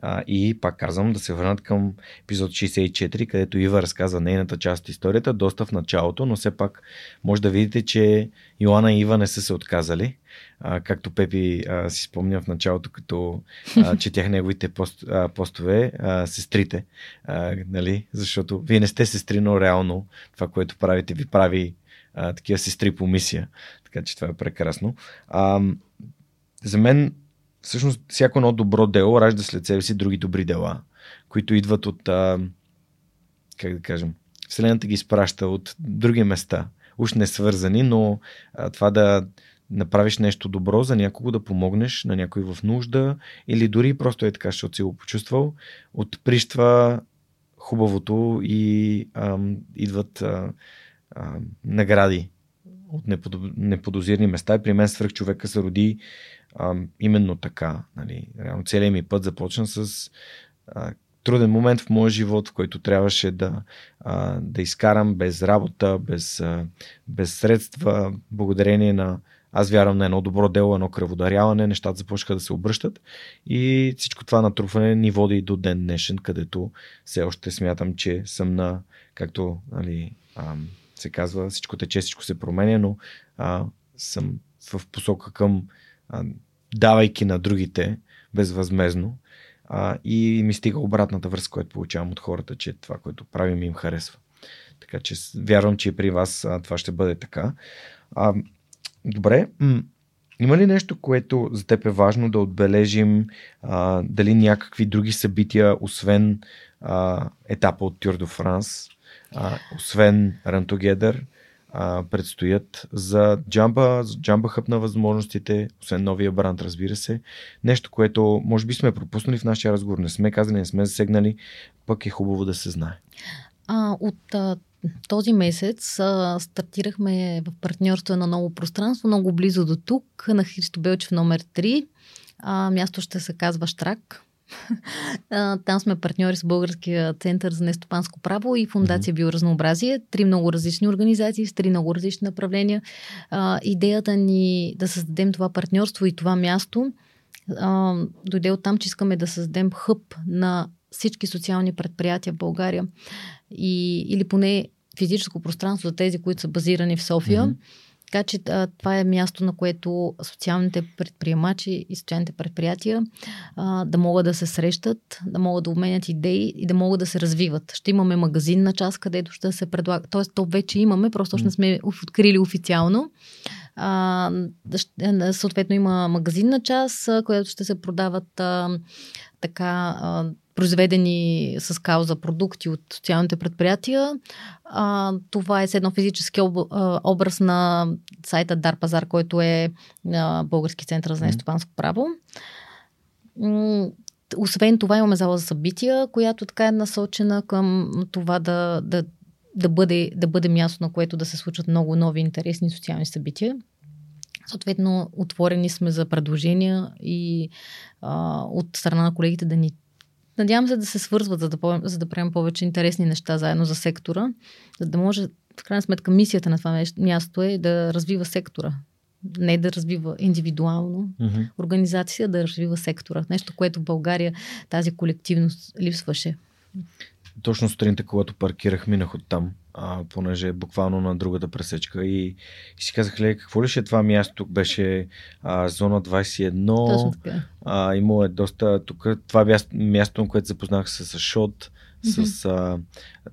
А, и пак казвам да се върнат към епизод 64, където Ива разказва нейната част от историята, доста в началото, но все пак може да видите, че Йоанна и Ива не са се отказали. А, както Пепи а, си спомня в началото, като а, четях неговите пост, а, постове, а, сестрите, а, нали? защото вие не сте сестри, но реално това, което правите, ви прави а, такива сестри по мисия. Така че това е прекрасно. А, за мен всъщност всяко едно добро дело ражда след себе си други добри дела, които идват от, а, как да кажем, Вселената ги изпраща от други места, уж не свързани, но а, това да направиш нещо добро за някого, да помогнеш на някой в нужда или дори просто е така, защото си го почувствал, отприщва хубавото и а, идват а, а, награди от неподозирани места. И при мен свърх човека се роди а, именно така. Нали. Реално целият ми път започна с а, труден момент в моя живот, в който трябваше да, а, да изкарам без работа, без, а, без средства, благодарение на аз вярвам на едно добро дело, едно кръводаряване, нещата започнаха да се обръщат и всичко това натрупване ни води до ден днешен, където все още смятам, че съм на, както нали, а, се казва, всичко тече, всичко се променя, но а, съм в посока към давайки на другите безвъзмезно а, и ми стига обратната връзка, която получавам от хората, че това, което правим им харесва. Така че вярвам, че при вас а, това ще бъде така. А, добре. Има ли нещо, което за теб е важно да отбележим? А, дали някакви други събития, освен а, етапа от Тюр до Франс, освен Run Together, а, предстоят за Jamba, Jamba Hub на възможностите, освен новия бранд, разбира се. Нещо, което може би сме пропуснали в нашия разговор, не сме казали, не сме засегнали, пък е хубаво да се знае. А, от а, този месец а, стартирахме в партньорство на ново пространство, много близо до тук, на Христо Белчев номер 3. А, място ще се казва Штрак. Там сме партньори с Българския център за нестопанско право и Фундация Биоразнообразие. Три много различни организации с три много различни направления. Идеята ни да създадем това партньорство и това място дойде от там, че искаме да създадем хъб на всички социални предприятия в България и, или поне физическо пространство за тези, които са базирани в София. Mm-hmm така че а, това е място, на което социалните предприемачи и социалните предприятия а, да могат да се срещат, да могат да обменят идеи и да могат да се развиват. Ще имаме магазин на част, където ще се предлага. Тоест, то вече имаме, просто още не сме открили официално. А, е, съответно има магазинна част, която ще се продават а, така а, произведени с кауза продукти от социалните предприятия. А, това е едно физически об, а, образ на сайта Дар Пазар, който е а, Български център за нестопанско право. Освен това имаме зала за събития, която така е насочена към това да, да, да, бъде, да бъде място, на което да се случват много нови интересни социални събития. Съответно, отворени сме за предложения и а, от страна на колегите да ни Надявам се да се свързват, за да, за да правим повече интересни неща заедно за сектора, за да може, в крайна сметка, мисията на това място е да развива сектора. Не да развива индивидуално mm-hmm. организация, да развива сектора. Нещо, което в България тази колективност липсваше. Точно сутринта, когато паркирах, минах от там а, понеже е буквално на другата пресечка и, и си казах, ле, какво ли ще е това място? Тук беше а, зона 21. А, имало е доста... Тук, това бе място, на което запознах се с Шот, Mm-hmm. С, а,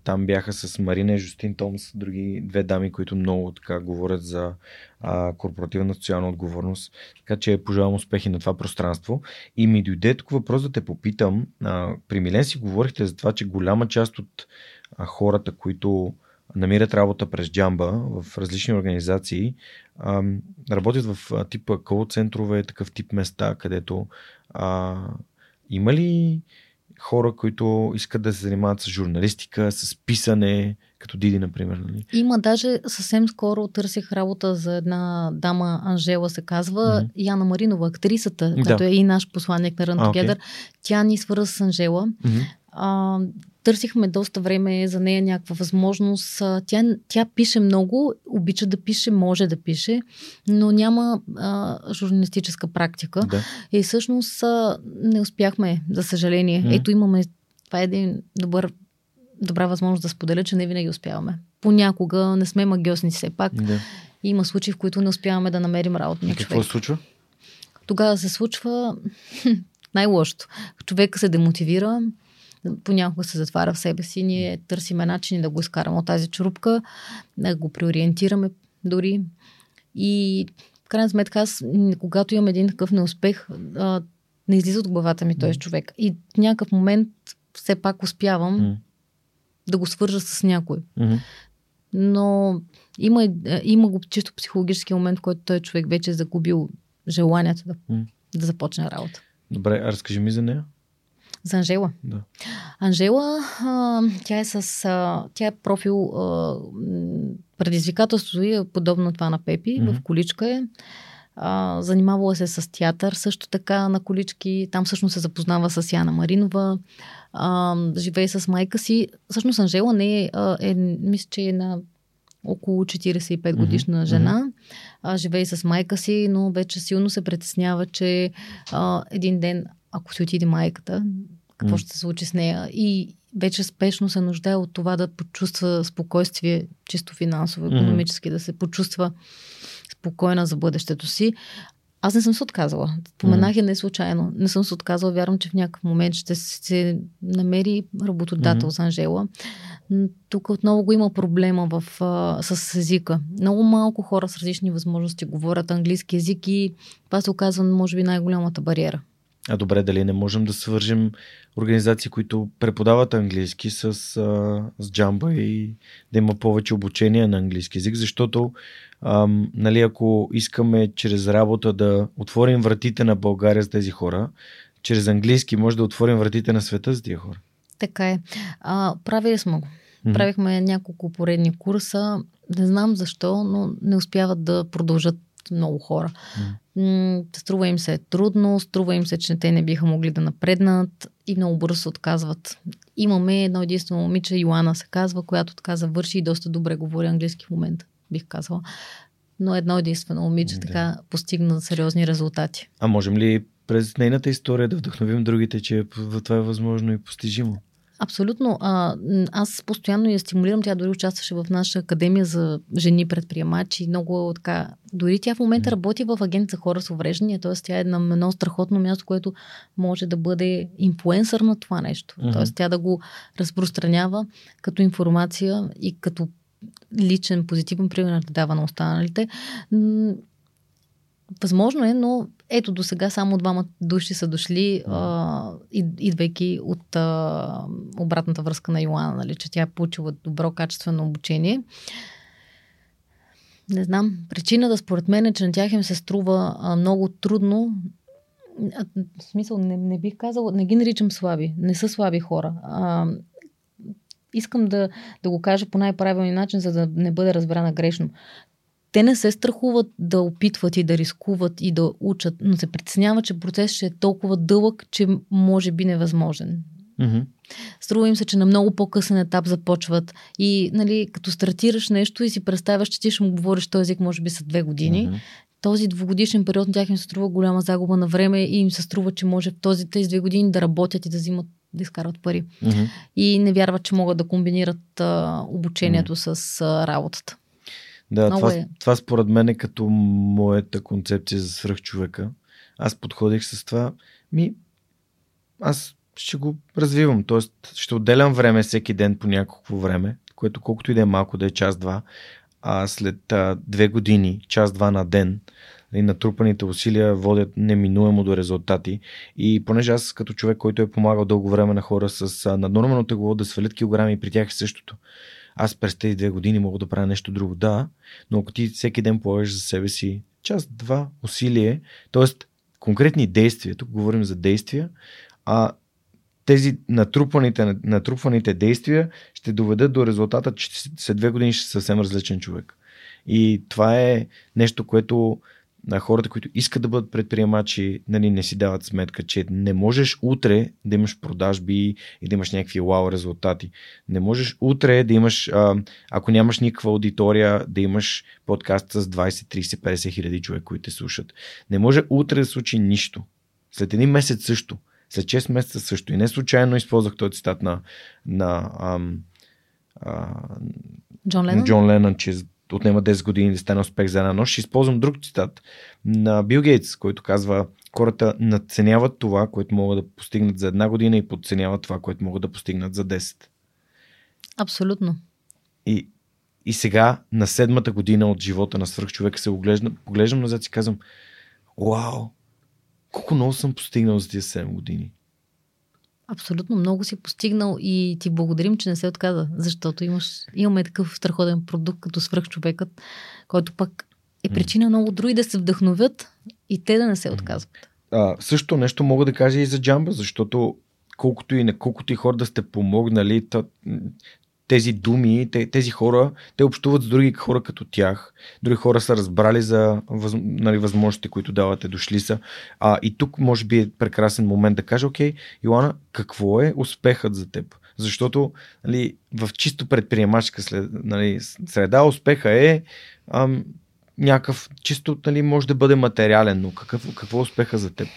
там бяха с Марина и Жустин Томс, други две дами, които много така говорят за а, корпоративна социална отговорност. Така че пожелавам успехи на това пространство. И ми дойде тук въпрос да те попитам. А, при Милен си говорихте за това, че голяма част от а, хората, които намират работа през джамба в различни организации, а, работят в типа кол центрове, такъв тип места, където а, има ли хора, които искат да се занимават с журналистика, с писане, като Диди, например. Нали? Има даже съвсем скоро търсих работа за една дама, Анжела се казва, mm-hmm. Яна Маринова, актрисата, да. която е и наш посланник на Run Together. Okay. Тя ни свърза с Анжела. Mm-hmm. А, търсихме доста време за нея някаква възможност. Тя, тя пише много, обича да пише, може да пише, но няма а, журналистическа практика. Да. И всъщност а, не успяхме, за съжаление. Mm. Ето имаме, това е един добър, добра възможност да споделя, че не винаги успяваме. Понякога не сме магиосни все пак. Да. Има случаи, в които не успяваме да намерим работа. И какво се случва? Тогава се случва най-лошото. Човека се демотивира, понякога се затваря в себе си. Ние търсиме начини да го изкараме от тази чурупка, да го преориентираме дори. И в крайна сметка, аз, когато имам един такъв неуспех, а, не излиза от главата ми този човек. И в някакъв момент все пак успявам mm. да го свържа с някой. Mm-hmm. Но има, има го чисто психологически момент, в който той човек вече е загубил желанието да, mm. да започне работа. Добре, а разкажи ми за нея. За Анжела. Да. Анжела, а, тя е с. А, тя е профил. А, предизвикателството е подобно това на Пепи. Mm-hmm. В количка е. А, занимавала се с театър също така на колички. Там всъщност се запознава с Яна Маринова. А, живее с майка си. Всъщност Анжела не е, е мисля, че е на около 45 годишна mm-hmm. жена. А, живее с майка си, но вече силно се притеснява, че а, един ден, ако си отиде майката, какво mm-hmm. ще се случи с нея. И вече спешно се нуждае от това да почувства спокойствие, чисто финансово, економически, mm-hmm. да се почувства спокойна за бъдещето си. Аз не съм се отказала. Поменах я не случайно. Не съм се отказала. Вярвам, че в някакъв момент ще се намери работодател mm-hmm. за Анжела. Тук отново го има проблема в, а, с езика. Много малко хора с различни възможности говорят английски язик и това се оказва, може би, най-голямата бариера. А добре, дали не можем да свържем организации, които преподават английски с, а, с джамба и да има повече обучение на английски язик, защото ам, нали, ако искаме чрез работа да отворим вратите на България с тези хора, чрез английски може да отворим вратите на света с тези хора. Така е. А, правили сме го. Mm-hmm. Правихме няколко поредни курса. Не знам защо, но не успяват да продължат много хора. Mm. Струва им се трудно, струва им се, че те не биха могли да напреднат и много бързо се отказват. Имаме едно единствено момиче, Йоана се казва, която така завърши и доста добре говори английски в момента, бих казала. Но едно единствено момиче mm, така постигна сериозни резултати. А можем ли през нейната история да вдъхновим другите, че това е възможно и постижимо? Абсолютно. А, аз постоянно я стимулирам. Тя дори участваше в наша академия за жени предприемачи. Много така. Дори тя в момента работи в агент за хора с увреждания, т.е. тя е на едно страхотно място, което може да бъде инфлуенсър на това нещо. Т.е. тя да го разпространява като информация и като личен позитивен пример да дава на останалите. Възможно е, но ето до сега само двама души са дошли, а, идвайки от а, обратната връзка на Йоана, нали, че тя е получила добро качествено обучение. Не знам. Причина да според мен е, че на тях им се струва а, много трудно. А, в смисъл, не, не бих казала, не ги наричам слаби. Не са слаби хора. А, искам да, да го кажа по най-правилния начин, за да не бъде разбрана грешно те не се страхуват да опитват и да рискуват и да учат, но се притесняват, че процесът ще е толкова дълъг, че може би невъзможен. Mm-hmm. Струва им се, че на много по-късен етап започват и нали, като стартираш нещо и си представяш, че ти ще му говориш този език може би са две години, mm-hmm. този двогодишен период на тях им се струва голяма загуба на време и им се струва, че може в този тези две години да работят и да взимат да изкарват пари. Mm-hmm. И не вярват, че могат да комбинират а, обучението mm-hmm. с а, работата. Да, това, е. това според мен е като моята концепция за свръхчовека. Аз подходих с това. Ми, аз ще го развивам. Тоест, ще отделям време всеки ден по някакво време, което колкото и да е малко, да е час-два. А след а, две години, час-два на ден, и нали, натрупаните усилия водят неминуемо до резултати. И понеже аз като човек, който е помагал дълго време на хора с наднормално тегло да свалят килограми, при тях е същото аз през тези две години мога да правя нещо друго. Да, но ако ти всеки ден полагаш за себе си час-два усилие, т.е. конкретни действия, тук говорим за действия, а тези натрупаните, натрупаните действия ще доведат до резултата, че след две години ще си съвсем различен човек. И това е нещо, което на хората, които искат да бъдат предприемачи, нали, не си дават сметка, че не можеш утре да имаш продажби и да имаш някакви вау резултати. Не можеш утре да имаш, ако нямаш никаква аудитория, да имаш подкаст с 20, 30, 50 хиляди човек, които те слушат. Не може утре да случи нищо. След един месец също. След 6 месеца също. И не случайно използвах този цитат на, на ам, а, Джон Ленън, Джон Ленън че отнема 10 години да стане успех за една нощ. Ще използвам друг цитат на Бил Гейтс, който казва хората надценяват това, което могат да постигнат за една година и подценяват това, което могат да постигнат за 10. Абсолютно. И, и сега, на седмата година от живота на свръхчовека, се оглеждам, поглеждам назад и казвам, вау, колко много съм постигнал за тези 7 години. Абсолютно много си постигнал и ти благодарим, че не се отказа, защото имаш, имаме такъв страхотен продукт като свръхчовекът, който пък е причина много други да се вдъхновят и те да не се отказват. А, също нещо мога да кажа и за джамба, защото колкото и на колкото и хора да сте помогнали, тези думи, тези хора, те общуват с други хора като тях. Други хора са разбрали за въз, нали, възможностите, които давате, дошли са. А, и тук може би е прекрасен момент да кажа, окей, Йоана, какво е успехът за теб? Защото нали, в чисто предприемачка след, нали, среда успеха е ам, някакъв, чисто нали, може да бъде материален, но какъв, какво е успеха за теб?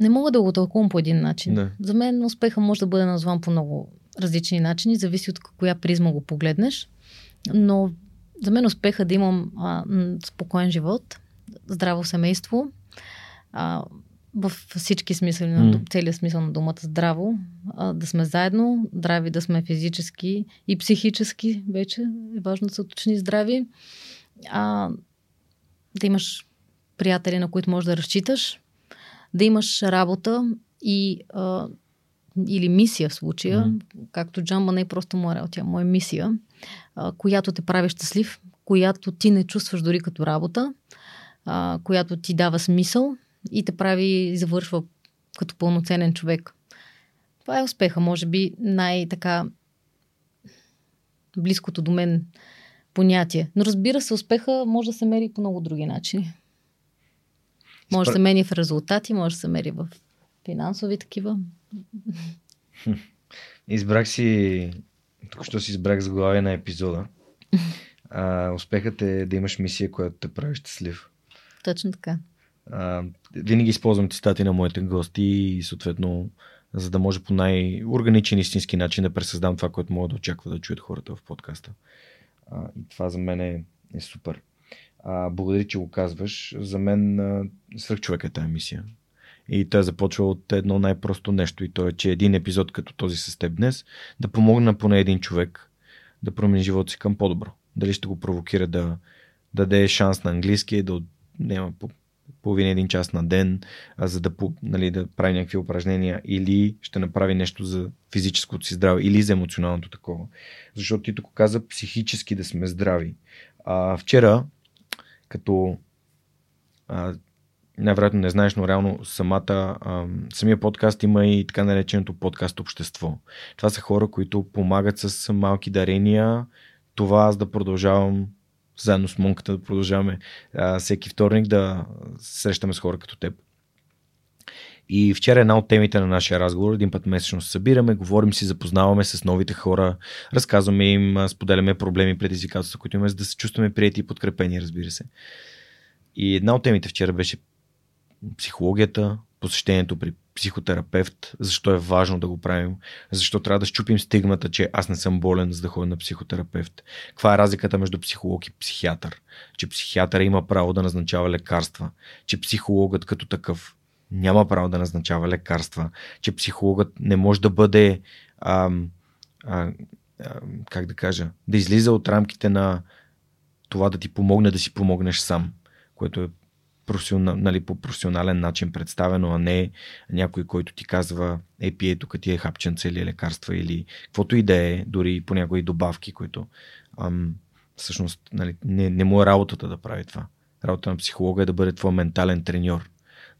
Не мога да го тълкувам по един начин. Не. За мен успеха може да бъде назван по много различни начини, зависи от коя призма го погледнеш. Но за мен успеха да имам а, спокоен живот, здраво семейство, а, в всички смисъли, mm. целият смисъл на думата здраво, а, да сме заедно, здрави да сме физически и психически, вече е важно да се уточни здрави, а, да имаш приятели, на които можеш да разчиташ, да имаш работа и а, или мисия в случая, mm. както Джамба не е просто морал, тя му е мисия, а, която те прави щастлив, която ти не чувстваш дори като работа, а, която ти дава смисъл и те прави и завършва като пълноценен човек. Това е успеха, може би най-така близкото до мен понятие. Но разбира се, успеха може да се мери по много други начини. Може да се мери в резултати, може да се мери в финансови такива. Избрах си, тук що си избрах заглавие на епизода. А, успехът е да имаш мисия, която те прави щастлив. Точно така. А, винаги използвам цитати на моите гости и съответно, за да може по най-органичен истински начин да пресъздам това, което мога да очаква да чуят хората в подкаста. А, и това за мен е, е супер. А, благодаря, че го казваш. За мен свърх човек е тази мисия. И той започва от едно най-просто нещо и то е, че един епизод като този с теб днес да помогне на поне един човек да промени живота си към по-добро. Дали ще го провокира да, да даде шанс на английски, да няма по половина един час на ден, а за да, нали, да прави някакви упражнения или ще направи нещо за физическото си здраве или за емоционалното такова. Защото ти тук каза психически да сме здрави. А, вчера, като а, най-вероятно не знаеш, но реално самата, самия подкаст има и така нареченото подкаст общество. Това са хора, които помагат с малки дарения. Това аз да продължавам заедно с Монката да продължаваме а, всеки вторник да срещаме с хора като теб. И вчера една от темите на нашия разговор, един път месечно се събираме, говорим си, запознаваме с новите хора, разказваме им, споделяме проблеми, предизвикателства, които имаме, за да се чувстваме прияти и подкрепени, разбира се. И една от темите вчера беше психологията, посещението при психотерапевт, защо е важно да го правим, защо трябва да щупим стигмата, че аз не съм болен, за да ходя на психотерапевт. Каква е разликата между психолог и психиатър? Че психиатър има право да назначава лекарства, че психологът като такъв няма право да назначава лекарства, че психологът не може да бъде, а, а, а, как да кажа, да излиза от рамките на това да ти помогне да си помогнеш сам, което е професионал, нали, по професионален начин представено, а не някой, който ти казва, е, пие, тук ти е хапченце или лекарства или каквото и да е, дори по някои добавки, които ам, всъщност нали, не, не му е работата да прави това. Работа на психолога е да бъде твой ментален треньор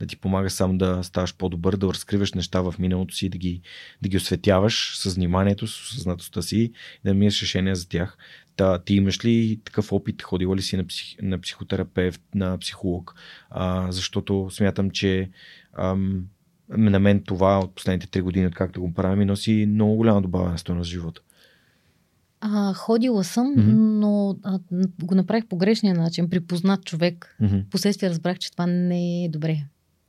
да ти помага сам да ставаш по-добър, да разкриваш неща в миналото си, да ги, да ги осветяваш с вниманието, с съзнатостта си, да намираш решения за тях. Та, ти имаш ли такъв опит? Ходила ли си на, псих, на психотерапевт, на психолог? А, защото смятам, че ам, на мен това от последните три години, откакто го правим, носи много голяма добавена стоеност в живота. А, ходила съм, mm-hmm. но а, го направих по грешния начин. Припознат човек. Mm-hmm. Последствие разбрах, че това не е добре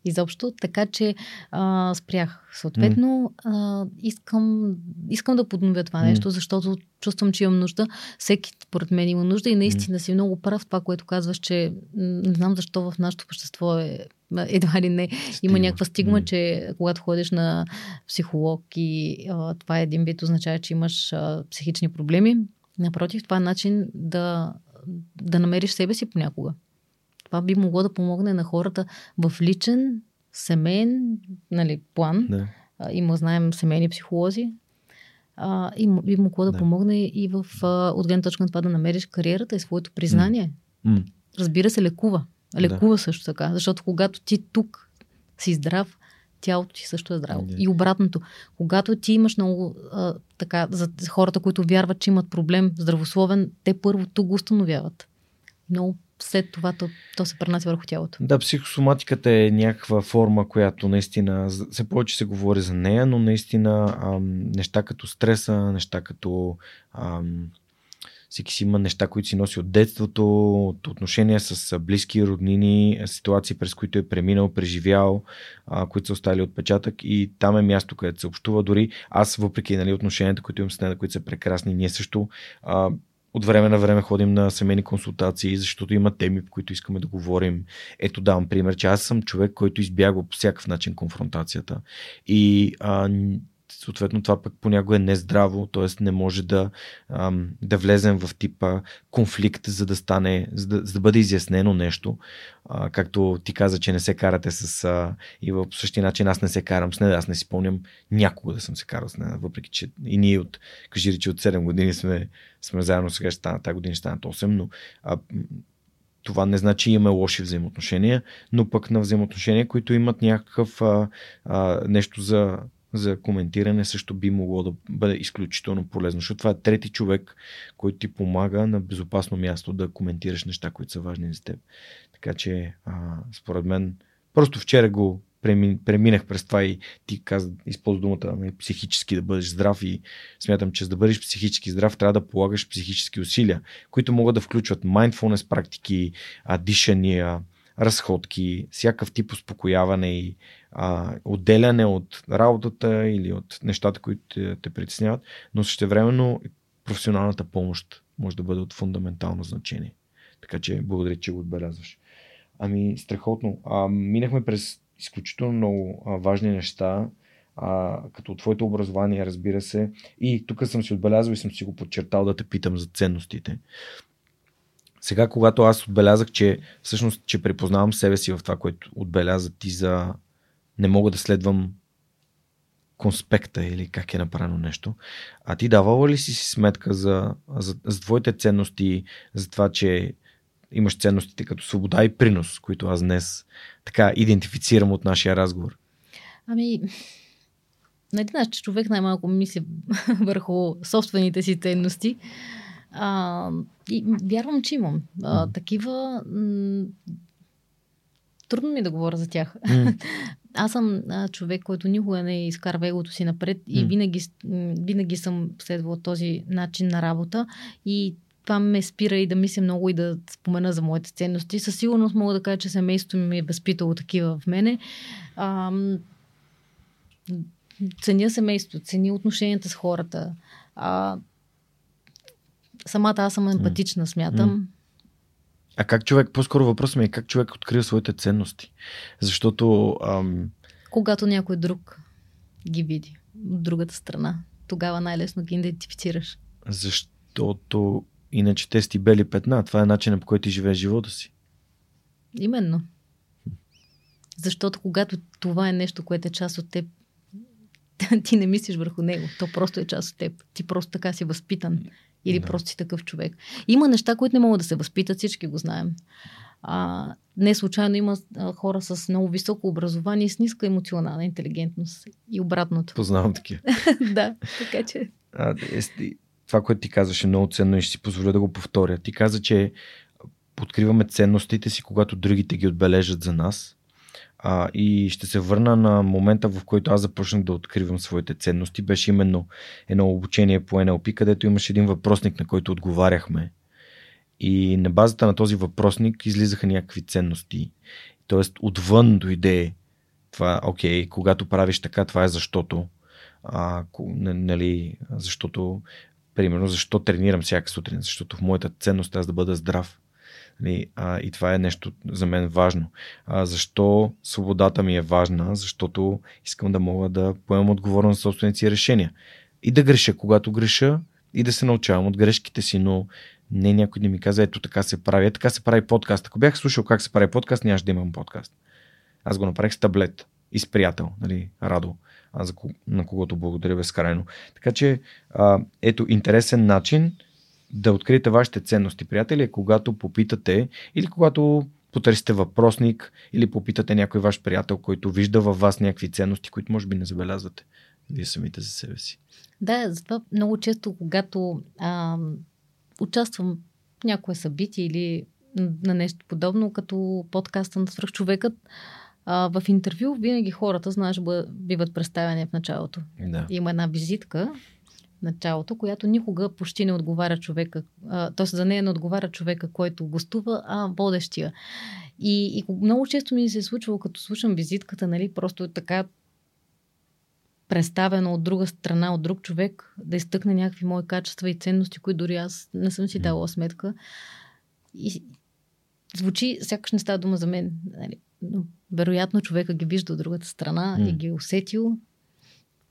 изобщо, така че а, спрях. Съответно, а, искам, искам да подновя това нещо, защото чувствам, че имам нужда. Всеки, според мен, има нужда и наистина си много прав това, което казваш, че не знам защо в нашето общество е едва ли не стигма. има някаква стигма, че когато ходиш на психолог и а, това е един вид означава, че имаш а, психични проблеми. Напротив, това е начин да, да намериш себе си понякога. Това би могло да помогне на хората в личен, семейен нали, план. Да. Има, знаем, семейни психолози. А, и би могло да, да помогне и в, а, от гледна точка на това да намериш кариерата и своето признание. Mm. Разбира се, лекува. Лекува да. също така. Защото когато ти тук си здрав, тялото ти също е здраво. Да. И обратното, когато ти имаш много а, така, за хората, които вярват, че имат проблем здравословен, те първо тук го установяват. Много след това то, то се пренася върху тялото. Да, психосоматиката е някаква форма, която наистина, все повече се говори за нея, но наистина ам, неща като стреса, неща като ам, всеки си има неща, които си носи от детството, от отношения с близки роднини, ситуации, през които е преминал, преживял, а, които са оставили отпечатък и там е място, където се общува. Дори аз, въпреки нали, отношенията, които имам с нея, които са прекрасни, ние също а, от време на време ходим на семейни консултации, защото има теми, по които искаме да говорим. Ето давам пример, че аз съм човек, който избягва по всякакъв начин конфронтацията. И а, съответно това пък понякога е нездраво, т.е. не може да, ам, да влезем в типа конфликт, за да стане, за да, за да бъде изяснено нещо. А, както ти каза, че не се карате с... А, и в същия начин аз не се карам с нея, аз не си спомням някога да съм се карал с нея, въпреки че и ние от, кажи че от 7 години сме, сме заедно, сега ще стана, тази година ще станат 8, но а, това не значи, че имаме лоши взаимоотношения, но пък на взаимоотношения, които имат някакъв а, а, нещо за за коментиране също би могло да бъде изключително полезно, защото това е трети човек, който ти помага на безопасно място да коментираш неща, които са важни за теб. Така че, а, според мен, просто вчера го преминах през това и ти каза, използва думата нали, психически да бъдеш здрав и смятам, че за да бъдеш психически здрав трябва да полагаш психически усилия, които могат да включват mindfulness практики, дишания, разходки, всякакъв тип успокояване и а, отделяне от работата или от нещата, които те, те притесняват, но същевременно професионалната помощ може да бъде от фундаментално значение. Така че благодаря, че го отбелязваш. Ами, страхотно. А, минахме през изключително много а, важни неща, а, като твоето образование, разбира се. И тук съм си отбелязал и съм си го подчертал да те питам за ценностите. Сега, когато аз отбелязах, че всъщност, че препознавам себе си в това, което отбеляза ти за не мога да следвам конспекта или как е направено нещо. А ти давала ли си сметка за, за, за твоите ценности, за това, че имаш ценностите като свобода и принос, които аз днес така идентифицирам от нашия разговор? Ами, на един начин човек най-малко мисли върху собствените си ценности. А, и вярвам, че имам. А, такива. М- трудно ми да говоря за тях. Mm. Аз съм а, човек, който никога не изкарва егото си напред и mm. винаги, винаги съм следвал този начин на работа и това ме спира и да мисля много и да спомена за моите ценности. Със сигурност мога да кажа, че семейството ми е възпитало такива в мене. А, ценя семейството, ценя отношенията с хората. А, самата аз съм емпатична, смятам. Mm. А как човек, по-скоро въпросът ми е как човек открива своите ценности? Защото... Ам... Когато някой друг ги види от другата страна, тогава най-лесно ги идентифицираш. Защото иначе те сти бели петна. Това е начинът по който ти живееш живота си. Именно. Защото когато това е нещо, което е част от теб, ти не мислиш върху него. То просто е част от теб. Ти просто така си възпитан. Или да. просто си такъв човек. Има неща, които не могат да се възпитат, всички го знаем. А, не случайно има а, хора с много високо образование и с ниска емоционална интелигентност. И обратното. Познавам такива. да, така че. А, е, това, което ти казваше, много ценно и ще си позволя да го повторя. Ти каза, че откриваме ценностите си, когато другите ги отбележат за нас. А, и ще се върна на момента, в който аз започнах да откривам своите ценности. Беше именно едно обучение по NLP, където имаше един въпросник, на който отговаряхме. И на базата на този въпросник излизаха някакви ценности. Тоест, отвън дойде това, окей, когато правиш така, това е защото. А, нали, защото, примерно, защо тренирам всяка сутрин? Защото в моята ценност е аз да бъда здрав. Нали, а, и това е нещо за мен важно. А, защо свободата ми е важна? Защото искам да мога да поемам отговорност за собствените си решения. И да греша, когато греша, и да се научавам от грешките си, но не някой да ми каза, ето така се прави, ето така се прави подкаст. Ако бях слушал как се прави подкаст, нямаше да имам подкаст. Аз го направих с таблет и с приятел, нали, Радо, а за, на когото благодаря безкрайно. Така че, а, ето, интересен начин да откриете вашите ценности, приятели, когато попитате или когато потърсите въпросник или попитате някой ваш приятел, който вижда във вас някакви ценности, които може би не забелязвате вие самите за себе си. Да, затова много често, когато а, участвам в някое събитие или на нещо подобно, като подкаста на свръхчовекът, а, в интервю винаги хората, знаеш, биват представени в началото. Да. Има една визитка началото, която никога почти не отговаря човека, т.е. за нея не отговаря човека, който гостува, а водещия. И, и много често ми се е случвало, като слушам визитката, нали, просто така представено от друга страна, от друг човек, да изтъкне някакви мои качества и ценности, които дори аз не съм си дала сметка. И звучи, сякаш не става дума за мен. Нали? Но, вероятно човека ги вижда от другата страна mm. и ги е усетил,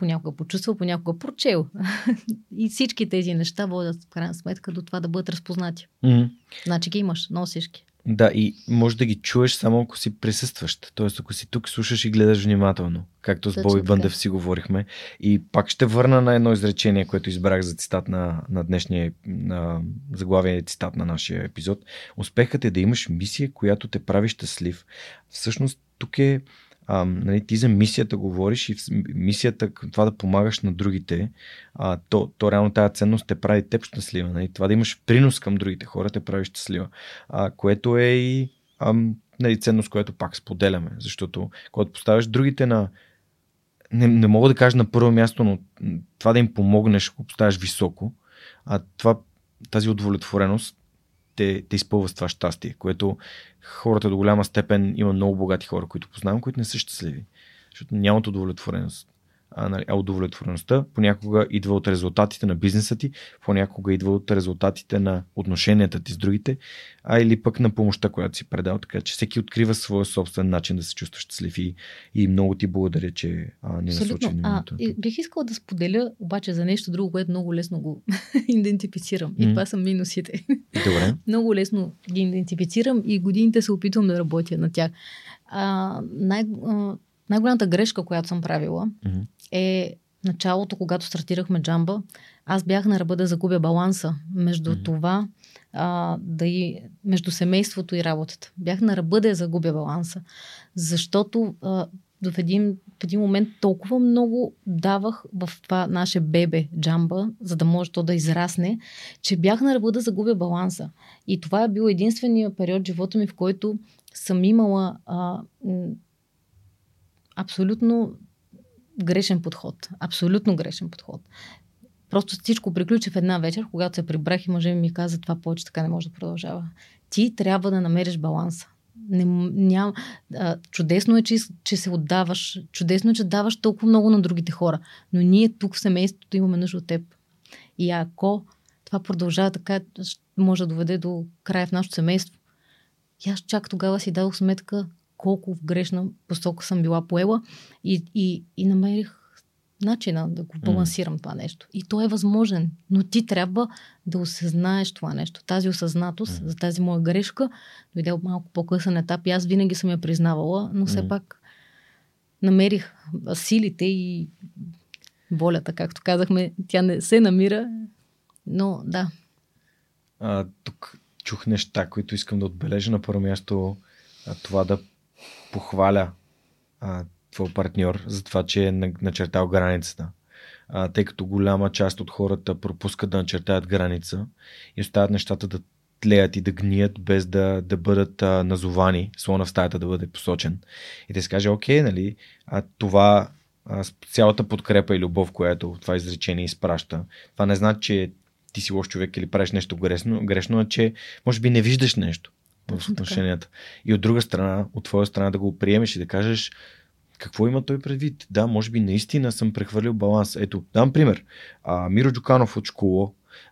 понякога почувствал, понякога прочел. и всички тези неща водят в крайна сметка до това да бъдат разпознати. Mm. Значи ги имаш, носиш ги. Да, и може да ги чуеш само ако си присъстващ. Тоест, ако си тук, слушаш и гледаш внимателно. Както с Боби Бъндев си говорихме. И пак ще върна на едно изречение, което избрах за цитат на, на днешния на заглавие цитат на нашия епизод. Успехът е да имаш мисия, която те прави щастлив. Всъщност, тук е а, нали, ти за мисията говориш и мисията, това да помагаш на другите, а, то, то реално тази ценност те прави теб щастлива. Нали? Това да имаш принос към другите хора те прави щастлива. А, което е и а, нали, ценност, която пак споделяме. Защото когато поставяш другите на не, не мога да кажа на първо място, но това да им помогнеш, ако поставяш високо, а това, тази удовлетвореност те, те изпълва с това щастие, което хората до голяма степен има много богати хора, които познавам, които не са щастливи, защото нямат удовлетвореност а, нали, а удовлетвореността понякога идва от резултатите на бизнеса ти, понякога идва от резултатите на отношенията ти с другите, а или пък на помощта, която си предал. Така че всеки открива своя собствен начин да се чувства щастлив и, и много ти благодаря, че а, ни насочи вниманието. Бих искала да споделя обаче за нещо друго, което много лесно го идентифицирам. И mm. това са минусите. Добре. много лесно ги идентифицирам и годините се опитвам да работя на тях. А, най- най-голямата грешка, която съм правила, mm-hmm. Е началото, когато стартирахме джамба, аз бях на ръба да загубя баланса между mm-hmm. това, а, да и, между семейството и работата. Бях на ръба да я загубя баланса, защото а, в един, в един момент толкова много давах в това наше бебе джамба, за да може то да израсне, че бях на ръба да загубя баланса. И това е бил единствения период в живота ми, в който съм имала а, абсолютно грешен подход. Абсолютно грешен подход. Просто всичко приключи в една вечер, когато се прибрах и мъже ми каза, това повече така не може да продължава. Ти трябва да намериш баланса. Не, ням, а, чудесно е, че, че се отдаваш. Чудесно е, че даваш толкова много на другите хора. Но ние тук в семейството имаме нужда от теб. И ако това продължава така, може да доведе до края в нашето семейство. И аз чак тогава си дадох сметка колко в грешна посока съм била поела и, и, и намерих начина да го балансирам mm. това нещо. И то е възможен, но ти трябва да осъзнаеш това нещо. Тази осъзнатост mm. за тази моя грешка дойде от малко по-късен етап и аз винаги съм я признавала, но все mm. пак намерих силите и волята, както казахме, тя не се намира, но да. А, тук чух неща, които искам да отбележа. На първо място това да похваля а, твой партньор за това, че е начертал границата. А, тъй като голяма част от хората пропускат да начертаят граница и оставят нещата да тлеят и да гният, без да, да бъдат а, назовани, слона в стаята да бъде посочен. И да се каже, окей, нали, а това а, цялата подкрепа и любов, която това изречение изпраща, това не значи, че ти си лош човек или правиш нещо грешно, грешно, а че може би не виждаш нещо в отношенията. И от друга страна, от твоя страна да го приемеш и да кажеш какво има той предвид. Да, може би наистина съм прехвърлил баланс. Ето, дам пример. А, Миро Джуканов от школа,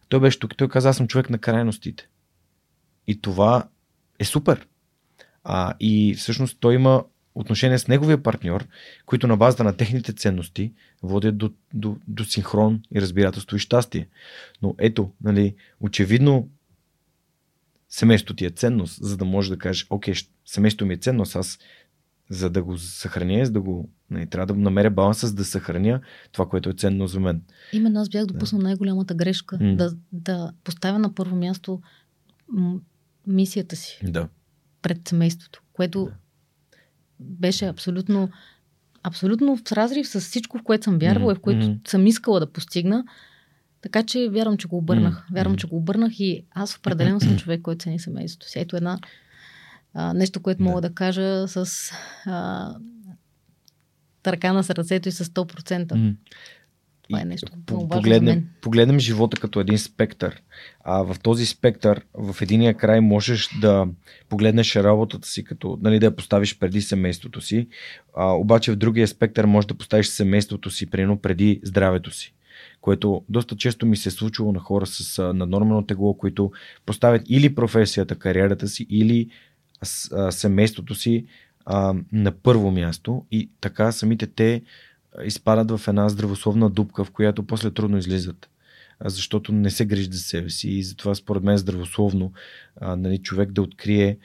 той беше тук, той каза, аз съм човек на крайностите. И това е супер. А, и всъщност той има отношения с неговия партньор, които на базата на техните ценности водят до, до, до синхрон и разбирателство и щастие. Но ето, нали, очевидно семейството ти е ценност, за да можеш да кажеш, окей, семейството ми е ценност, аз за да го съхраня, за да го. Не, трябва да намеря баланса, за да съхраня това, което е ценно за мен. Именно аз бях допуснал да. най-голямата грешка. Mm. Да, да поставя на първо място м- мисията си. Да. пред семейството, което беше абсолютно, абсолютно в разрив с всичко, в което съм вярвала и в което Мгм. съм искала да постигна. Така че вярвам, че го обърнах. Вярвам, че го обърнах и аз определено съм човек, който цени семейството си. Ето една а, нещо, което мога да кажа с а, търка на сърцето и с 100%. М. Това е нещо много важно за погледнем, мен. погледнем живота като един спектър. А в този спектър, в единия край можеш да погледнеш работата си, като нали, да я поставиш преди семейството си, а, обаче в другия спектър можеш да поставиш семейството си прино преди здравето си. Което доста често ми се е случвало на хора с а, наднормално тегло, които поставят или професията, кариерата си, или семейството си на първо място и така самите те изпадат в една здравословна дупка, в която после трудно излизат. Защото не се грижат за себе си и затова според мен здравословно нали, човек да открие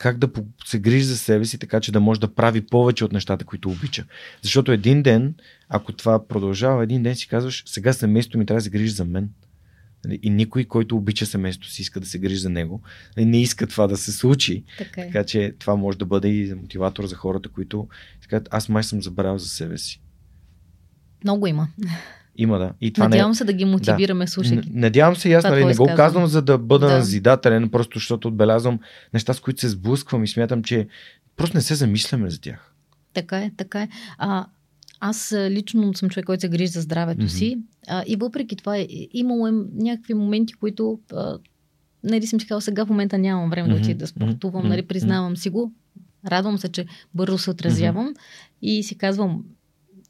как да се грижи за себе си, така че да може да прави повече от нещата, които обича. Защото един ден, ако това продължава, един ден си казваш, сега семейството ми трябва да се грижи за мен. Нали, И никой, който обича семейството си, иска да се грижи за него. Нали, Не иска това да се случи. Така е. Така че това може да бъде и мотиватор за хората, които казват, аз май съм забравил за себе си. Много има. Има да. И това Надявам не... се да ги мотивираме, слушайки. Н- Надявам се и аз, Това нали, не го казвам, за да бъда Да. назидателен, просто защото отбелязвам неща, с които се сблъсквам и смятам, че просто не се замисляме за тях. Така е, така е. А, аз лично съм човек, който се грижи за здравето Мгм. си. А, и въпреки това е, имало е някакви моменти, които а, нали съм си казала, сега в момента нямам време да Мгм, отида да спортувам, мгм, нали, признавам си го. Радвам се, че бързо се отразявам и си казвам,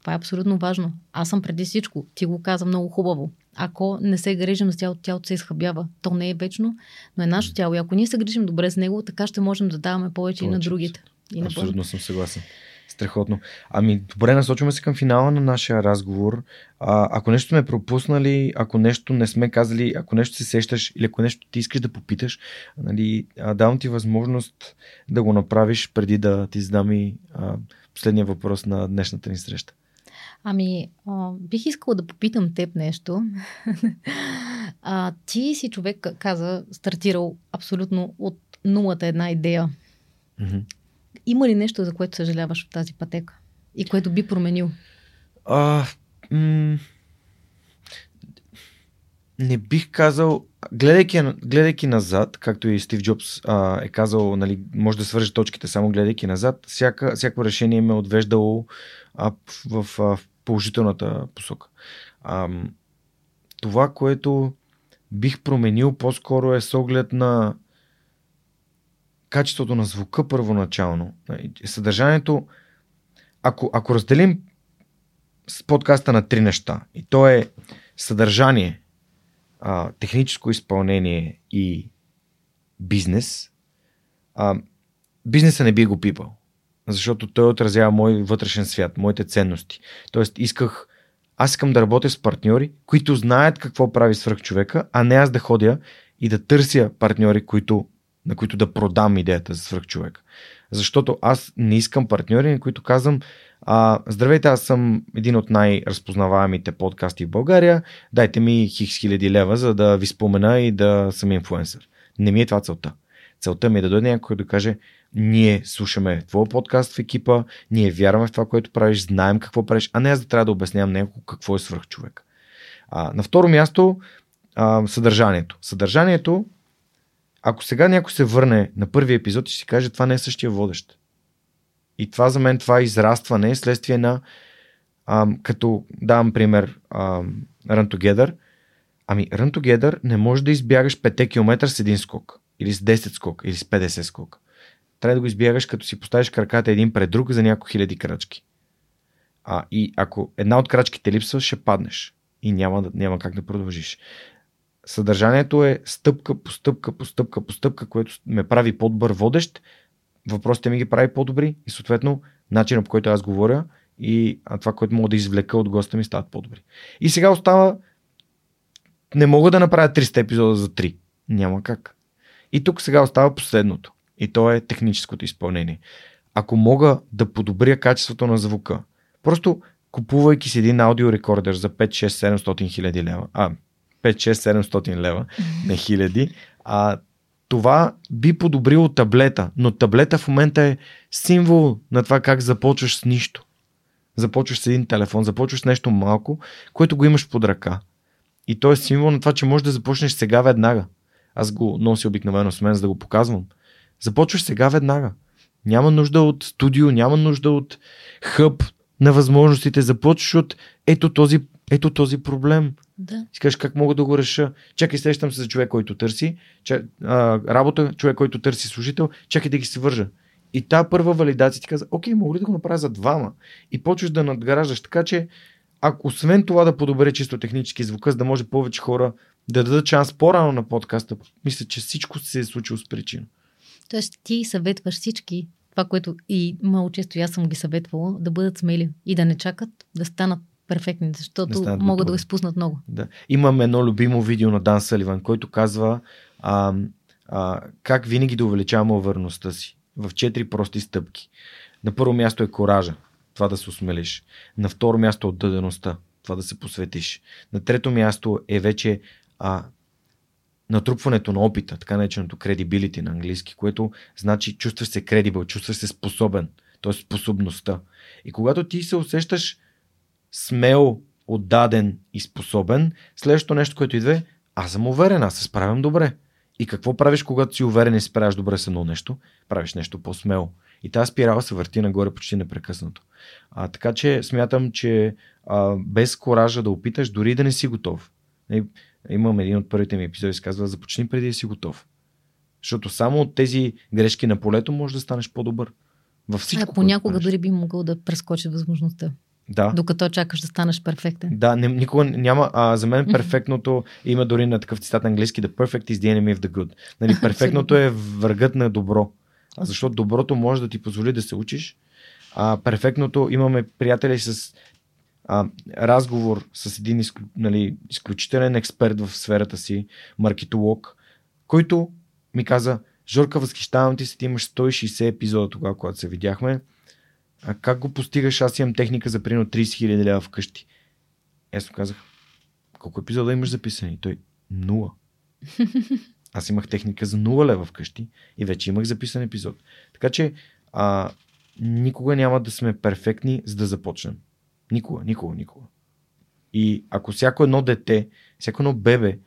това е абсолютно важно. Аз съм преди всичко. Ти го каза много хубаво. Ако не се грижим за тялото, тялото се изхъбява. То не е вечно, но е нашето тяло. И ако ние се грижим добре с него, така ще можем да даваме повече, и на другите. И на Абсолютно съм съгласен. Страхотно. Ами, добре, насочваме се към финала на нашия разговор. А, ако нещо сме пропуснали, ако нещо не сме казали, ако нещо се сещаш или ако нещо ти искаш да попиташ, нали, а, давам ти възможност да го направиш преди да ти задам и а, последния въпрос на днешната ни среща. Ами, а, бих искала да попитам теб нещо. а, ти си човек, каза, стартирал абсолютно от нулата една идея. Мгм. Има ли нещо, за което съжаляваш в тази пътека? И което би променил? А, м- не бих казал, гледайки, гледайки назад, както и Стив Джобс а, е казал, нали, може да свържи точките само гледайки назад, всяка, всяко решение ме е отвеждало а, в, в, в положителната посока. А, това, което бих променил по-скоро е с оглед на качеството на звука първоначално. Съдържанието, ако, ако разделим с подкаста на три неща. И то е съдържание, а, техническо изпълнение и бизнес. А, бизнеса не би го пипал, защото той отразява мой вътрешен свят, моите ценности. Тоест исках, аз искам да работя с партньори, които знаят какво прави човека, а не аз да ходя и да търся партньори, които, на които да продам идеята за човека. Защото аз не искам партньори, на които казвам, а, здравейте, аз съм един от най-разпознаваемите подкасти в България. Дайте ми хикс хиляди лева, за да ви спомена и да съм инфлуенсър. Не ми е това целта. Целта ми е да дойде някой да каже, ние слушаме твоя подкаст в екипа, ние вярваме в това, което правиш, знаем какво правиш, а не аз да трябва да обяснявам някой какво е свръх човек. А, на второ място, а, съдържанието. Съдържанието, ако сега някой се върне на първи епизод и ще си каже, това не е същия водещ. И това за мен, това израстване е следствие на, ам, като давам пример, ам, Run Together. Ами, Run Together не можеш да избягаш 5 км с един скок, или с 10 скок, или с 50 скок. Трябва да го избягаш, като си поставиш краката един пред друг за няколко хиляди крачки. А, и ако една от крачките липсва, ще паднеш. И няма, няма как да продължиш. Съдържанието е стъпка по стъпка по стъпка по стъпка, което ме прави по-добър водещ. Въпросите ми ги прави по-добри и съответно начинът по който аз говоря и това, което мога да извлека от госта ми стават по-добри. И сега остава не мога да направя 300 епизода за 3. Няма как. И тук сега остава последното. И то е техническото изпълнение. Ако мога да подобря качеството на звука, просто купувайки си един аудиорекордер за 5-6-700 хиляди лева, а 5-6-700 лева, не хиляди, а това би подобрило таблета, но таблета в момента е символ на това как започваш с нищо. Започваш с един телефон, започваш с нещо малко, което го имаш под ръка. И то е символ на това, че можеш да започнеш сега веднага. Аз го нося обикновено с мен, за да го показвам. Започваш сега веднага. Няма нужда от студио, няма нужда от хъб на възможностите. Започваш от ето този, ето този проблем. Да. Си кажеш как мога да го реша. Чакай, срещам се за човек, който търси. Ча, а, работа, човек, който търси служител. Чакай да ги се вържа. И та първа валидация ти каза, окей, мога ли да го направя за двама? И почваш да надграждаш. Така че, ако освен това да подобре чисто технически звука, за да може повече хора да дадат шанс по-рано на подкаста, мисля, че всичко се е случило с причина. Тоест ти съветваш всички, това, което и много често и аз съм ги съветвала, да бъдат смели и да не чакат да станат перфектни, защото Да могат да готови. го изпуснат много. Да. Имам едно любимо видео на Дан Саливан, който казва а, а, как винаги да увеличаваме увереността си в четири прости стъпки. На първо място е коража, това да се осмелиш. На второ място е отдадеността, това да се посветиш. На трето място е вече а, натрупването на опита, така нареченото credibility на английски, което значи чувстваш се credible, чувстваш се способен, т.е. способността. И когато ти се усещаш смел, отдаден и способен, следващото нещо, което идва е, аз съм уверен, аз се справям добре. И какво правиш, когато си уверен и се справяш добре с едно нещо? Правиш нещо по-смело. И тази спирала се върти нагоре почти непрекъснато. А, така че смятам, че а, без коража да опиташ, дори да не си готов. Имам един от първите ми епизоди, се казва, започни преди да си готов. Защото само от тези грешки на полето може да станеш по-добър. Във всичко. а което понякога дори би могъл да прескочи възможността, Да. докато чакаш да станеш перфектен. Да, не, никога няма. А, за мен перфектното има дори на такъв цитат на английски: The perfect is the enemy of the good. Нали, перфектното е врагът на добро. Защото доброто може да ти позволи да се учиш. А перфектното имаме приятели с а, разговор с един изклю, нали, изключителен експерт в сферата си, маркетолог, който ми каза, Жорка, възхищавам ти се, ти имаш 160 епизода тогава, когато се видяхме. А как го постигаш? Аз имам техника за примерно 30 000 лева вкъщи. Аз му казах, колко епизода имаш записани? Той, нула. Аз имах техника за 0 лева вкъщи и вече имах записан епизод. Така че а, никога няма да сме перфектни, за да започнем. Никога, никога, никога. И ако всяко едно дете, всяко едно бебе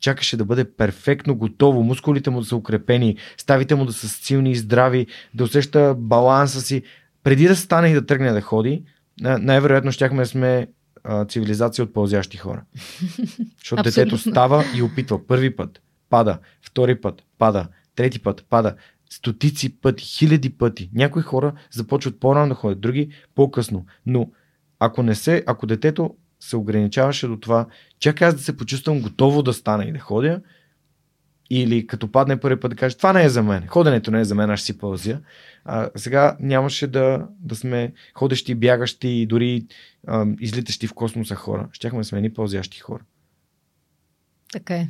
чакаше да бъде перфектно готово, мускулите му да са укрепени, ставите му да са силни и здрави, да усеща баланса си, преди да стане и да тръгне да ходи, на- най-вероятно щяхме да сме а, цивилизация от пълзящи хора. Защото детето става и опитва първи път, пада, втори път, пада, трети път, пада, стотици пъти, хиляди пъти. Някои хора започват по-рано да ходят, други по-късно. Но ако не се, ако детето се ограничаваше до това, чакай аз да се почувствам готово да стана и да ходя, или като падне първи път да каже, това не е за мен, ходенето не е за мен, аз си пълзя. А, сега нямаше да, да сме ходещи, бягащи и дори а, излитащи в космоса хора. Щяхме да сме едни пълзящи хора. Така е.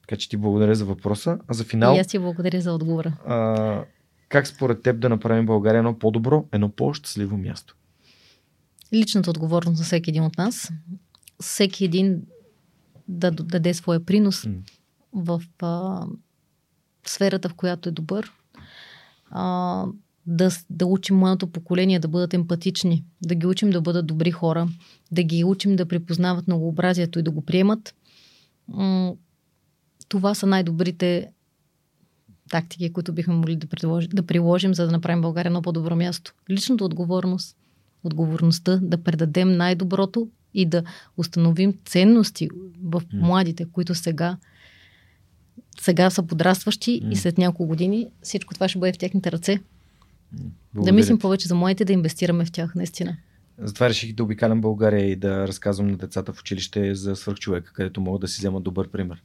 Така че ти благодаря за въпроса. А за финал, И аз ти благодаря за отговора. а, как според теб да направим България едно по-добро, едно по-щастливо място? Личната отговорност на всеки един от нас. Всеки един да даде своя принос в а, сферата, в която е добър. А, да, да учим младото поколение да бъдат емпатични, да ги учим да бъдат добри хора, да ги учим да припознават многообразието и да го приемат. Това са най-добрите тактики, които бихме могли да, предложи, да приложим, за да направим България едно по-добро място. Личната отговорност, отговорността да предадем най-доброто и да установим ценности в младите, които сега сега са подрастващи М. и след няколко години всичко това ще бъде в техните ръце. Да Благодаря мислим ти. повече за младите, да инвестираме в тях, наистина. Затова реших да обикалям България и да разказвам на децата в училище за свърхчовека, където могат да си вземат добър пример.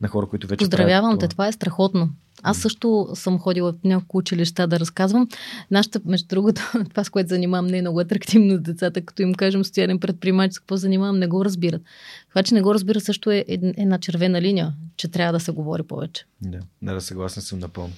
На хора, които вече Поздравявам те, това е страхотно. Аз също съм ходила в няколко училища да разказвам. Нашата, между другото, това с което занимавам не е много атрактивно с децата, като им кажем социален предприемач, с какво занимавам, не го разбират. Това, че не го разбира, също е една червена линия, че трябва да се говори повече. Да, да, съгласен съм напълно.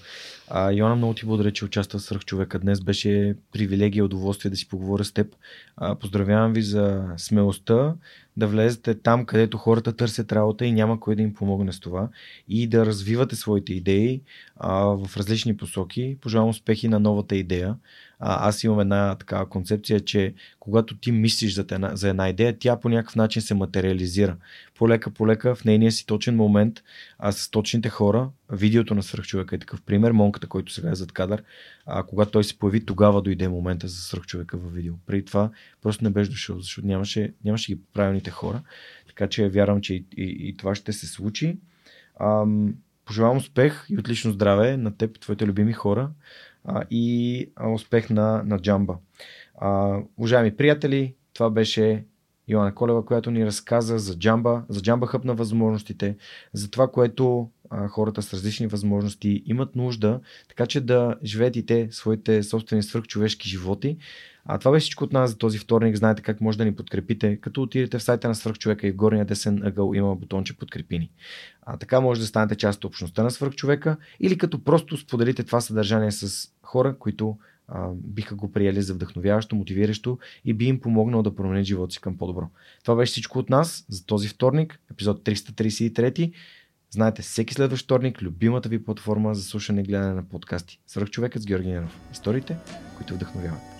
А, Йоанна, много ти благодаря, че участва в Сръх човека днес. Беше привилегия и удоволствие да си поговоря с теб. А, поздравявам ви за смелостта да влезете там, където хората търсят работа и няма кой да им помогне с това и да развивате своите идеи а, в различни посоки. Пожелавам успехи на новата идея. Аз имам една такава концепция, че когато ти мислиш за една, за една идея, тя по някакъв начин се материализира. Полека, полека, в нейния си точен момент, а с точните хора, видеото на свръхчовека е такъв пример, монката, който сега е зад кадър, а, когато той се появи, тогава дойде момента за свръхчовека във видео. Преди това просто не беше дошъл, защото нямаше, нямаше ги правилните хора. Така че вярвам, че и, и, и това ще се случи. Ам, пожелавам успех и отлично здраве на теб, твоите любими хора и успех на, на Джамба. А, уважаеми приятели, това беше Йоанна Колева, която ни разказа за Джамба, за Джамба хъп на възможностите, за това, което а, хората с различни възможности имат нужда, така че да живеят и те своите собствени свръхчовешки животи. А това беше всичко от нас за този вторник. Знаете как може да ни подкрепите, като отидете в сайта на Свърхчовека и в горния десен ъгъл има бутонче подкрепини. А така може да станете част от общността на Свърхчовека или като просто споделите това съдържание с хора, които а, биха го приели за вдъхновяващо, мотивиращо и би им помогнал да променят живота си към по-добро. Това беше всичко от нас за този вторник, епизод 333. Знаете, всеки следващ вторник, любимата ви платформа за слушане и гледане на подкасти. Свърх човекът с Георги Ненов. Историите, които вдъхновяват.